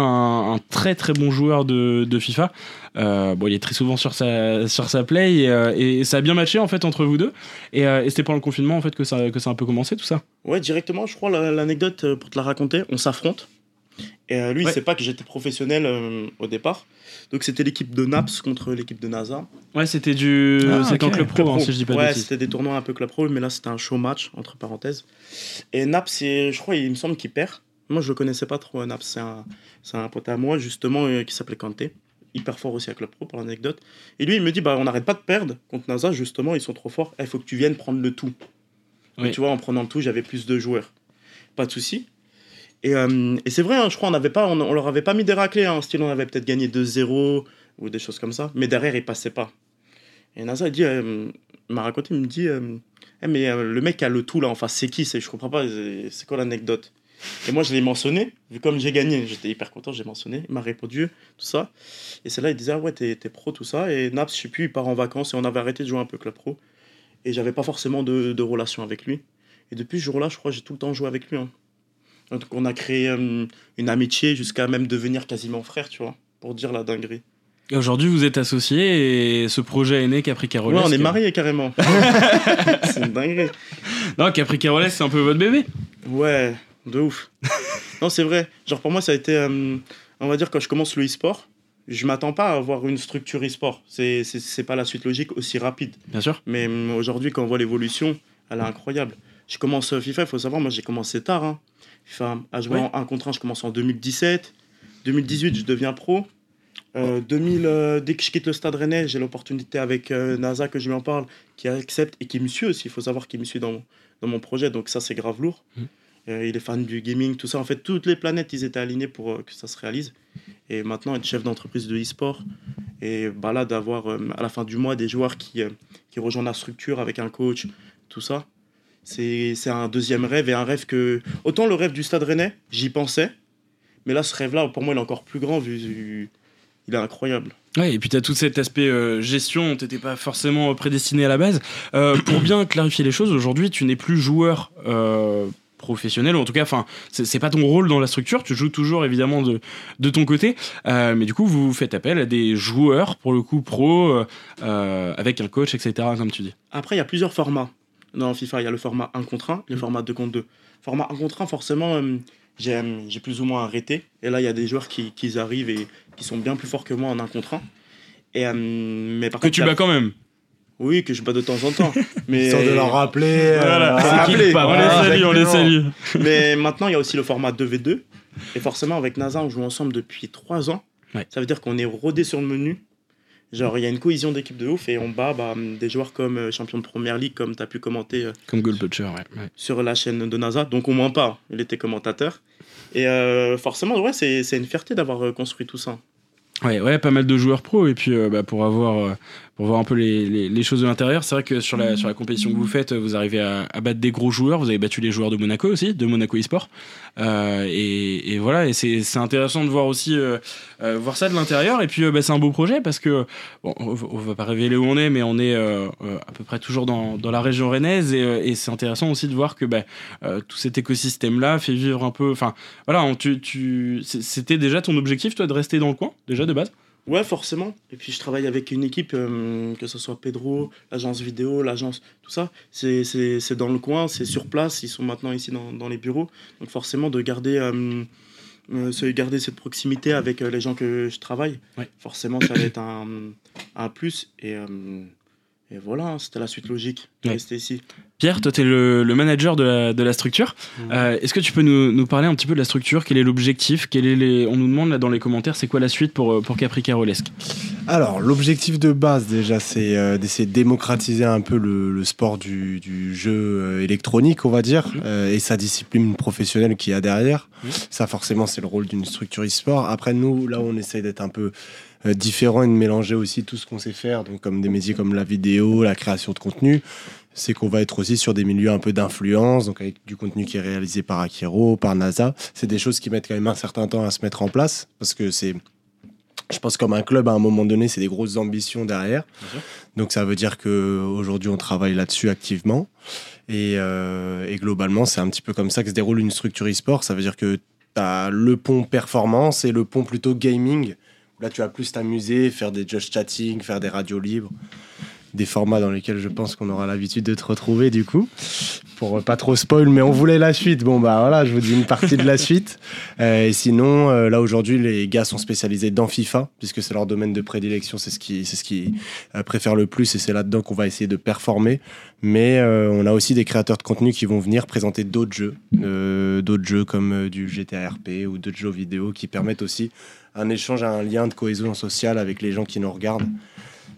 un très très bon joueur de, de FIFA. Bon, il est très souvent sur sa, sur sa play et, et ça a bien matché en fait entre vous deux. Et, et c'était pendant le confinement en fait que ça, que ça a un peu commencé tout ça. Ouais, directement, je crois, la- l'anecdote, pour te la raconter, on s'affronte. Et lui, Ouais. il sait pas que j'étais professionnel au départ. Donc c'était l'équipe de Naps contre l'équipe de NASA. Ouais, c'était du. Ah, c'était en ok. club pro, hein, si je dis pas ouais, c'était des tournois un peu club pro, mais là c'était un show match, entre parenthèses. Et Naps, je crois, il me semble qu'il perd. Moi, je le connaissais pas trop, Naps. C'est un, un pote à moi, justement, euh, qui s'appelait Kanté. Hyper fort aussi à Club Pro, pour l'anecdote. Et lui, il me dit bah, on n'arrête pas de perdre contre NASA, justement, ils sont trop forts. Il faut que tu viennes prendre le tout. Oui. tu vois, en prenant le tout, j'avais plus de joueurs. Pas de souci. Et, euh, et c'est vrai, hein, je crois, on, avait pas, on, leur avait pas mis des raclés. Hein, style, on avait peut-être gagné 2-0 ou des choses comme ça. Mais derrière, ils passaient pas. Et NASA, il dit, euh, m'a raconté, il me dit, euh, Eh, mais le mec a le tout là en face, c'est qui c'est, Je comprends pas, c'est quoi l'anecdote? Et moi, je l'ai mentionné, vu comme j'ai gagné, j'étais hyper content, j'ai mentionné, il m'a répondu, tout ça. Et c'est là, il disait, ah ouais, t'es pro, tout ça. Et Naps, je sais plus, il part en vacances et on avait arrêté de jouer un peu club pro. Et j'avais pas forcément de, relation avec lui. Et depuis ce jour-là, je crois j'ai tout le temps joué avec lui. hein. Donc on a créé euh, une amitié jusqu'à même devenir quasiment frère, tu vois, pour dire la dinguerie. Et aujourd'hui, vous êtes associés et ce projet est né Capri Caroles. Ouais, on est mariés carrément. c'est une dinguerie. Non, Capri Caroles, c'est un peu votre bébé. Ouais, de ouf. non, c'est vrai. Genre, pour moi, ça a été. euh, on va dire, quand je commence le e-sport, je m'attends pas à avoir une structure e-sport. C'est c'est- c'est pas la suite logique aussi rapide. Bien sûr. Mais hum, aujourd'hui, quand on voit l'évolution, elle est incroyable. Je commence euh, FIFA, il faut savoir, moi, j'ai commencé tard. Hein. FIFA, à jouer Ouais. en 1 contre 1, je commence en 2017. 2018, je deviens pro. Euh, 2000, euh, dès que je quitte le stade rennais, j'ai l'opportunité avec euh, NASA que je lui en parle, qui accepte et qui me suit aussi. Il faut savoir qu'il me suit dans mon, dans mon projet, donc ça, c'est grave lourd. Euh, il est fan du gaming, tout ça. En fait, toutes les planètes, ils étaient alignés pour euh, que ça se réalise. Et maintenant, être chef d'entreprise de e-sport, et bah là, d'avoir euh, à la fin du mois des joueurs qui, euh, qui rejoignent la structure avec un coach, tout ça, c'est un deuxième rêve et un rêve que. Autant le rêve du stade rennais, j'y pensais, mais là, ce rêve-là, pour moi, il est encore plus grand vu. il est incroyable. Ouais, et puis tu as tout cet aspect euh, gestion, t'étais pas forcément prédestiné à la base. Euh, pour bien clarifier les choses, aujourd'hui, tu n'es plus joueur euh, professionnel, ou en tout cas, enfin, c'est pas ton rôle dans la structure, tu joues toujours évidemment de, de ton côté, mais du coup, vous faites appel à des joueurs, pour le coup, pro, avec un coach, etc., comme tu dis. Après, il y a plusieurs formats. Dans FIFA, il y a le format 1 contre 1 et le format 2 contre 2. Format 1 contre 1, forcément, euh, j'ai euh, j'ai plus ou moins arrêté. Et là, il y a des joueurs qui, qui arrivent et qui sont bien plus forts que moi en 1 contre 1. Et, euh, mais par Que contre, tu bats quand même. Oui, que je bats de temps en temps. mais... Histoire de leur rappeler. Voilà, euh, c'est rappeler. qui- on les Voilà, salue, on les salue. Mais maintenant, il y a aussi le format 2v2. Et forcément, avec NASA, on joue ensemble depuis 3 ans. Ouais. Ça veut dire qu'on est rodé sur le menu. Genre, il y a une cohésion d'équipe de ouf et on bat bah, des joueurs comme euh, champion de première ligue, comme tu as pu commenter euh, Comme Goal Butcher, ouais. ouais. sur la chaîne de NASA. Donc, au moins pas, il était commentateur. Et euh, forcément, ouais, c'est c'est une fierté d'avoir euh, construit tout ça. Ouais, ouais, pas mal de joueurs pro et puis bah, pour avoir pour voir un peu les, les, les choses de l'intérieur, c'est vrai que sur la sur la compétition que vous faites, vous arrivez à, à battre des gros joueurs. Vous avez battu les joueurs de Monaco aussi, de Monaco eSport. Euh, et, et voilà, et c'est intéressant de voir aussi euh, euh, voir ça de l'intérieur. Et puis bah, c'est un beau projet parce que bon, on, va- pas révéler où on est, mais on est à peu près toujours dans, dans la région rennaise et, et c'est intéressant aussi de voir que bah, tout cet écosystème là fait vivre un peu. Enfin voilà, on- tu, tu c'est- c'était déjà ton objectif toi de rester dans le coin déjà de base? Ouais, forcément. Et puis je travaille avec une équipe, euh, que ce soit Pedro, l'agence vidéo, l'agence, tout ça. C'est- dans le coin, c'est sur place. Ils sont maintenant ici dans, dans les bureaux. Donc forcément, de garder, euh, euh, garder cette proximité avec euh, les gens que je travaille, Ouais. forcément, ça va être un, un plus. Et, Et voilà, hein, c'était la suite logique de Ouais. rester ici. Pierre, toi, tu es le, le manager de la, de la structure. Mhm. Euh, Est-ce que tu peux nous, nous parler un petit peu de la structure? Quel est l'objectif? Quel est les... On nous demande là dans les commentaires, c'est quoi la suite pour, euh, pour Capri Carolesque? Alors, l'objectif de base, déjà, c'est euh, d'essayer de démocratiser un peu le, le sport du, du jeu électronique, on va dire, euh, et sa discipline professionnelle qu'il y a derrière. Ça, forcément, c'est le rôle d'une structure e-sport. Après, nous, là, on essaye d'être un peu euh, différent et de mélanger aussi tout ce qu'on sait faire, donc comme des métiers comme la vidéo, la création de contenu. C'est qu'on va être aussi sur des milieux un peu d'influence, donc avec du contenu qui est réalisé par Akiro, par NASA. C'est des choses qui mettent quand même un certain temps à se mettre en place, parce que c'est je pense comme un club à un moment donné, c'est des grosses ambitions derrière. Donc ça veut dire que aujourd'hui on travaille là-dessus activement. Et, euh, et globalement, c'est un petit peu comme ça que se déroule une structure e-sport. Ça veut dire que tu as le pont performance et le pont plutôt gaming. Là, tu vas plus t'amuser, faire des just chatting, faire des radios libres. Des formats dans lesquels je pense qu'on aura l'habitude de te retrouver du coup. Pour pas trop spoil, mais on voulait la suite. Bon, bah voilà, je vous dis une partie de la suite. Euh, et sinon, euh, là aujourd'hui, les gars sont spécialisés dans FIFA, puisque c'est leur domaine de prédilection, c'est ce qui, c'est ce qu'ils euh, préfèrent le plus, et c'est là-dedans qu'on va essayer de performer. Mais euh, on a aussi des créateurs de contenu qui vont venir présenter d'autres jeux, euh, d'autres jeux comme euh, du GTA RP ou d'autres jeux vidéo qui permettent aussi un échange, un lien de cohésion sociale avec les gens qui nous regardent.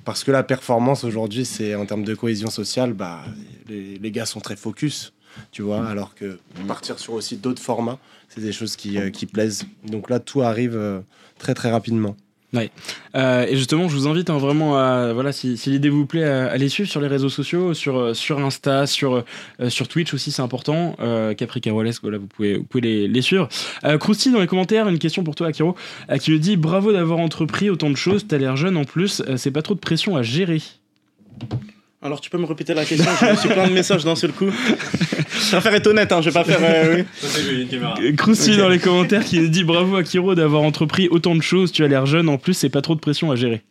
Parce que la performance aujourd'hui, c'est en termes de cohésion sociale, bah, les, gars sont très focus, tu vois, alors que partir sur aussi d'autres formats, c'est des choses qui, euh, plaisent. Donc là, tout arrive euh, très très rapidement. Euh, et justement, je vous invite hein, vraiment à, voilà, si, si l'idée vous plaît, à, à les suivre sur les réseaux sociaux, sur, euh, sur Insta, sur, euh, sur Twitch aussi, c'est important. Euh, Capri voilà, vous pouvez, vous pouvez les, les suivre. Euh, Krusty, dans les commentaires, une question pour toi, Akiro, qui lui dit Bravo d'avoir entrepris autant de choses, t'as l'air jeune en plus, c'est pas trop de pression à gérer. Alors, tu peux me répéter la question J'ai reçu plein de messages d'un seul coup. je préfère être honnête, hein, je vais pas faire. euh, oui. Krusty dans les commentaires qui dit Bravo Akiro d'avoir entrepris autant de choses, tu as l'air jeune en plus, c'est pas trop de pression à gérer.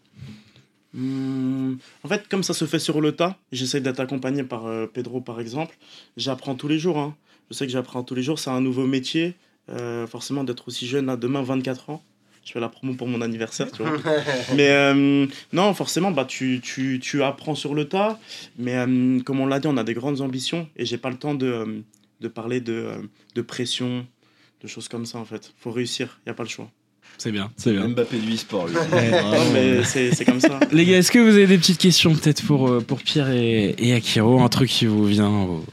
Hmm, en fait, comme ça se fait sur le tas, j'essaie d'être accompagné par euh, Pedro, par exemple. J'apprends tous les jours. hein. Je sais que j'apprends tous les jours. C'est un nouveau métier. Euh, forcément, d'être aussi jeune, là, demain, 24 ans. Je fais la promo pour mon anniversaire, tu vois. mais euh, non, forcément, bah, tu, tu, tu apprends sur le tas. Mais euh, comme on l'a dit, on a des grandes ambitions. Et j'ai pas le temps de, euh, de parler de, de pression, de choses comme ça, en fait. faut réussir. Il n'y a pas le choix. C'est bien, c'est bien. Mbappé du e-sport, lui. Non, mais c'est c'est comme ça. Les gars, est-ce que vous avez des petites questions peut-être pour, pour Pierre et, et Akiro? Un truc qui vous vient au-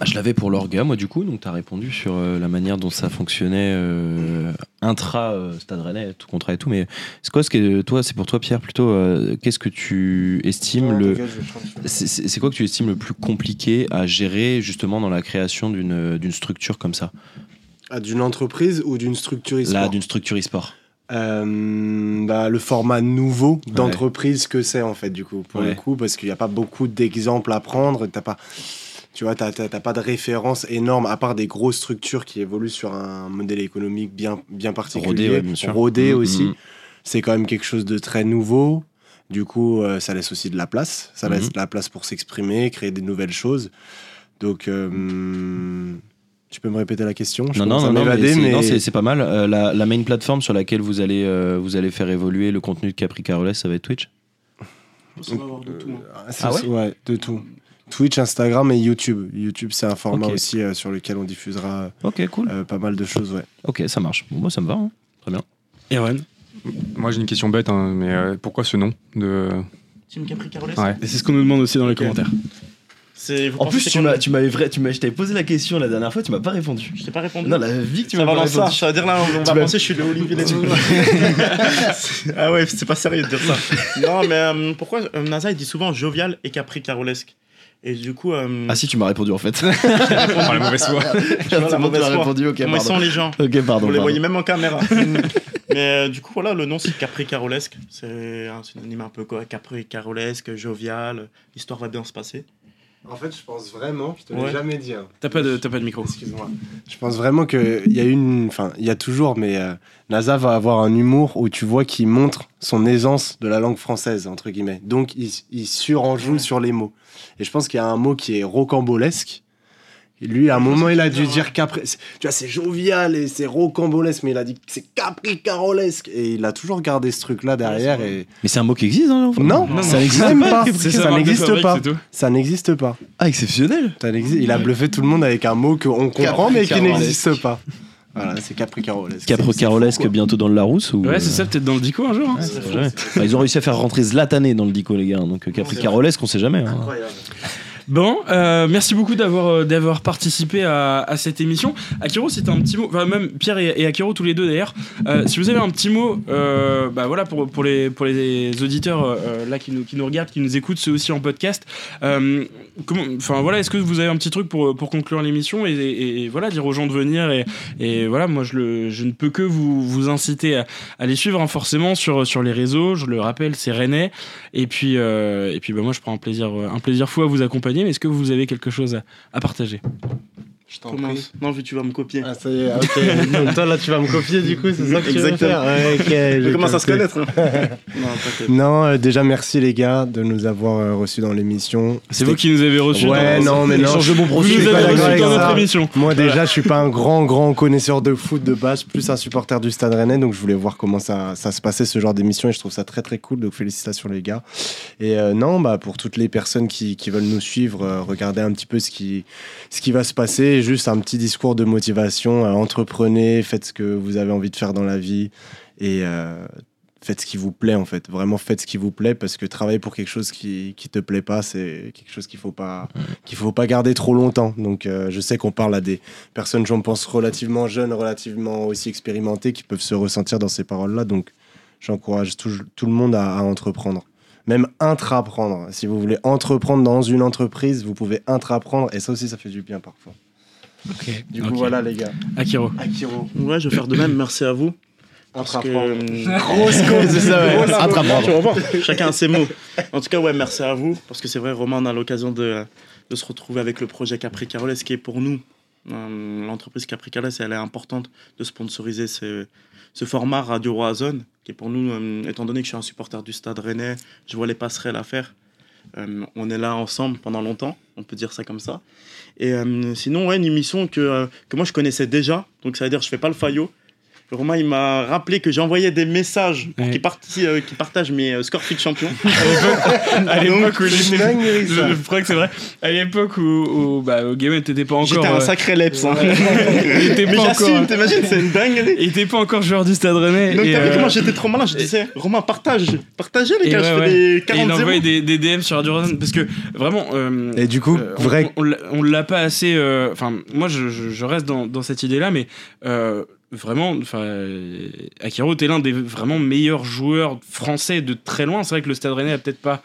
Ah, je l'avais pour l'orga, moi, du coup, donc tu as répondu sur euh, la manière dont ça fonctionnait euh, intra euh, Rennais, tout contrat et tout. Mais c'est quoi ce que toi, c'est pour toi, Pierre, plutôt, qu'est-ce que tu estimes le. C'est quoi que tu estimes le plus compliqué à gérer justement dans la création d'une d'une structure comme ça? Ah, D'une entreprise ou d'une structure e-sport? Là, d'une structure e-sport. Euh, bah, le format nouveau d'entreprise que c'est en fait du coup pour Ouais. le coup parce qu'il n'y a pas beaucoup d'exemples à prendre t'as pas tu vois t'as, t'as- t'as pas de référence énorme à part des grosses structures qui évoluent sur un modèle économique bien bien particulier Rodé, ouais, bien sûr. Rodé Mm, aussi mm. c'est quand même quelque chose de très nouveau du coup euh, ça laisse aussi de la place ça laisse Mhm. de la place pour s'exprimer créer des nouvelles choses donc euh, tu peux me répéter la question? Je Non, non, non, non, mais c'est- mais- non, c'est pas mal. Euh, la, la main plateforme sur laquelle vous allez, euh, vous allez faire évoluer le contenu de Capri Caroles, ça va être Twitch? Ça va avoir de tout, hein. Ah, Ah ouais? ouais de tout. Twitch, Instagram et YouTube. YouTube, c'est un format aussi euh, sur lequel on diffusera cool. euh, pas mal de choses. Ouais. Ok, ça marche. Bon, moi, ça me va. hein. Très bien. Erwan Moi, j'ai une question bête, hein, mais euh, pourquoi ce nom de... Team Capri Ouais. C'est ce qu'on nous demande aussi dans les commentaires. En plus, tu m'as, tu m'avais vrai, tu m'as, je t'avais posé la question la dernière fois, tu m'as pas répondu. Je t'ai pas répondu. Non, la vie que tu ça m'as pas ça. Ça dire là, on va penser que je suis le Olivier ah ouais, c'est pas sérieux de dire ça. Non, mais euh, pourquoi euh, NASA il dit souvent jovial et Capri Carolesque Et du coup, euh, Ah si, tu m'as répondu en fait. Oh, la mauvaise foi. Tu m'as répondu, ok, comment ils sont les gens Ok, pardon. Vous les voyez même en caméra. mais euh, du coup, voilà, le nom c'est Capri Carolesque. C'est un synonyme un peu quoi Capri Carolesque, jovial. L'histoire va bien se passer. En fait, je pense vraiment, je te l'ai Ouais. jamais dit. hein. T'as pas, de, t'as pas de micro. Excuse-moi. Je pense vraiment qu'il y a une. Enfin, il y a toujours, mais euh, NASA va avoir un humour où tu vois qu'il montre son aisance de la langue française, entre guillemets. Donc, il, il surenjoue Ouais. sur les mots. Et je pense qu'il y a un mot qui est rocambolesque, Et lui, à un moment, il a dû dire Capri. Tu vois, c'est jovial et c'est rocambolesque, mais il a dit que c'est Capri-Carolesque. Et il a toujours gardé ce truc-là derrière. Et... Mais c'est un mot qui existe, hein, Non, non, ça n'existe pas. Ça n'existe pas. Ça n'existe pas. Ah, exceptionnel Il a bluffé tout le monde avec un mot qu'on comprend, mais qui Capri-Carolesque. n'existe pas. Voilà, c'est Capri-Carolesque. Capre C'est- Carolesque c'est fou, bientôt dans le Larousse ou... Ouais, c'est ça, peut-être dans le dico un jour. hein. Ouais. Enfin, ils ont réussi à faire rentrer Zlatané dans le dico, les gars. Donc euh, Capri Carolesque, on sait jamais. hein. Incroyable. Bon, euh, merci beaucoup d'avoir euh, d'avoir participé à, cette émission. Akiro, si t'as un petit mot, enfin même Pierre et, et Akiro tous les deux d'ailleurs, euh, si vous avez un petit mot, euh, bah voilà pour, pour les pour les auditeurs là qui nous qui nous regardent, qui nous écoutent, ceux aussi en podcast. enfin voilà, est-ce que vous avez un petit truc pour pour conclure l'émission et, voilà dire aux gens de venir et, voilà, moi je le je ne peux que vous vous inciter à, à les suivre hein, forcément sur sur les réseaux. Je le rappelle, c'est Rennais. Et puis, et puis bah, moi, je prends un plaisir, un plaisir fou à vous accompagner. Mais est-ce que vous avez quelque chose à, partager? Je t'en prie. Non, vu que tu vas me copier. Ah, ça y est, ok. Donc, toi, là, tu vas me copier, du coup, c'est ça que tu veux Exactement. faire Ouais, ok, Je j'ai commence à se connaître. hein. non. Non, euh, déjà, merci, les gars, de nous avoir euh, reçus dans l'émission. C'est vous qui nous avez reçus. Ouais, dans- non, mais non. Échange de bons Vous je nous avez d'accord reçus avec dans ça. notre émission. Moi, déjà, je suis pas un grand, grand connaisseur de foot de base, plus un supporter du Stade Rennais, donc je voulais voir comment ça, ça se passait, ce genre d'émission, et je trouve ça très, très cool, donc félicitations, les gars. Et euh, non, bah, pour toutes les personnes qui, qui veulent nous suivre, euh, regardez un petit peu ce qui, ce qui va se passer, juste un petit discours de motivation, euh, entreprenez, faites ce que vous avez envie de faire dans la vie, et euh, faites ce qui vous plaît, en fait. Vraiment, faites ce qui vous plaît, parce que travailler pour quelque chose qui, qui te plaît pas, c'est quelque chose qu'il faut pas, faut pas garder trop longtemps. Donc, euh, je sais qu'on parle à des personnes, j'en pense, relativement jeunes, relativement aussi expérimentées, qui peuvent se ressentir dans ces paroles-là. Donc, j'encourage tout, tout le monde à, à entreprendre. Même intraprendre. Si vous voulez entreprendre dans une entreprise, vous pouvez intraprendre. Et ça aussi, ça fait du bien parfois. Du coup, voilà, les gars. Akiro. Akiro. Ouais, je vais faire de même. Merci à vous. Parce que, euh, Grosse cause, c'est ça, ouais. Chacun a ses mots. En tout cas, ouais, merci à vous. Parce que c'est vrai, Romain, on a l'occasion de, de se retrouver avec le projet Capri Caroles, qui est pour nous, euh, l'entreprise Capri Caroles, elle est importante de sponsoriser ce, ce format Radio Roison, qui est pour nous, euh, étant donné que je suis un supporter du Stade Rennais, je vois les passerelles à faire. Euh, on est là ensemble pendant longtemps, on peut dire ça comme ça. Et euh, sinon, ouais, une émission que, euh, que moi je connaissais déjà, donc ça veut dire je fais pas le faillot. Romain, il m'a rappelé que j'envoyais des messages pour Ouais. qu'il euh, qu'il partage mes euh, scores fit champions. À l'époque où C'est une j'étais. dinguerie, Je, ça. je crois que c'est vrai. À l'époque où, où, bah, au Game t'étais pas encore. J'étais un sacré leps. Hein. il était Mais pas j'assume, encore. t'imagines, c'est une dinguerie. Il était pas encore joueur du Stade Rennais. Donc et, t'as vu euh, comment j'étais trop malin, je disais, Romain, partage, partagez les et gars, ouais, je fais ouais. des Et il 40 0 des, des DM sur Radio Roison parce que vraiment. euh, Et du coup, Euh, on- vrai. On, l'a- on l'a pas assez. euh, Enfin, moi, je, je- je reste dans, dans cette idée-là, mais euh, vraiment, enfin, Akiro, t'es l'un des vraiment meilleurs joueurs français de très loin. C'est vrai que le Stade Rennais a peut-être pas.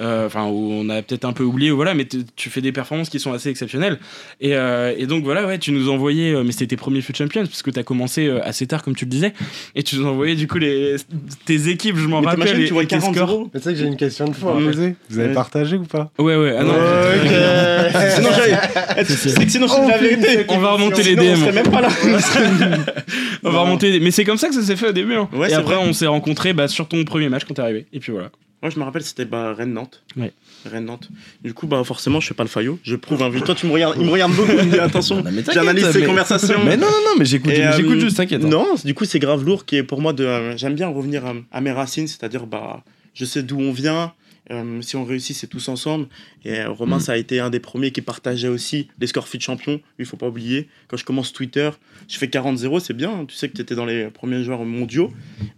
Euh, Enfin, où on a peut-être un peu oublié, voilà, mais tu fais des performances qui sont assez exceptionnelles. Et, euh, et donc voilà, ouais, tu nous envoyais, euh, mais c'était tes premiers Foot Champions, parce que tu as commencé euh, assez tard, comme tu le disais, et tu nous envoyais du coup les, tes équipes, je m'en rappelle. et- tu vois et tes 40 scores. 0 Mais tu sais que j'ai une question de foi à Ouais. poser. Vous avez Ouais. partagé ou pas? Ouais, ouais, ah non. sinon, j'allais- c'est que sinon, je dis la vérité. On va remonter les Sinon, on DM. serait même pas là. On va remonter. Mais c'est comme ça que ça s'est fait au début. hein. Ouais, et c'est après, vrai. on s'est rencontrés bah, sur ton premier match quand t'es arrivé. Et puis voilà. Moi, je me rappelle, c'était bah, Rennes-Nantes. Ouais. Rennes-Nantes. Du coup, bah, forcément, je fais pas le faillot. Je prouve, hein, vu toi, tu me regardes, il me regarde beaucoup, il me dit attention. J'analyse ces mais- conversations. Mais non, non, non, mais j'écoute euh, j'écoute juste, t'inquiète. hein. Non, du coup, c'est grave lourd qui est pour moi de. euh, J'aime bien revenir à mes racines, c'est-à-dire, bah, je sais d'où on vient. euh, si on réussit, c'est tous ensemble. Et euh, Romain, ça a été un des premiers qui partageait aussi les scores fit champion. Il faut pas oublier. Quand je commence Twitter, je fais 40-0, c'est bien. hein. Tu sais que tu étais dans les premiers joueurs mondiaux.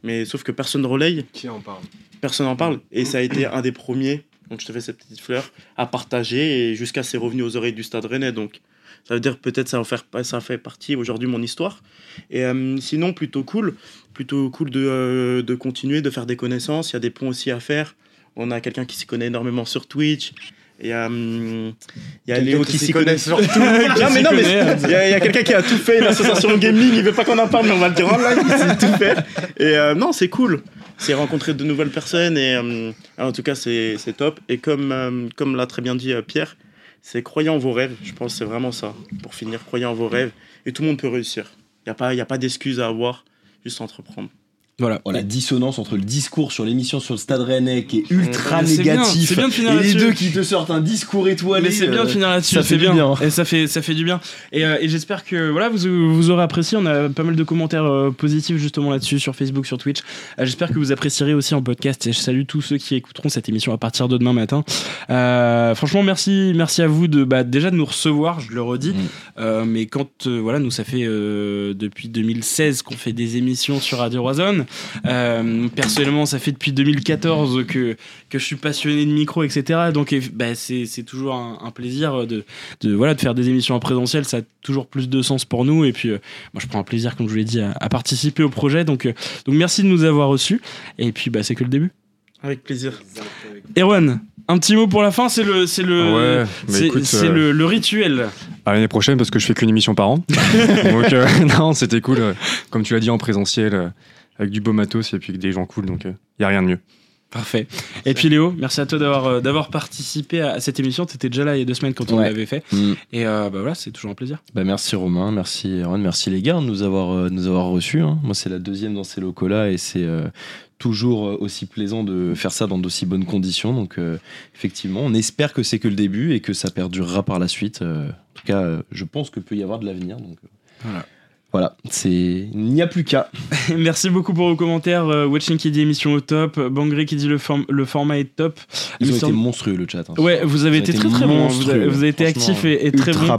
Mais sauf que personne ne relaye, Qui en parle? Personne n'en parle. Et ça a été un des premiers, donc je te fais cette petite fleur, à partager. Et jusqu'à c'est revenu aux oreilles du stade rennais. Donc ça veut dire peut-être ça, faire, ça fait partie aujourd'hui de mon histoire. Et euh, sinon, plutôt cool. Plutôt cool de, euh, de continuer, de faire des connaissances. Il y a des ponts aussi à faire. On a quelqu'un qui s'y connaît énormément sur Twitch. Il y a, hum, il y a Léo qui s'y connaît connaît surtout. non, mais non, mais connaît. il y a, quelqu'un qui a tout fait, une association gaming, il veut pas qu'on en parle, mais on va le dire en live, il tout faire. Et euh, non, c'est cool. C'est rencontrer de nouvelles personnes et euh, en tout cas, c'est top. Et comme, euh, comme l'a très bien dit Pierre, c'est croyez en vos rêves. Je pense que c'est vraiment ça. Pour finir, croyez en vos rêves et tout le monde peut réussir. Il n'y a pas, y a pas d'excuses à avoir, juste entreprendre. Voilà. la dissonance entre le discours sur l'émission sur le Stade Rennais qui est ultra Mais c'est bien, négatif bien de finir et les là-dessus. deux qui te sortent un discours étoilé. Mais c'est bien de euh, finir là-dessus, ça fait du bien. bien. Et ça fait, ça fait du bien. Et, euh, et j'espère que voilà, vous, vous aurez apprécié. On a pas mal de commentaires euh, positifs justement là-dessus sur Facebook, sur Twitch. Euh, j'espère que vous apprécierez aussi en podcast. Et je salue tous ceux qui écouteront cette émission à partir de demain matin. Euh, franchement, merci, merci à vous de bah, déjà de nous recevoir. Je le redis. Mm. Euh, mais quand euh, voilà, nous ça fait euh, depuis 2016 qu'on fait des émissions sur Radio Roison. Euh, personnellement, ça fait depuis 2014 que que je suis passionné de micro, etc. Donc et, bah, c'est c'est toujours un, un plaisir de, de voilà de faire des émissions en présentiel. Ça a toujours plus de sens pour nous. Et puis euh, moi, je prends un plaisir, comme je vous l'ai dit, à, à participer au projet. Donc euh, donc merci de nous avoir reçus. Et puis bah c'est que le début. Avec plaisir. Erwan, un petit mot pour la fin. C'est le c'est le Ouais, c'est écoute, c'est euh, le, le rituel. À l'année prochaine parce que je fais qu'une émission par an. donc euh, non, c'était cool. Comme tu l'as dit en présentiel, euh, avec du beau matos et puis avec des gens cool, donc il y a rien de mieux. Parfait. Et puis Léo, merci à toi d'avoir euh, d'avoir participé à, cette émission. Tu étais déjà là il y a deux semaines quand on Ouais. l'avait fait. Mm. Et euh, bah voilà, c'est toujours un plaisir. Bah, merci Romain, merci Erwan, merci les gars de nous avoir, euh, nous avoir reçus. hein. Moi, c'est la deuxième dans ces locaux-là et c'est euh, toujours euh, aussi plaisant de faire ça dans d'aussi bonnes conditions. Donc, euh, effectivement, on espère que c'est que le début et que ça perdurera par la suite. Euh, en tout cas, euh, je pense que peut y avoir de l'avenir. Donc, euh, Voilà. Voilà, c'est il n'y a plus qu'à. merci beaucoup pour vos commentaires. Euh, Watching qui dit émission au top. Bangry qui dit le, form- le format est top. Ils ont Mister- été monstrueux le chat. hein. Ouais, vous avez ont été été très très bon. hein. Vous avez, vous avez été actif et, et très bon.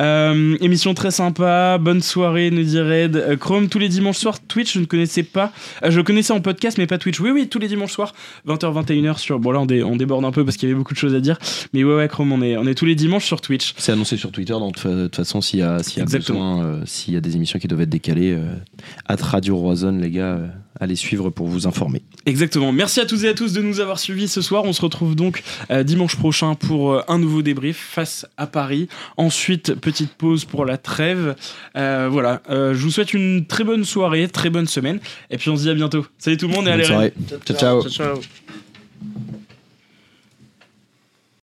Euh, émission très sympa, bonne soirée, nous dit Red. Euh, Chrome tous les dimanches soirs, Twitch, je ne connaissais pas. Euh, je le connaissais en podcast, mais pas Twitch. Oui, oui, tous les dimanches soirs, 20h, 21h sur. Bon, là, on, dé- on déborde un peu parce qu'il y avait beaucoup de choses à dire. Mais ouais, ouais, Chrome, on est, on est tous les dimanches sur Twitch. C'est annoncé sur Twitter, donc de toute façon, s'il y a, s'il y a besoin, euh, s'il y a des émissions qui doivent être décalées, euh, at Radio Roison, les gars, euh, allez suivre pour vous informer. Exactement. Merci à toutes et à tous de nous avoir suivis ce soir. On se retrouve donc euh, dimanche prochain pour euh, un nouveau débrief face à Paris. Ensuite, petite pause pour la trêve. Euh, voilà. Euh, je vous souhaite une très bonne soirée, très bonne semaine. Et puis on se dit à bientôt. Salut tout le monde et Bonne allez. soirée. ciao. ciao. ciao. ciao.